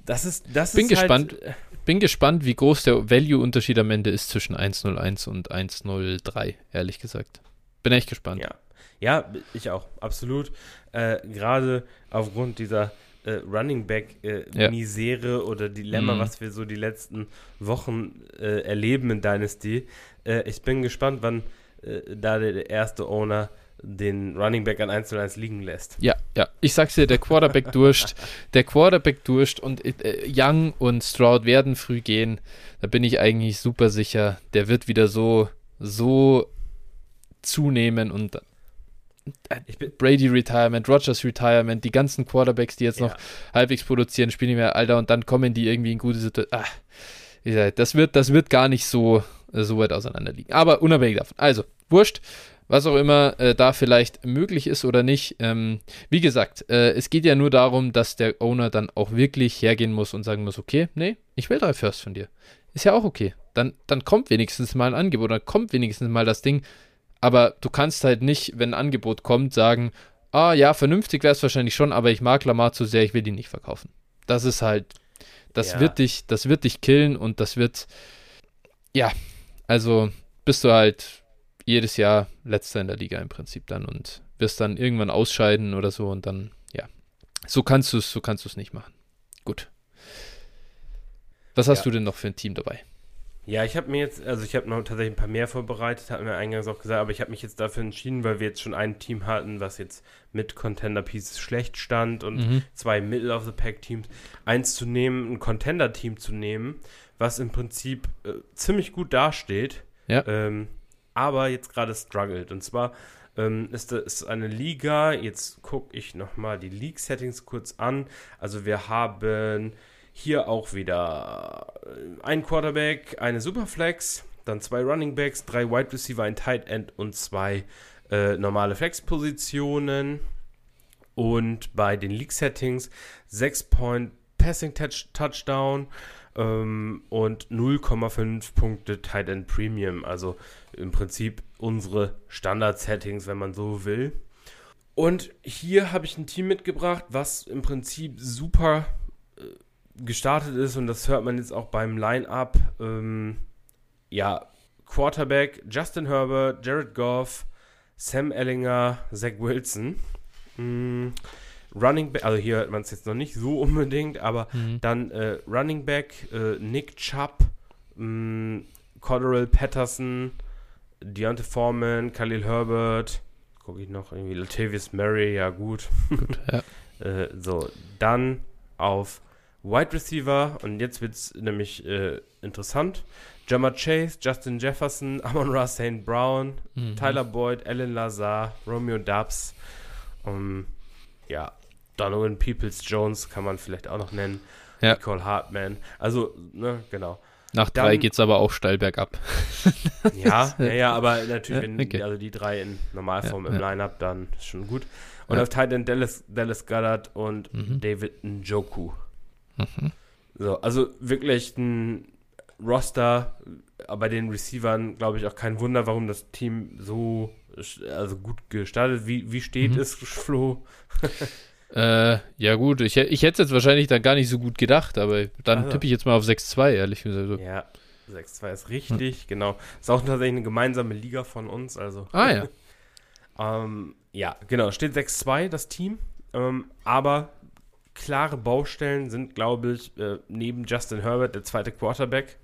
das ist, das bin ist gespannt, halt, bin gespannt, wie groß der Value-Unterschied am Ende ist zwischen 101 und 103, ehrlich gesagt. Bin echt gespannt. Ja, ja ich auch, absolut. Äh, Gerade aufgrund dieser äh, Running Back äh, ja. Misere oder Dilemma, mhm. was wir so die letzten Wochen äh, erleben in Dynasty. Äh, ich bin gespannt, wann äh, da der erste Owner den Running Back an 1 zu 1 liegen lässt. Ja, ja. Ich sag's dir, der Quarterback [laughs] durst, der Quarterback durst und äh, Young und Stroud werden früh gehen. Da bin ich eigentlich super sicher. Der wird wieder so, so zunehmen und Brady Retirement, Rogers Retirement, die ganzen Quarterbacks, die jetzt ja. noch halbwegs produzieren, spielen nicht mehr, Alter, und dann kommen die irgendwie in gute Situation. Ah, das wird, das wird gar nicht so, so weit auseinander liegen. Aber unabhängig davon. Also, wurscht was auch immer äh, da vielleicht möglich ist oder nicht. Ähm, wie gesagt, äh, es geht ja nur darum, dass der Owner dann auch wirklich hergehen muss und sagen muss, okay, nee, ich will drei First von dir. Ist ja auch okay. Dann, dann kommt wenigstens mal ein Angebot, dann kommt wenigstens mal das Ding. Aber du kannst halt nicht, wenn ein Angebot kommt, sagen, ah ja, vernünftig wäre es wahrscheinlich schon, aber ich mag Lamar zu sehr, ich will ihn nicht verkaufen. Das ist halt, das ja. wird dich, das wird dich killen und das wird, ja, also bist du halt jedes Jahr letzter in der Liga im Prinzip dann und wirst dann irgendwann ausscheiden oder so und dann, ja. So kannst du es, so kannst du es nicht machen. Gut. Was hast ja. du denn noch für ein Team dabei? Ja, ich habe mir jetzt, also ich habe noch tatsächlich ein paar mehr vorbereitet, hatten wir eingangs auch gesagt, aber ich habe mich jetzt dafür entschieden, weil wir jetzt schon ein Team hatten, was jetzt mit Contender Pieces schlecht stand und mhm. zwei Middle of the Pack Teams, eins zu nehmen, ein Contender Team zu nehmen, was im Prinzip äh, ziemlich gut dasteht. Ja. Ähm, aber jetzt gerade struggelt. Und zwar ähm, ist es eine Liga, jetzt gucke ich nochmal die League-Settings kurz an. Also wir haben hier auch wieder äh, ein Quarterback, eine Superflex, dann zwei Running Backs, drei Wide Receiver, ein Tight End und zwei äh, normale Flex-Positionen. Und bei den League-Settings 6 Point Passing Touchdown ähm, und 0,5 Punkte Tight End Premium. Also im Prinzip unsere Standard-Settings, wenn man so will. Und hier habe ich ein Team mitgebracht, was im Prinzip super äh, gestartet ist und das hört man jetzt auch beim Line-Up. Ähm, ja, Quarterback Justin Herbert, Jared Goff, Sam Ellinger, Zach Wilson. Mhm. Running Back, also hier hört man es jetzt noch nicht so [laughs] unbedingt, aber mhm. dann äh, Running Back äh, Nick Chubb, mh, Cordell Patterson, Deontay Foreman, Khalil Herbert, gucke ich noch irgendwie, Latavius Murray, ja gut. gut ja. [laughs] äh, so, dann auf Wide Receiver und jetzt wird es nämlich äh, interessant. Jammer Chase, Justin Jefferson, [laughs] Amon Ra St. Brown, mhm. Tyler Boyd, Alan Lazar, Romeo Dubs, um, ja, Donovan Peoples Jones kann man vielleicht auch noch nennen. Ja. Nicole Hartman. Also, ne, genau. Nach Dann, drei geht es aber auch steil bergab. [laughs] ja, ja, ja, aber natürlich, wenn okay. also die drei in Normalform ja, im ja. Line-Up, dann ist schon gut. Und auf Titan Dallas, Dallas Goddard und mhm. David Njoku. Mhm. So, also wirklich ein Roster, bei den Receivern, glaube ich, auch kein Wunder, warum das Team so also gut gestartet. Wie, wie steht mhm. es, Flo? [laughs] Äh, ja gut, ich, ich hätte es jetzt wahrscheinlich dann gar nicht so gut gedacht, aber dann also. tippe ich jetzt mal auf 6-2, ehrlich gesagt. Ja, 6-2 ist richtig, hm. genau. Ist auch tatsächlich eine gemeinsame Liga von uns, also. Ah ja. [laughs] ähm, ja, genau, steht 6-2 das Team, ähm, aber klare Baustellen sind, glaube ich, äh, neben Justin Herbert der zweite Quarterback.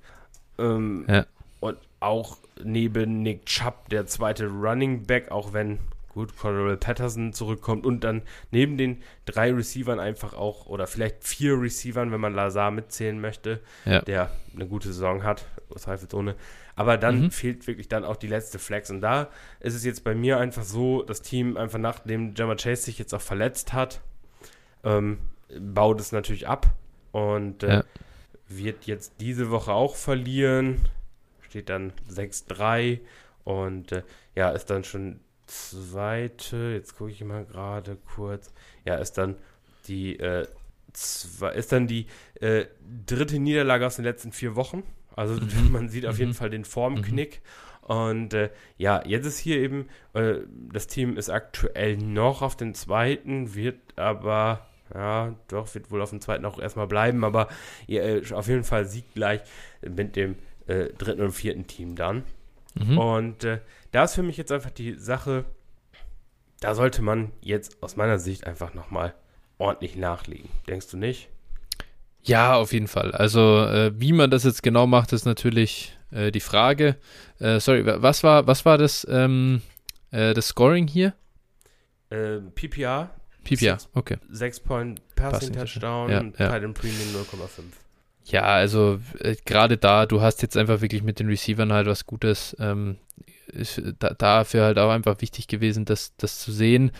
Ähm, ja. Und auch neben Nick Chubb der zweite Running Back, auch wenn gut, Cordell Patterson zurückkommt und dann neben den drei Receivern einfach auch, oder vielleicht vier Receivern, wenn man Lazar mitzählen möchte, ja. der eine gute Saison hat, zweifelsohne. Aber dann mhm. fehlt wirklich dann auch die letzte Flex. Und da ist es jetzt bei mir einfach so, das Team einfach nachdem Jammer Chase sich jetzt auch verletzt hat, ähm, baut es natürlich ab und äh, ja. wird jetzt diese Woche auch verlieren. Steht dann 6-3 und äh, ja, ist dann schon zweite, jetzt gucke ich mal gerade kurz, ja, ist dann die, äh, zwei, ist dann die äh, dritte Niederlage aus den letzten vier Wochen. Also mhm. [laughs] man sieht auf jeden mhm. Fall den Formknick. Mhm. Und äh, ja, jetzt ist hier eben, äh, das Team ist aktuell noch auf den zweiten, wird aber, ja, doch, wird wohl auf dem zweiten auch erstmal bleiben, aber ja, äh, auf jeden Fall sieggleich mit dem äh, dritten und vierten Team dann. Mhm. Und äh, da ist für mich jetzt einfach die Sache, da sollte man jetzt aus meiner Sicht einfach nochmal ordentlich nachlegen. Denkst du nicht? Ja, auf jeden Fall. Also, äh, wie man das jetzt genau macht, ist natürlich äh, die Frage. Äh, sorry, was war, was war das, ähm, äh, das Scoring hier? PPR. PPR, okay. 6 Point Passing Touchdown, ja, ja. Titan Premium 0,5. Ja, also äh, gerade da, du hast jetzt einfach wirklich mit den Receivern halt was Gutes. Ähm, ist da, dafür halt auch einfach wichtig gewesen, das, das zu sehen.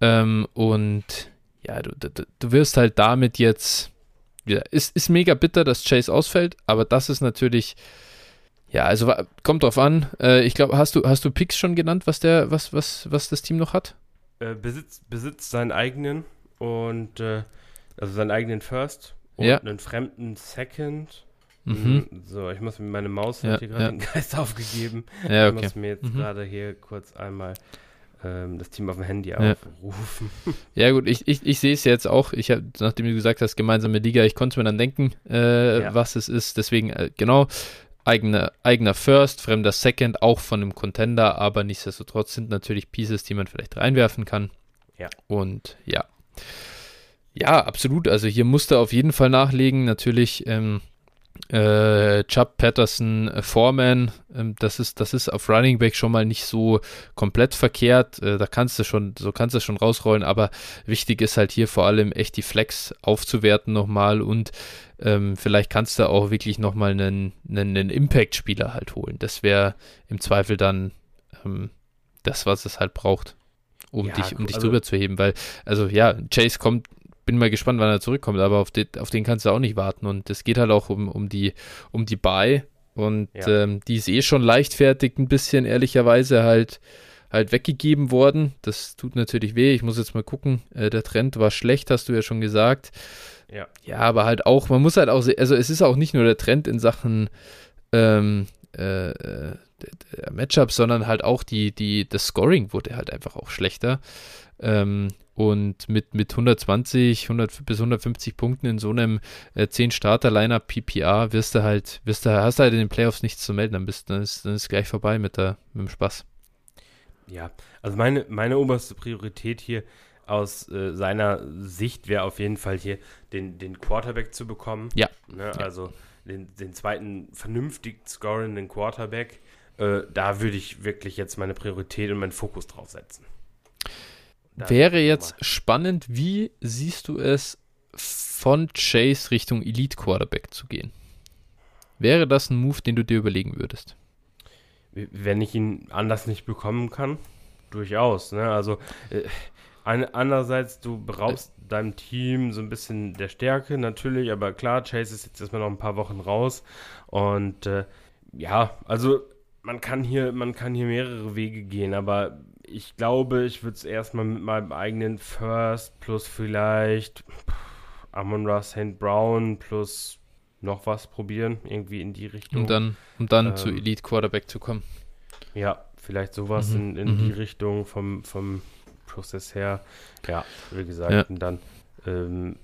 Ähm, und ja, du, du, du wirst halt damit jetzt, ja, ist, ist mega bitter, dass Chase ausfällt, aber das ist natürlich, ja, also kommt drauf an. Äh, ich glaube, hast du, hast du Picks schon genannt, was der, was, was, was das Team noch hat? Äh, besitzt, besitzt seinen eigenen und äh, also seinen eigenen First und ja. einen fremden Second. Mhm. Hm, so, ich muss mir meine Maus ja, hat hier gerade ja. den Geist [laughs] aufgegeben. Ja, okay. Ich muss mir jetzt mhm. gerade hier kurz einmal ähm, das Team auf dem Handy aufrufen. [laughs] Ja, gut, ich, ich, ich sehe es jetzt auch. Ich habe, nachdem du gesagt hast, gemeinsame Liga, ich konnte mir dann denken, äh, was es ist. Deswegen, äh, genau, eigener, eigener First, fremder Second, auch von einem Contender, aber nichtsdestotrotz sind natürlich Pieces, die man vielleicht reinwerfen kann. Ja. Und ja. Ja, absolut. Also hier musste auf jeden Fall nachlegen. Natürlich ähm, äh, Chubb, Patterson, äh, Foreman. Ähm, das, ist, das ist auf Running Back schon mal nicht so komplett verkehrt. Äh, da kannst du schon, so kannst du schon rausrollen. Aber wichtig ist halt hier vor allem echt die Flex aufzuwerten nochmal und ähm, vielleicht kannst du auch wirklich nochmal einen, einen, einen Impact-Spieler halt holen. Das wäre im Zweifel dann ähm, das, was es halt braucht um ja, dich, um dich also, drüber zu heben, weil, also ja, Chase kommt bin mal gespannt, wann er zurückkommt, aber auf den, auf den kannst du auch nicht warten. Und es geht halt auch um, um die, um die Buy. Und ja. ähm, die ist eh schon leichtfertig ein bisschen, ehrlicherweise, halt, halt weggegeben worden. Das tut natürlich weh. Ich muss jetzt mal gucken. Äh, der Trend war schlecht, hast du ja schon gesagt. Ja. Ja, aber halt auch, man muss halt auch, also es ist auch nicht nur der Trend in Sachen ähm, äh, äh Matchups, sondern halt auch die, die, das Scoring wurde halt einfach auch schlechter. Ähm, Und mit, mit 120, 100 bis 150 Punkten in so einem äh, 10-Starter-Liner PPA wirst du halt, wirst du, hast du halt in den Playoffs nichts zu melden, dann, bist, dann, ist, dann ist gleich vorbei mit, der, mit dem Spaß. Ja, also meine, meine oberste Priorität hier aus äh, seiner Sicht wäre auf jeden Fall hier den, den Quarterback zu bekommen. Ja. Ne, ja. Also den, den zweiten vernünftig scorenden Quarterback. Äh, da würde ich wirklich jetzt meine Priorität und meinen Fokus drauf setzen. Wäre jetzt spannend, wie siehst du es, von Chase Richtung Elite Quarterback zu gehen? Wäre das ein Move, den du dir überlegen würdest? Wenn ich ihn anders nicht bekommen kann, durchaus. Ne? Also äh, andererseits, du beraubst äh. deinem Team so ein bisschen der Stärke natürlich, aber klar, Chase ist jetzt erstmal noch ein paar Wochen raus und äh, ja, also man kann hier, man kann hier mehrere Wege gehen, aber ich glaube, ich würde es erstmal mit meinem eigenen First plus vielleicht Amon Ross St. Brown plus noch was probieren, irgendwie in die Richtung. Um dann, um dann ähm, zu Elite Quarterback zu kommen. Ja, vielleicht sowas mhm, in, in mhm. die Richtung vom, vom Prozess her. Ja, wie gesagt, ja. und dann ähm,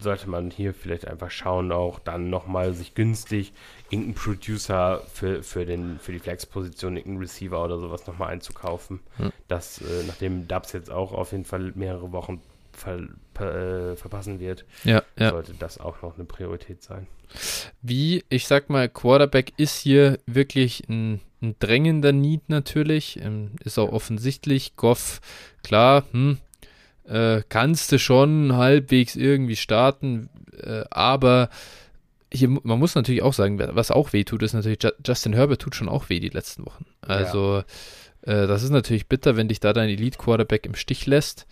sollte man hier vielleicht einfach schauen, auch dann nochmal sich günstig irgendeinen Producer für, für, den, für die Flex-Position, irgendeinen Receiver oder sowas nochmal einzukaufen. Hm. Das, äh, nachdem Dubs jetzt auch auf jeden Fall mehrere Wochen ver, äh, verpassen wird, ja, ja. sollte das auch noch eine Priorität sein. Wie, ich sag mal, Quarterback ist hier wirklich ein, ein drängender Need natürlich, ähm, ist auch offensichtlich. Goff, klar, hm, äh, kannst du schon halbwegs irgendwie starten, äh, aber hier, man muss natürlich auch sagen, was auch weh tut, ist natürlich, Justin Herbert tut schon auch weh die letzten Wochen. Also, ja. äh, das ist natürlich bitter, wenn dich da dein Elite-Quarterback im Stich lässt.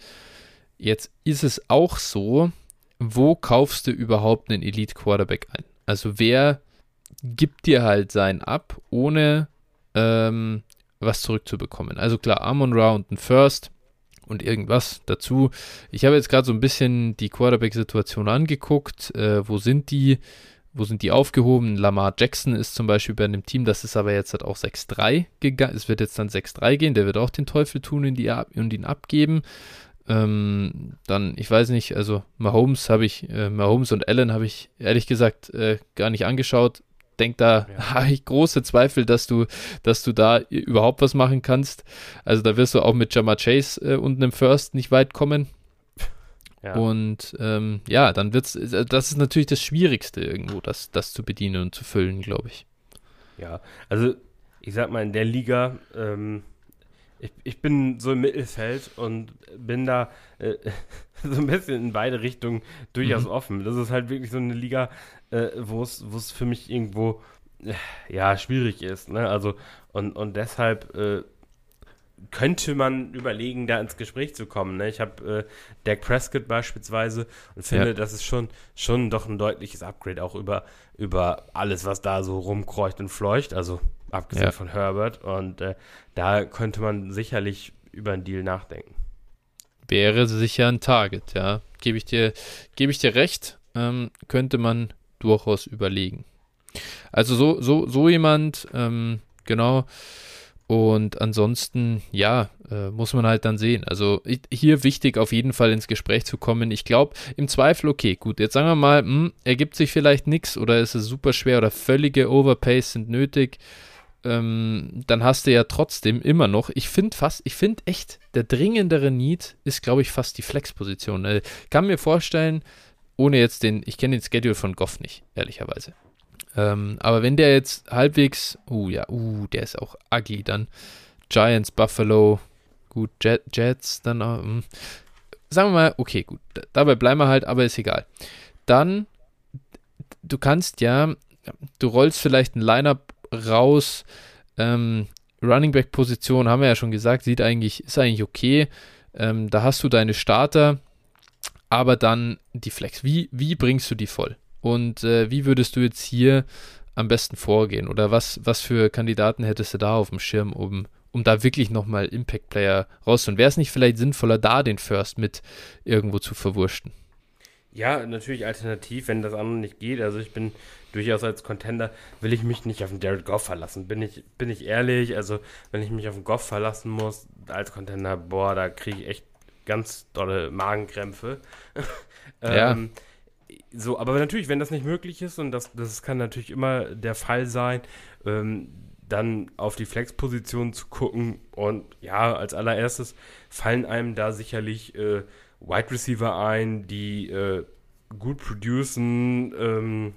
Jetzt ist es auch so, wo kaufst du überhaupt einen Elite-Quarterback ein? Also, wer gibt dir halt sein ab, ohne ähm, was zurückzubekommen? Also, klar, Amon Ra und ein First und irgendwas dazu. Ich habe jetzt gerade so ein bisschen die Quarterback-Situation angeguckt. Äh, wo sind die? Wo sind die aufgehoben? Lamar Jackson ist zum Beispiel bei einem Team, das ist aber jetzt halt auch 6-3 gegangen. Es wird jetzt dann 6-3 gehen. Der wird auch den Teufel tun und, ihn abgeben. Ähm, dann, ich weiß nicht, also Mahomes habe ich, äh, Mahomes und Allen habe ich ehrlich gesagt äh, gar nicht angeschaut denke, da ja. [laughs] habe ich große Zweifel, dass du, dass du da überhaupt was machen kannst. Also da wirst du auch mit Jamar Chase äh, und einem First nicht weit kommen. Ja. Und ähm, ja, dann wird's, äh, das ist natürlich das Schwierigste irgendwo, das, das zu bedienen und zu füllen, glaube ich. Ja, also ich sag mal, in der Liga, ähm, ich, ich bin so im Mittelfeld und bin da äh, [laughs] so ein bisschen in beide Richtungen durchaus mhm. offen. Das ist halt wirklich so eine Liga, äh, wo es für mich irgendwo äh, ja schwierig ist. Ne? Also und, und deshalb äh, könnte man überlegen, da ins Gespräch zu kommen. Ne? Ich habe äh, Dak Prescott beispielsweise und finde, ja. das ist schon, schon doch ein deutliches Upgrade auch über, über alles, was da so rumkreucht und fleucht. Also abgesehen ja. von Herbert. Und äh, da könnte man sicherlich über einen Deal nachdenken. Wäre sicher ein Target, ja. Gebe ich dir, gebe ich dir recht. Ähm, könnte man durchaus überlegen. Also so, so, so jemand, ähm, genau. Und ansonsten, ja, äh, muss man halt dann sehen. Also ich, hier wichtig, auf jeden Fall ins Gespräch zu kommen. Ich glaube, im Zweifel, okay, gut, jetzt sagen wir mal, mh, hm, ergibt sich vielleicht nichts oder ist es super schwer oder völlige Overpays sind nötig. Ähm, dann hast du ja trotzdem immer noch, ich finde fast, ich finde echt, der dringendere Need ist, glaube ich, fast die Flex-Position. Äh, kann mir vorstellen, ohne jetzt den, ich kenne den Schedule von Goff nicht, ehrlicherweise. Ähm, aber wenn der jetzt halbwegs, uh ja, uh, der ist auch ugly dann. Giants, Buffalo, gut, Jet, Jets, dann mh. sagen wir mal, okay, gut, dabei bleiben wir halt, aber ist egal. Dann, du kannst ja, du rollst vielleicht ein Lineup raus, ähm, Running Back Position haben wir ja schon gesagt, sieht eigentlich, ist eigentlich okay. Ähm, da hast du deine Starter, aber dann die Flex. Wie, wie bringst du die voll? Und äh, wie würdest du jetzt hier am besten vorgehen? Oder was, was für Kandidaten hättest du da auf dem Schirm, um, um da wirklich nochmal Impact-Player rauszuholen? Wäre es nicht vielleicht sinnvoller, da den First mit irgendwo zu verwurschten? Ja, natürlich alternativ, wenn das andere nicht geht. Also ich bin durchaus als Contender, will ich mich nicht auf den Jared Goff verlassen. Bin ich, bin ich ehrlich, also wenn ich mich auf den Goff verlassen muss als Contender, boah, da kriege ich echt ganz dolle Magenkrämpfe. [laughs] Ja. ähm, so, aber natürlich, wenn das nicht möglich ist, und das, das kann natürlich immer der Fall sein, ähm, dann auf die Flex-Position zu gucken. Und ja, als allererstes fallen einem da sicherlich äh, Wide Receiver ein, die äh, gut producen, ähm,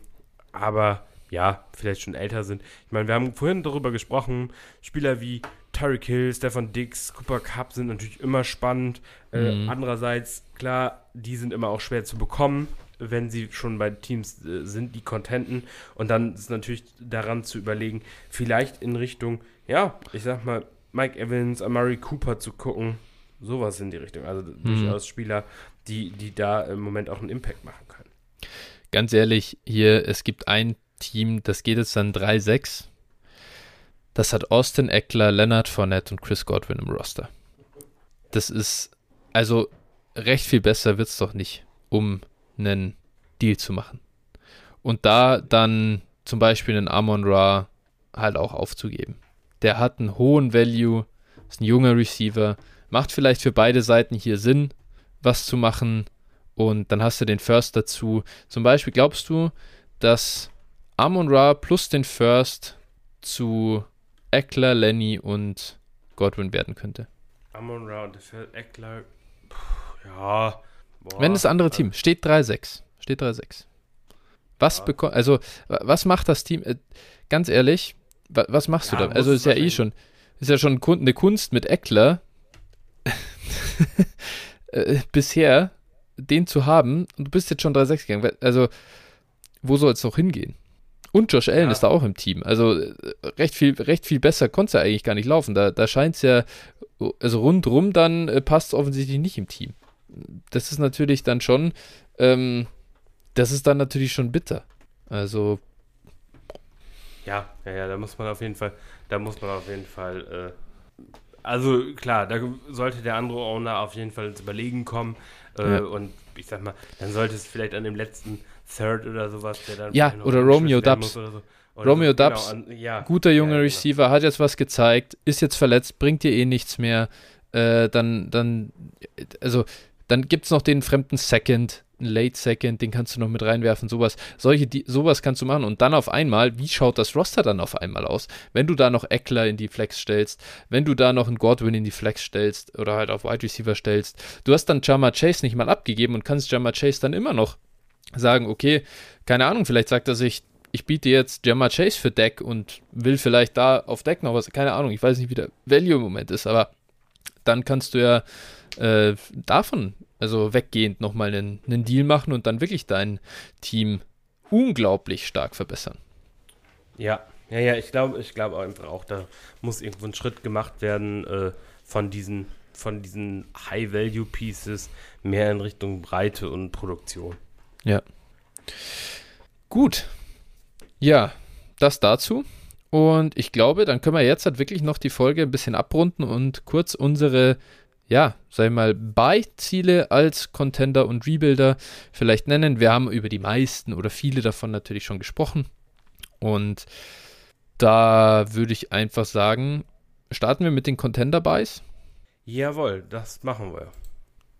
aber ja, vielleicht schon älter sind. Ich meine, wir haben vorhin darüber gesprochen, Spieler wie Tyreek Hill, Stefan Dix, Cooper Cup sind natürlich immer spannend. Äh, Mhm. andererseits, klar, die sind immer auch schwer zu bekommen, wenn sie schon bei Teams äh, sind, die contenten. Und dann ist natürlich daran zu überlegen, vielleicht in Richtung, ja, ich sag mal, Mike Evans, Amari Cooper zu gucken. Sowas in die Richtung. Also durchaus Spieler, die, die da im Moment auch einen Impact machen können. Ganz ehrlich, hier, es gibt ein Team, das geht jetzt dann 3-6. Das hat Austin Eckler, Leonard Fournette und Chris Godwin im Roster. Das ist, also recht viel besser wird es doch nicht, um einen Deal zu machen. Und da dann zum Beispiel einen Amon Ra halt auch aufzugeben. Der hat einen hohen Value, ist ein junger Receiver, macht vielleicht für beide Seiten hier Sinn, was zu machen. Und dann hast du den First dazu. Zum Beispiel glaubst du, dass Amon Ra plus den First zu Eckler, Lenny und Godwin werden könnte? Amon Ra und Eckler. Puh, ja. Boah, Wenn das andere äh, Team steht 3-6. Steht 3-6. Was Ja. bekommt, also, wa- was macht das Team? Äh, ganz ehrlich, wa was machst Ja, du da? Also, es ist ja eh schon, ist ja schon eine Kunst mit Eckler [laughs] äh, bisher den zu haben und du bist jetzt schon 3-6 gegangen. Also, wo soll es noch hingehen? Und Josh Allen Ja. ist da auch im Team. Also äh, recht viel, recht viel besser konnte es ja eigentlich gar nicht laufen. Da, da scheint es ja, also rundrum dann äh, passt es offensichtlich nicht im Team. Das ist natürlich dann schon, ähm, das ist dann natürlich schon bitter. Also, Ja, ja, ja, da muss man auf jeden Fall, da muss man auf jeden Fall, äh, also klar, da sollte der andere Owner auf jeden Fall ins Überlegen kommen äh, Ja. und ich sag mal, dann sollte es vielleicht an dem letzten Third oder sowas, der dann Ja, oder Romeo Dubs. Oder so. Oder Romeo so, genau, Dubs, an, ja, guter junger ja, genau. Receiver, hat jetzt was gezeigt, ist jetzt verletzt, bringt dir eh nichts mehr. Äh, dann, dann, also, dann gibt es noch den fremden Second, einen Late Second, den kannst du noch mit reinwerfen, sowas. Solche, die, sowas kannst du machen und dann auf einmal, wie schaut das Roster dann auf einmal aus? Wenn du da noch Eckler in die Flex stellst, wenn du da noch einen Godwin in die Flex stellst oder halt auf Wide Receiver stellst, du hast dann Jama Chase nicht mal abgegeben und kannst Jama Chase dann immer noch sagen, okay, keine Ahnung, vielleicht sagt er sich, ich biete jetzt Jammer Chase für Deck und will vielleicht da auf Deck noch was, keine Ahnung, ich weiß nicht, wie der Value im Moment ist, aber dann kannst du ja äh, davon, also weggehend nochmal einen, einen Deal machen und dann wirklich dein Team unglaublich stark verbessern. Ja, ja, ja, ich glaube, ich glaube einfach auch, da muss irgendwo ein Schritt gemacht werden äh, von diesen, von diesen High-Value-Pieces mehr in Richtung Breite und Produktion. Gut. Ja, das dazu. Und ich glaube, dann können wir jetzt halt wirklich noch die Folge ein bisschen abrunden und kurz unsere, ja, ich mal, Beiziele als Contender und Rebuilder vielleicht nennen. Wir haben über die meisten oder viele davon natürlich schon gesprochen. Und da würde ich einfach sagen, starten wir mit den Contender-Buys. Jawohl, das machen wir.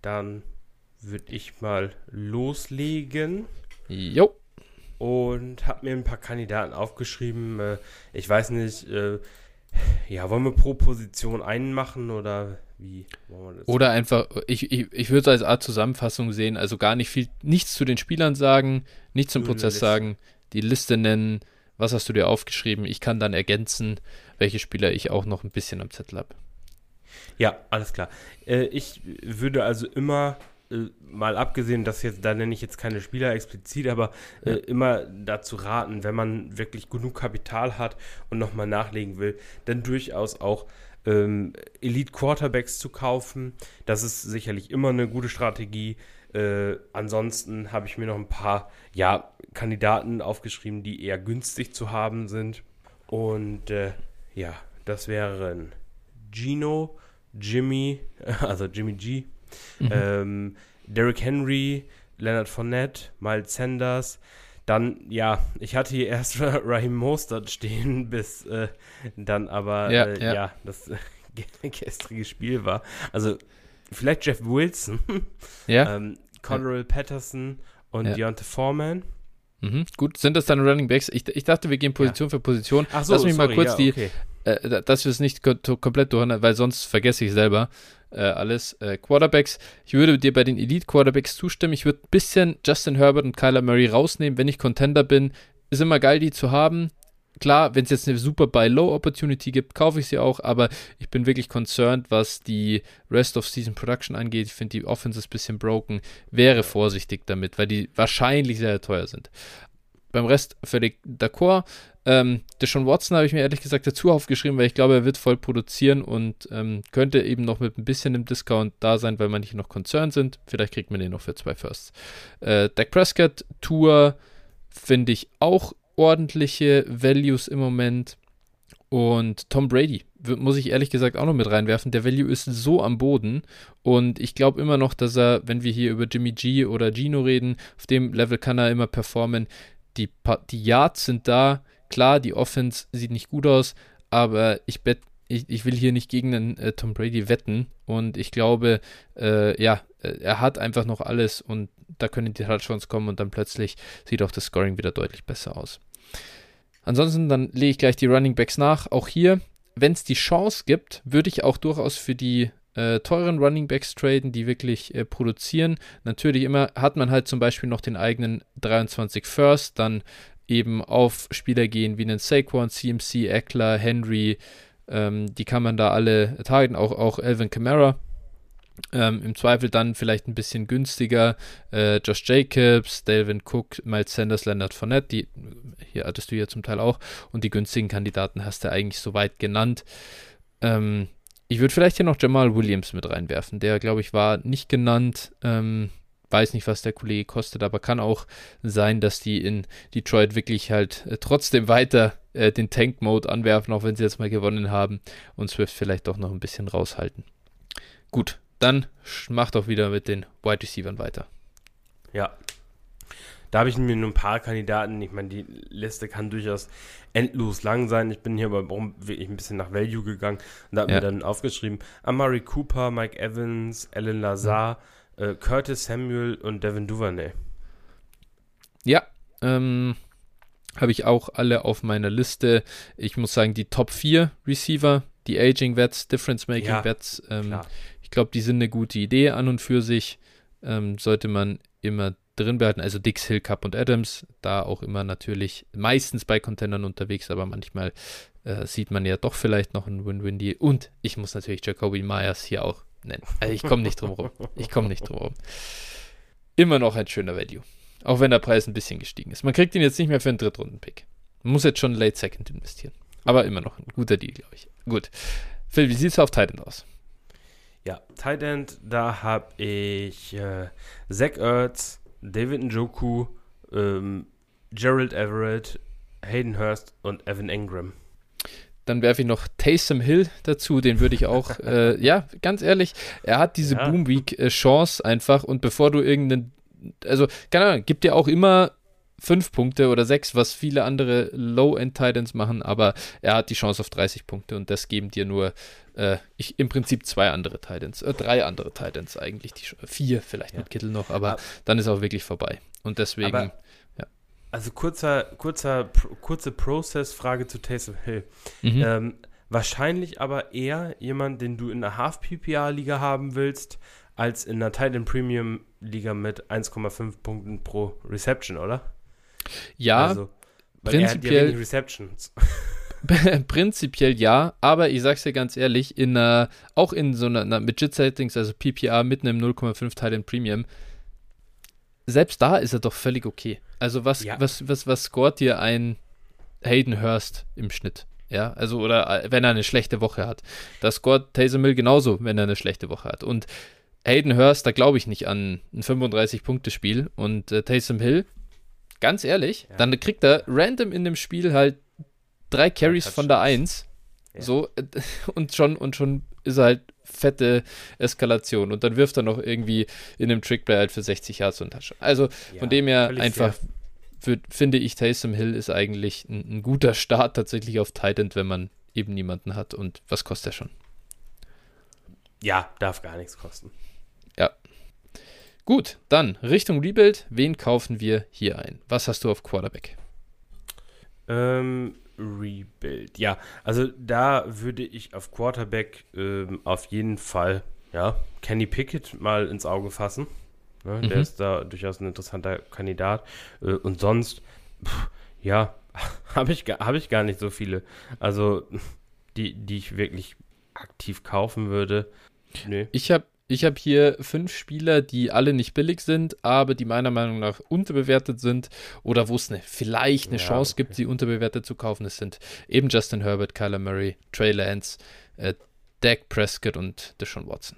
Dann würde ich mal loslegen Jo. und habe mir ein paar Kandidaten aufgeschrieben. Äh, ich weiß nicht, äh, ja, wollen wir pro Position einen machen oder wie wollen wir das? Oder einfach, ich, ich, ich würde es als Art Zusammenfassung sehen, also gar nicht viel, nichts zu den Spielern sagen, nichts zum Nur Prozess sagen, die Liste nennen, was hast du dir aufgeschrieben, ich kann dann ergänzen, welche Spieler ich auch noch ein bisschen am Zettel habe. Ja, alles klar. Äh, ich würde also immer, äh, mal abgesehen, dass jetzt, da nenne ich jetzt keine Spieler explizit, aber äh, Ja. immer dazu raten, wenn man wirklich genug Kapital hat und nochmal nachlegen will, dann durchaus auch ähm, Elite Quarterbacks zu kaufen. Das ist sicherlich immer eine gute Strategie. Äh, ansonsten habe ich mir noch ein paar ja, Kandidaten aufgeschrieben, die eher günstig zu haben sind. Und äh, ja, das wären Gino, Jimmy, [laughs] also Jimmy G, Mhm. ähm, Derrick Henry, Leonard Fournette, Miles Sanders. Dann, ja, ich hatte hier [laughs] erst Raheem Mostert stehen, [laughs] bis äh, dann aber Ja, äh, ja. ja. das [laughs] gestrige Spiel war. Also vielleicht Jeff Wilson. Ja. ähm, Cordell Patterson und Ja. Deontay Foreman. Mhm. Gut, sind das dann Running Backs? Ich, ich dachte, wir gehen Position für Position. Ach so, Lass mich mal sorry, kurz ja, die, okay. Äh, dass wir es nicht komplett durcheinander, weil sonst vergesse ich selber äh, alles. Äh, Quarterbacks, ich würde dir bei den Elite Quarterbacks zustimmen. Ich würde ein bisschen Justin Herbert und Kyler Murray rausnehmen, wenn ich Contender bin. Ist immer geil, die zu haben. Klar, wenn es jetzt eine super Buy-Low-Opportunity gibt, kaufe ich sie auch, aber ich bin wirklich concerned, was die Rest of Season Production angeht. Ich finde, die Offense ist ein bisschen broken. Wäre vorsichtig damit, weil die wahrscheinlich sehr teuer sind. Beim Rest völlig d'accord. Ähm, Deshaun Watson habe ich mir ehrlich gesagt dazu aufgeschrieben, weil ich glaube, er wird voll produzieren und ähm, könnte eben noch mit ein bisschen im Discount da sein, weil manche noch concerned sind. Vielleicht kriegt man den noch für zwei Firsts. Äh, Dak Prescott, Tour finde ich auch ordentliche Values im Moment. Und Tom Brady w- muss ich ehrlich gesagt auch noch mit reinwerfen. Der Value ist so am Boden und ich glaube immer noch, dass er, wenn wir hier über Jimmy G oder Gino reden, auf dem Level kann er immer performen. Die, die Yards sind da. Klar, die Offense sieht nicht gut aus, aber ich bet, ich, ich will hier nicht gegen einen äh, Tom Brady wetten und ich glaube, äh, ja, äh, er hat einfach noch alles und da können die Touchdowns kommen und dann plötzlich sieht auch das Scoring wieder deutlich besser aus. Ansonsten, dann lege ich gleich die Running Backs nach. Auch hier, wenn es die Chance gibt, würde ich auch durchaus für die äh, teuren Running Backs traden, die wirklich äh, produzieren. Natürlich immer hat man halt zum Beispiel noch den eigenen 23 First, dann eben auf Spieler gehen wie einen Saquon, CMC, Eckler, Henry, ähm, die kann man da alle targeten, auch, auch Alvin Kamara. Ähm, Im Zweifel dann vielleicht ein bisschen günstiger. Äh, Josh Jacobs, Delvin Cook, Miles Sanders, Leonard Fournette, die hier hattest du ja zum Teil auch. Und die günstigen Kandidaten hast du eigentlich soweit genannt. Ähm, ich würde vielleicht hier noch Jamal Williams mit reinwerfen. Der, glaube ich, war nicht genannt. Ähm, weiß nicht, was der Kollege kostet, aber kann auch sein, dass die in Detroit wirklich halt äh, trotzdem weiter äh, den Tank-Mode anwerfen, auch wenn sie jetzt mal gewonnen haben und Swift vielleicht doch noch ein bisschen raushalten. Gut, dann sch- mach doch wieder mit den Wide Receivers weiter. Ja. Da habe ich mir nur ein paar Kandidaten. Ich meine, die Liste kann durchaus endlos lang sein. Ich bin hier aber warum wirklich ein bisschen nach Value gegangen und habe Ja. mir dann aufgeschrieben: Amari Cooper, Mike Evans, Alan Lazar, äh, Curtis Samuel und Devin Duvernay. Ja, ähm, habe ich auch alle auf meiner Liste. Ich muss sagen, die Top 4 Receiver, die Aging Vets, Difference Making Ja, Vets, ähm, ich glaube, die sind eine gute Idee an und für sich. Ähm, sollte man immer drin behalten. Also Dix, Hill, Cup und Adams, da auch immer natürlich meistens bei Contendern unterwegs, aber manchmal äh, sieht man ja doch vielleicht noch einen Win-Win-Deal. Und ich muss natürlich Jacoby Myers hier auch nennen. Also ich komme nicht drum rum. Ich komme nicht drum rum. Immer noch ein schöner Value. Auch wenn der Preis ein bisschen gestiegen ist. Man kriegt ihn jetzt nicht mehr für einen Drittrunden-Pick. Man muss jetzt schon Late Second investieren. Aber immer noch ein guter Deal, glaube ich. Gut. Phil, wie sieht es auf Titan aus? Ja, Tight End, da habe ich äh, Zach Ertz, David Njoku, ähm, Gerald Everett, Hayden Hurst und Evan Engram. Dann werfe ich noch Taysom Hill dazu, den würde ich auch, [laughs] äh, ja, ganz ehrlich, er hat diese Ja. Boom Week äh, Chance einfach und bevor du irgendeinen, also, keine Ahnung, gibt dir auch immer fünf Punkte oder sechs, was viele andere Low-End Titans machen, aber er hat die Chance auf 30 Punkte und das geben dir nur, äh, ich, im Prinzip zwei andere Titans, äh, drei andere Titans eigentlich, die, vier vielleicht Ja. mit Kittel noch, aber Aber- dann ist auch wirklich vorbei und deswegen, Aber- Also kurzer, kurzer, kurze Process-Frage zu Taysom Hill. mhm. Ähm, wahrscheinlich aber eher jemand, den du in einer Half-PPA-Liga haben willst, als in einer Titan Premium-Liga mit 1,5 Punkten pro Reception, oder? Ja, also, ja prinzipiell- wenig Receptions. [laughs] Prinzipiell ja, aber ich sag's dir ganz ehrlich, in einer, auch in so einer, einer mit JIT-Settings, also PPA mit einem 0,5 Teil in Premium, selbst da ist er doch völlig okay. Also was, Ja. was, was, was scoret dir ein Hayden Hurst im Schnitt? Ja, also oder äh, wenn er eine schlechte Woche hat. Das scoret Taysom Hill genauso, wenn er eine schlechte Woche hat. Und Hayden Hurst, da glaube ich nicht an ein 35-Punkte-Spiel. Und äh, Taysom Hill, ganz ehrlich, Ja. dann kriegt er random in dem Spiel halt drei Carries von der. 1. Ja. So, [laughs] und schon, und schon ist er halt fette Eskalation. Und dann wirft er noch irgendwie in einem Trickplay halt für 60 Yards und Touchdown. Also Ja, von dem her einfach würd, finde ich, Taysom Hill ist eigentlich ein, ein guter Start tatsächlich auf Titan, wenn man eben niemanden hat. Und was kostet er schon? Ja, darf gar nichts kosten. Ja. Gut, dann Richtung Rebuild. Wen kaufen wir hier ein? Was hast du auf Quarterback? Ähm, Rebuild. Ja, also da würde ich auf Quarterback ähm, auf jeden Fall, ja, Kenny Pickett mal ins Auge fassen. Ne, mhm. Der ist da durchaus ein interessanter Kandidat. Äh, und sonst, pff, ja, [laughs] habe ich, hab ich gar nicht so viele. Also, die, die ich wirklich aktiv kaufen würde. Nö. Ich habe ich habe hier fünf Spieler, die alle nicht billig sind, aber die meiner Meinung nach unterbewertet sind oder wo es eine, vielleicht eine ja, Chance okay. gibt, sie unterbewertet zu kaufen. Es sind eben Justin Herbert, Kyler Murray, Trey Lance, äh, Dak Prescott und Deshaun Watson.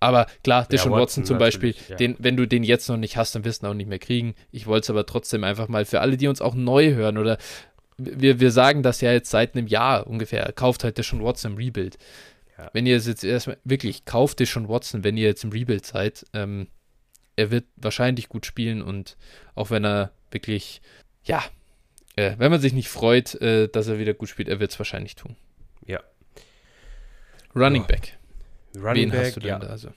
Aber klar, Deshaun ja, Watson, Watson, zum Beispiel, ja. den, wenn du den jetzt noch nicht hast, dann wirst du ihn auch nicht mehr kriegen. Ich wollte es aber trotzdem einfach mal für alle, die uns auch neu hören oder wir, wir sagen das ja jetzt seit einem Jahr ungefähr, kauft halt Deshaun Watson im Rebuild. Ja. Wenn ihr es jetzt erstmal wirklich kauft, Deshaun Watson, wenn ihr jetzt im Rebuild seid, ähm, er wird wahrscheinlich gut spielen und auch wenn er wirklich, ja, äh, wenn man sich nicht freut, äh, dass er wieder gut spielt, er wird es wahrscheinlich tun. Ja. Running oh. Back. Running Wen Back, hast du denn ja. da? Also?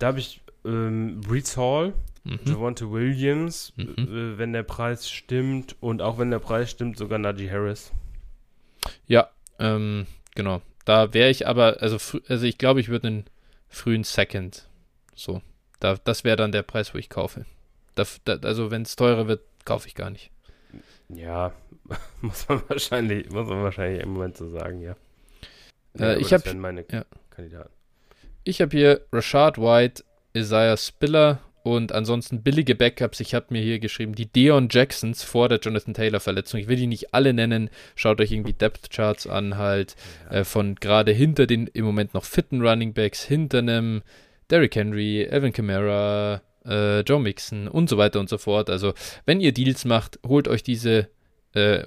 Da habe ich ähm, Brees Hall, mhm. Javante Williams, mhm. äh, wenn der Preis stimmt und auch wenn der Preis stimmt, sogar Najee Harris. Ja, ähm, genau. Da wäre ich aber, also, also ich glaube, ich würde einen frühen Second. So. Da, das wäre dann der Preis, wo ich kaufe. Da, da, also wenn es teurer wird, kaufe ich gar nicht. Ja, [laughs] muss man wahrscheinlich, muss man wahrscheinlich im Moment so sagen, ja. Äh, ich habe meine ja. Kandidaten. Ich habe hier Rashad White, Isaiah Spiller und ansonsten billige Backups. Ich habe mir hier geschrieben, die Deon Jacksons vor der Jonathan Taylor-Verletzung. Ich will die nicht alle nennen. Schaut euch irgendwie Depth-Charts an, halt äh, von gerade hinter den im Moment noch fitten Running Backs, hinter einem Derrick Henry, Evan Kamara, äh, Joe Mixon und so weiter und so fort. Also, wenn ihr Deals macht, holt euch diese äh,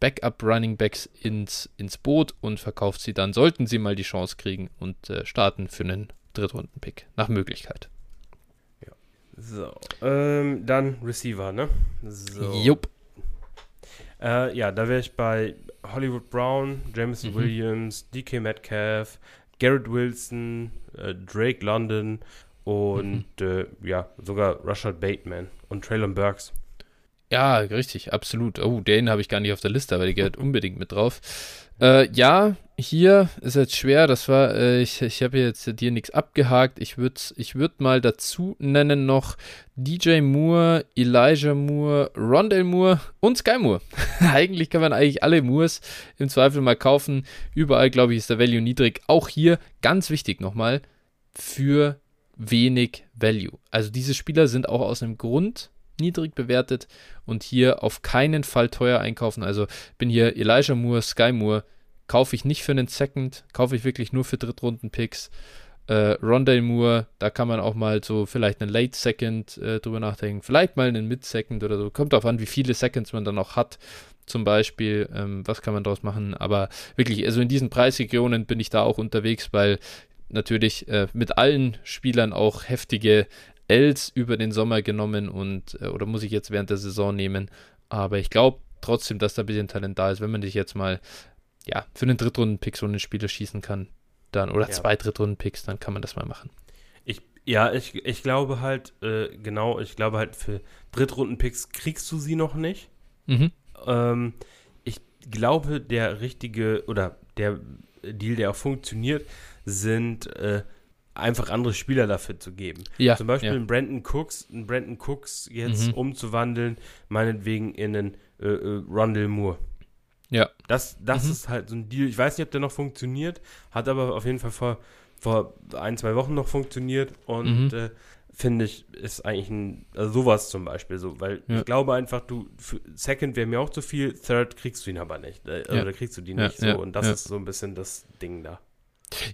Backup Running Backs ins, ins Boot und verkauft sie dann, sollten sie mal die Chance kriegen und äh, starten für einen Drittrunden-Pick nach Möglichkeit. So, ähm, dann Receiver, ne? So. Jupp. Äh, ja, da wäre ich bei Hollywood Brown, Jameson mhm. Williams, DK Metcalf, Garrett Wilson, äh, Drake London und mhm. Äh, ja, sogar Rashad Bateman und Traylon Burks. Ja, richtig, absolut. Oh, den habe ich gar nicht auf der Liste, aber der gehört [laughs] unbedingt mit drauf. Äh, ja, hier ist jetzt schwer. Das war, äh, ich, ich habe jetzt dir nichts abgehakt. Ich würde ich würd mal dazu nennen noch DJ Moore, Elijah Moore, Rondell Moore und Sky Moore. [laughs] eigentlich kann man eigentlich alle Moores im Zweifel mal kaufen. Überall, glaube ich, ist der Value niedrig. Auch hier ganz wichtig nochmal für wenig Value. Also diese Spieler sind auch aus einem Grund niedrig bewertet und hier auf keinen Fall teuer einkaufen. Also bin hier Elijah Moore, Sky Moore, kaufe ich nicht für einen Second, kaufe ich wirklich nur für Drittrunden-Picks. Äh, Rondale Moore, da kann man auch mal so vielleicht einen Late Second äh, drüber nachdenken, vielleicht mal einen Mid Second oder so. Kommt darauf an, wie viele Seconds man dann auch hat. Zum Beispiel, ähm, was kann man daraus machen? Aber wirklich, also in diesen Preisregionen bin ich da auch unterwegs, weil natürlich äh, mit allen Spielern auch heftige Els über den Sommer genommen und äh, oder muss ich jetzt während der Saison nehmen. Aber ich glaube trotzdem, dass da ein bisschen Talent da ist, wenn man dich jetzt mal ja für einen Drittrunden-Pick so einen Spieler schießen kann, dann oder ja. zwei Drittrunden-Picks, dann kann man das mal machen. Ich, ja, ich, ich glaube halt, äh, genau, ich glaube halt für Drittrunden-Picks kriegst du sie noch nicht. Mhm. Ähm, ich glaube, der richtige oder der Deal, der auch funktioniert, sind äh, einfach andere Spieler dafür zu geben. Ja, Zum Beispiel ja. einen Brandon Cooks, einen Brandon Cooks jetzt mhm. umzuwandeln, meinetwegen in einen äh, äh, Rondell Moore. Ja. Das, das mhm. ist halt so ein Deal. Ich weiß nicht, ob der noch funktioniert, hat aber auf jeden Fall vor, vor ein, zwei Wochen noch funktioniert und mhm. äh, finde ich, ist eigentlich ein, also sowas zum Beispiel so, weil ja. ich glaube einfach, du, Second wäre mir auch zu viel, Third kriegst du ihn aber nicht, äh, ja. oder kriegst du die nicht so und das ist so ein bisschen das Ding da.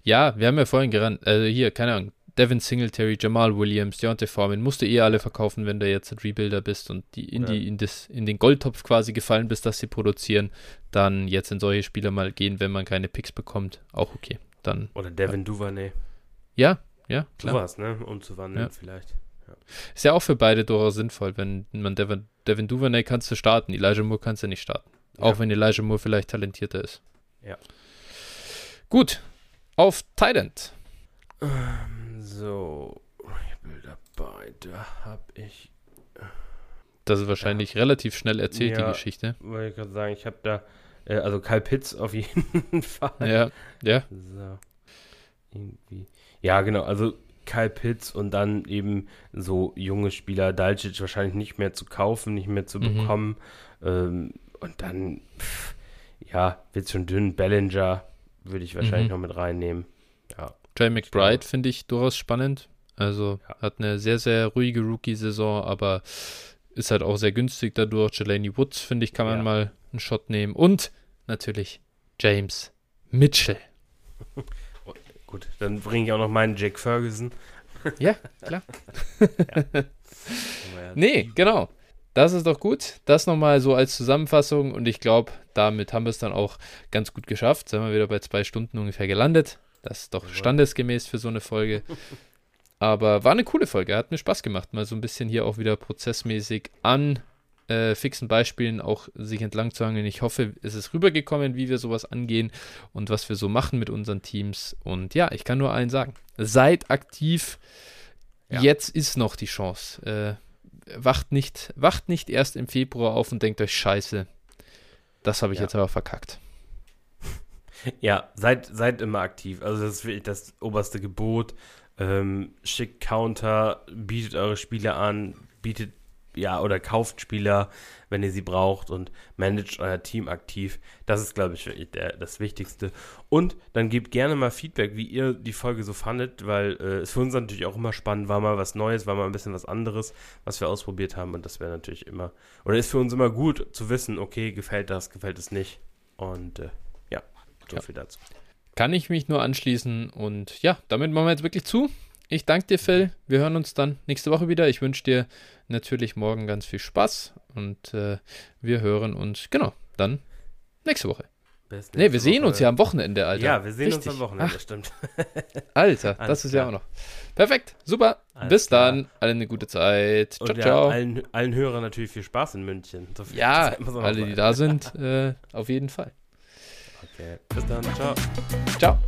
Ja, wir haben ja vorhin gerannt, also hier, keine Ahnung, Devin Singletary, Jamal Williams, Deontay Foreman, musst du eh alle verkaufen, wenn du jetzt ein Rebuilder bist und die in, ja. die, in, das, in den Goldtopf quasi gefallen bist, dass sie produzieren, dann jetzt in solche Spieler mal gehen, wenn man keine Picks bekommt, auch okay. Dann, Oder Devin ja. Duvernay. Ja, ja, klar. Sowas, ne, umzuwandeln ja. vielleicht. Ja. Ist ja auch für beide durchaus sinnvoll, wenn man Devin, Devin Duvernay kannst du starten, Elijah Moore kannst du nicht starten. Auch wenn Elijah Moore vielleicht talentierter ist. Ja. Gut, auf Thailand. Ähm, so, ich bin dabei, da habe ich. Das ist wahrscheinlich ja. relativ schnell erzählt, ja, die Geschichte. Wollte ich gerade sagen, ich habe da, äh, also Karl Pitts auf [laughs] jeden Fall. Ja, ja. So, irgendwie. Ja, genau, also Kyle Pitts und dann eben so junge Spieler, Dalcic wahrscheinlich nicht mehr zu kaufen, nicht mehr zu mhm. bekommen. Ähm, und dann, pff, ja, wird schon dünn. Bellinger würde ich wahrscheinlich mhm. noch mit reinnehmen. Ja. Jay McBride finde ich durchaus spannend. Also ja. hat eine sehr, sehr ruhige Rookie-Saison, aber ist halt auch sehr günstig dadurch. Jelani Woods, finde ich, kann man ja. mal einen Shot nehmen. Und natürlich James Mitchell. [laughs] Gut, dann bringe ich auch noch meinen Jake Ferguson. Ja, klar. [laughs] ja. nee, genau. Das ist doch gut. Das nochmal so als Zusammenfassung und ich glaube, damit haben wir es dann auch ganz gut geschafft. Sind wir wieder bei zwei Stunden ungefähr gelandet. Das ist doch standesgemäß für so eine Folge. [laughs] Aber war eine coole Folge, hat mir Spaß gemacht, mal so ein bisschen hier auch wieder prozessmäßig an äh, fixen Beispielen auch sich entlang zu hangeln. Ich hoffe, es ist rübergekommen, wie wir sowas angehen und was wir so machen mit unseren Teams. Und ja, ich kann nur allen sagen, seid aktiv. Ja. Jetzt ist noch die Chance. Äh, wacht nicht, wacht nicht erst im Februar auf und denkt euch, scheiße, das habe ich ja. jetzt aber verkackt. [laughs] Ja, seid, seid immer aktiv. Also das ist wirklich das oberste Gebot. Ähm, schickt Counter, bietet eure Spiele an, bietet ja, oder kauft Spieler, wenn ihr sie braucht und managt euer Team aktiv. Das ist, glaube ich, wirklich der, das Wichtigste. Und dann gebt gerne mal Feedback, wie ihr die Folge so fandet, weil äh, es für uns natürlich auch immer spannend war, mal was Neues, war mal ein bisschen was anderes, was wir ausprobiert haben. Und das wäre natürlich immer, oder ist für uns immer gut zu wissen, okay, gefällt das, gefällt es nicht. Und äh, ja, so ja. viel dazu. Kann ich mich nur anschließen und ja, damit machen wir jetzt wirklich zu. Ich danke dir, Phil. Wir hören uns dann nächste Woche wieder. Ich wünsche dir natürlich morgen ganz viel Spaß und äh, wir hören uns, genau, dann nächste Woche. Bis nee, wir sehen uns ja am Wochenende, Alter. Ja, wir sehen Richtig. uns am Wochenende, Ach. stimmt. [laughs] Alter, das ist klar. ja auch noch. Perfekt, super. Alles Bis klar. dann. Allen eine gute Zeit. Ciao, Und ciao. Allen, allen Hörern natürlich viel Spaß in München. So ja, alle, die da sind, äh, auf jeden Fall. Okay, bis dann. Ciao. Ciao.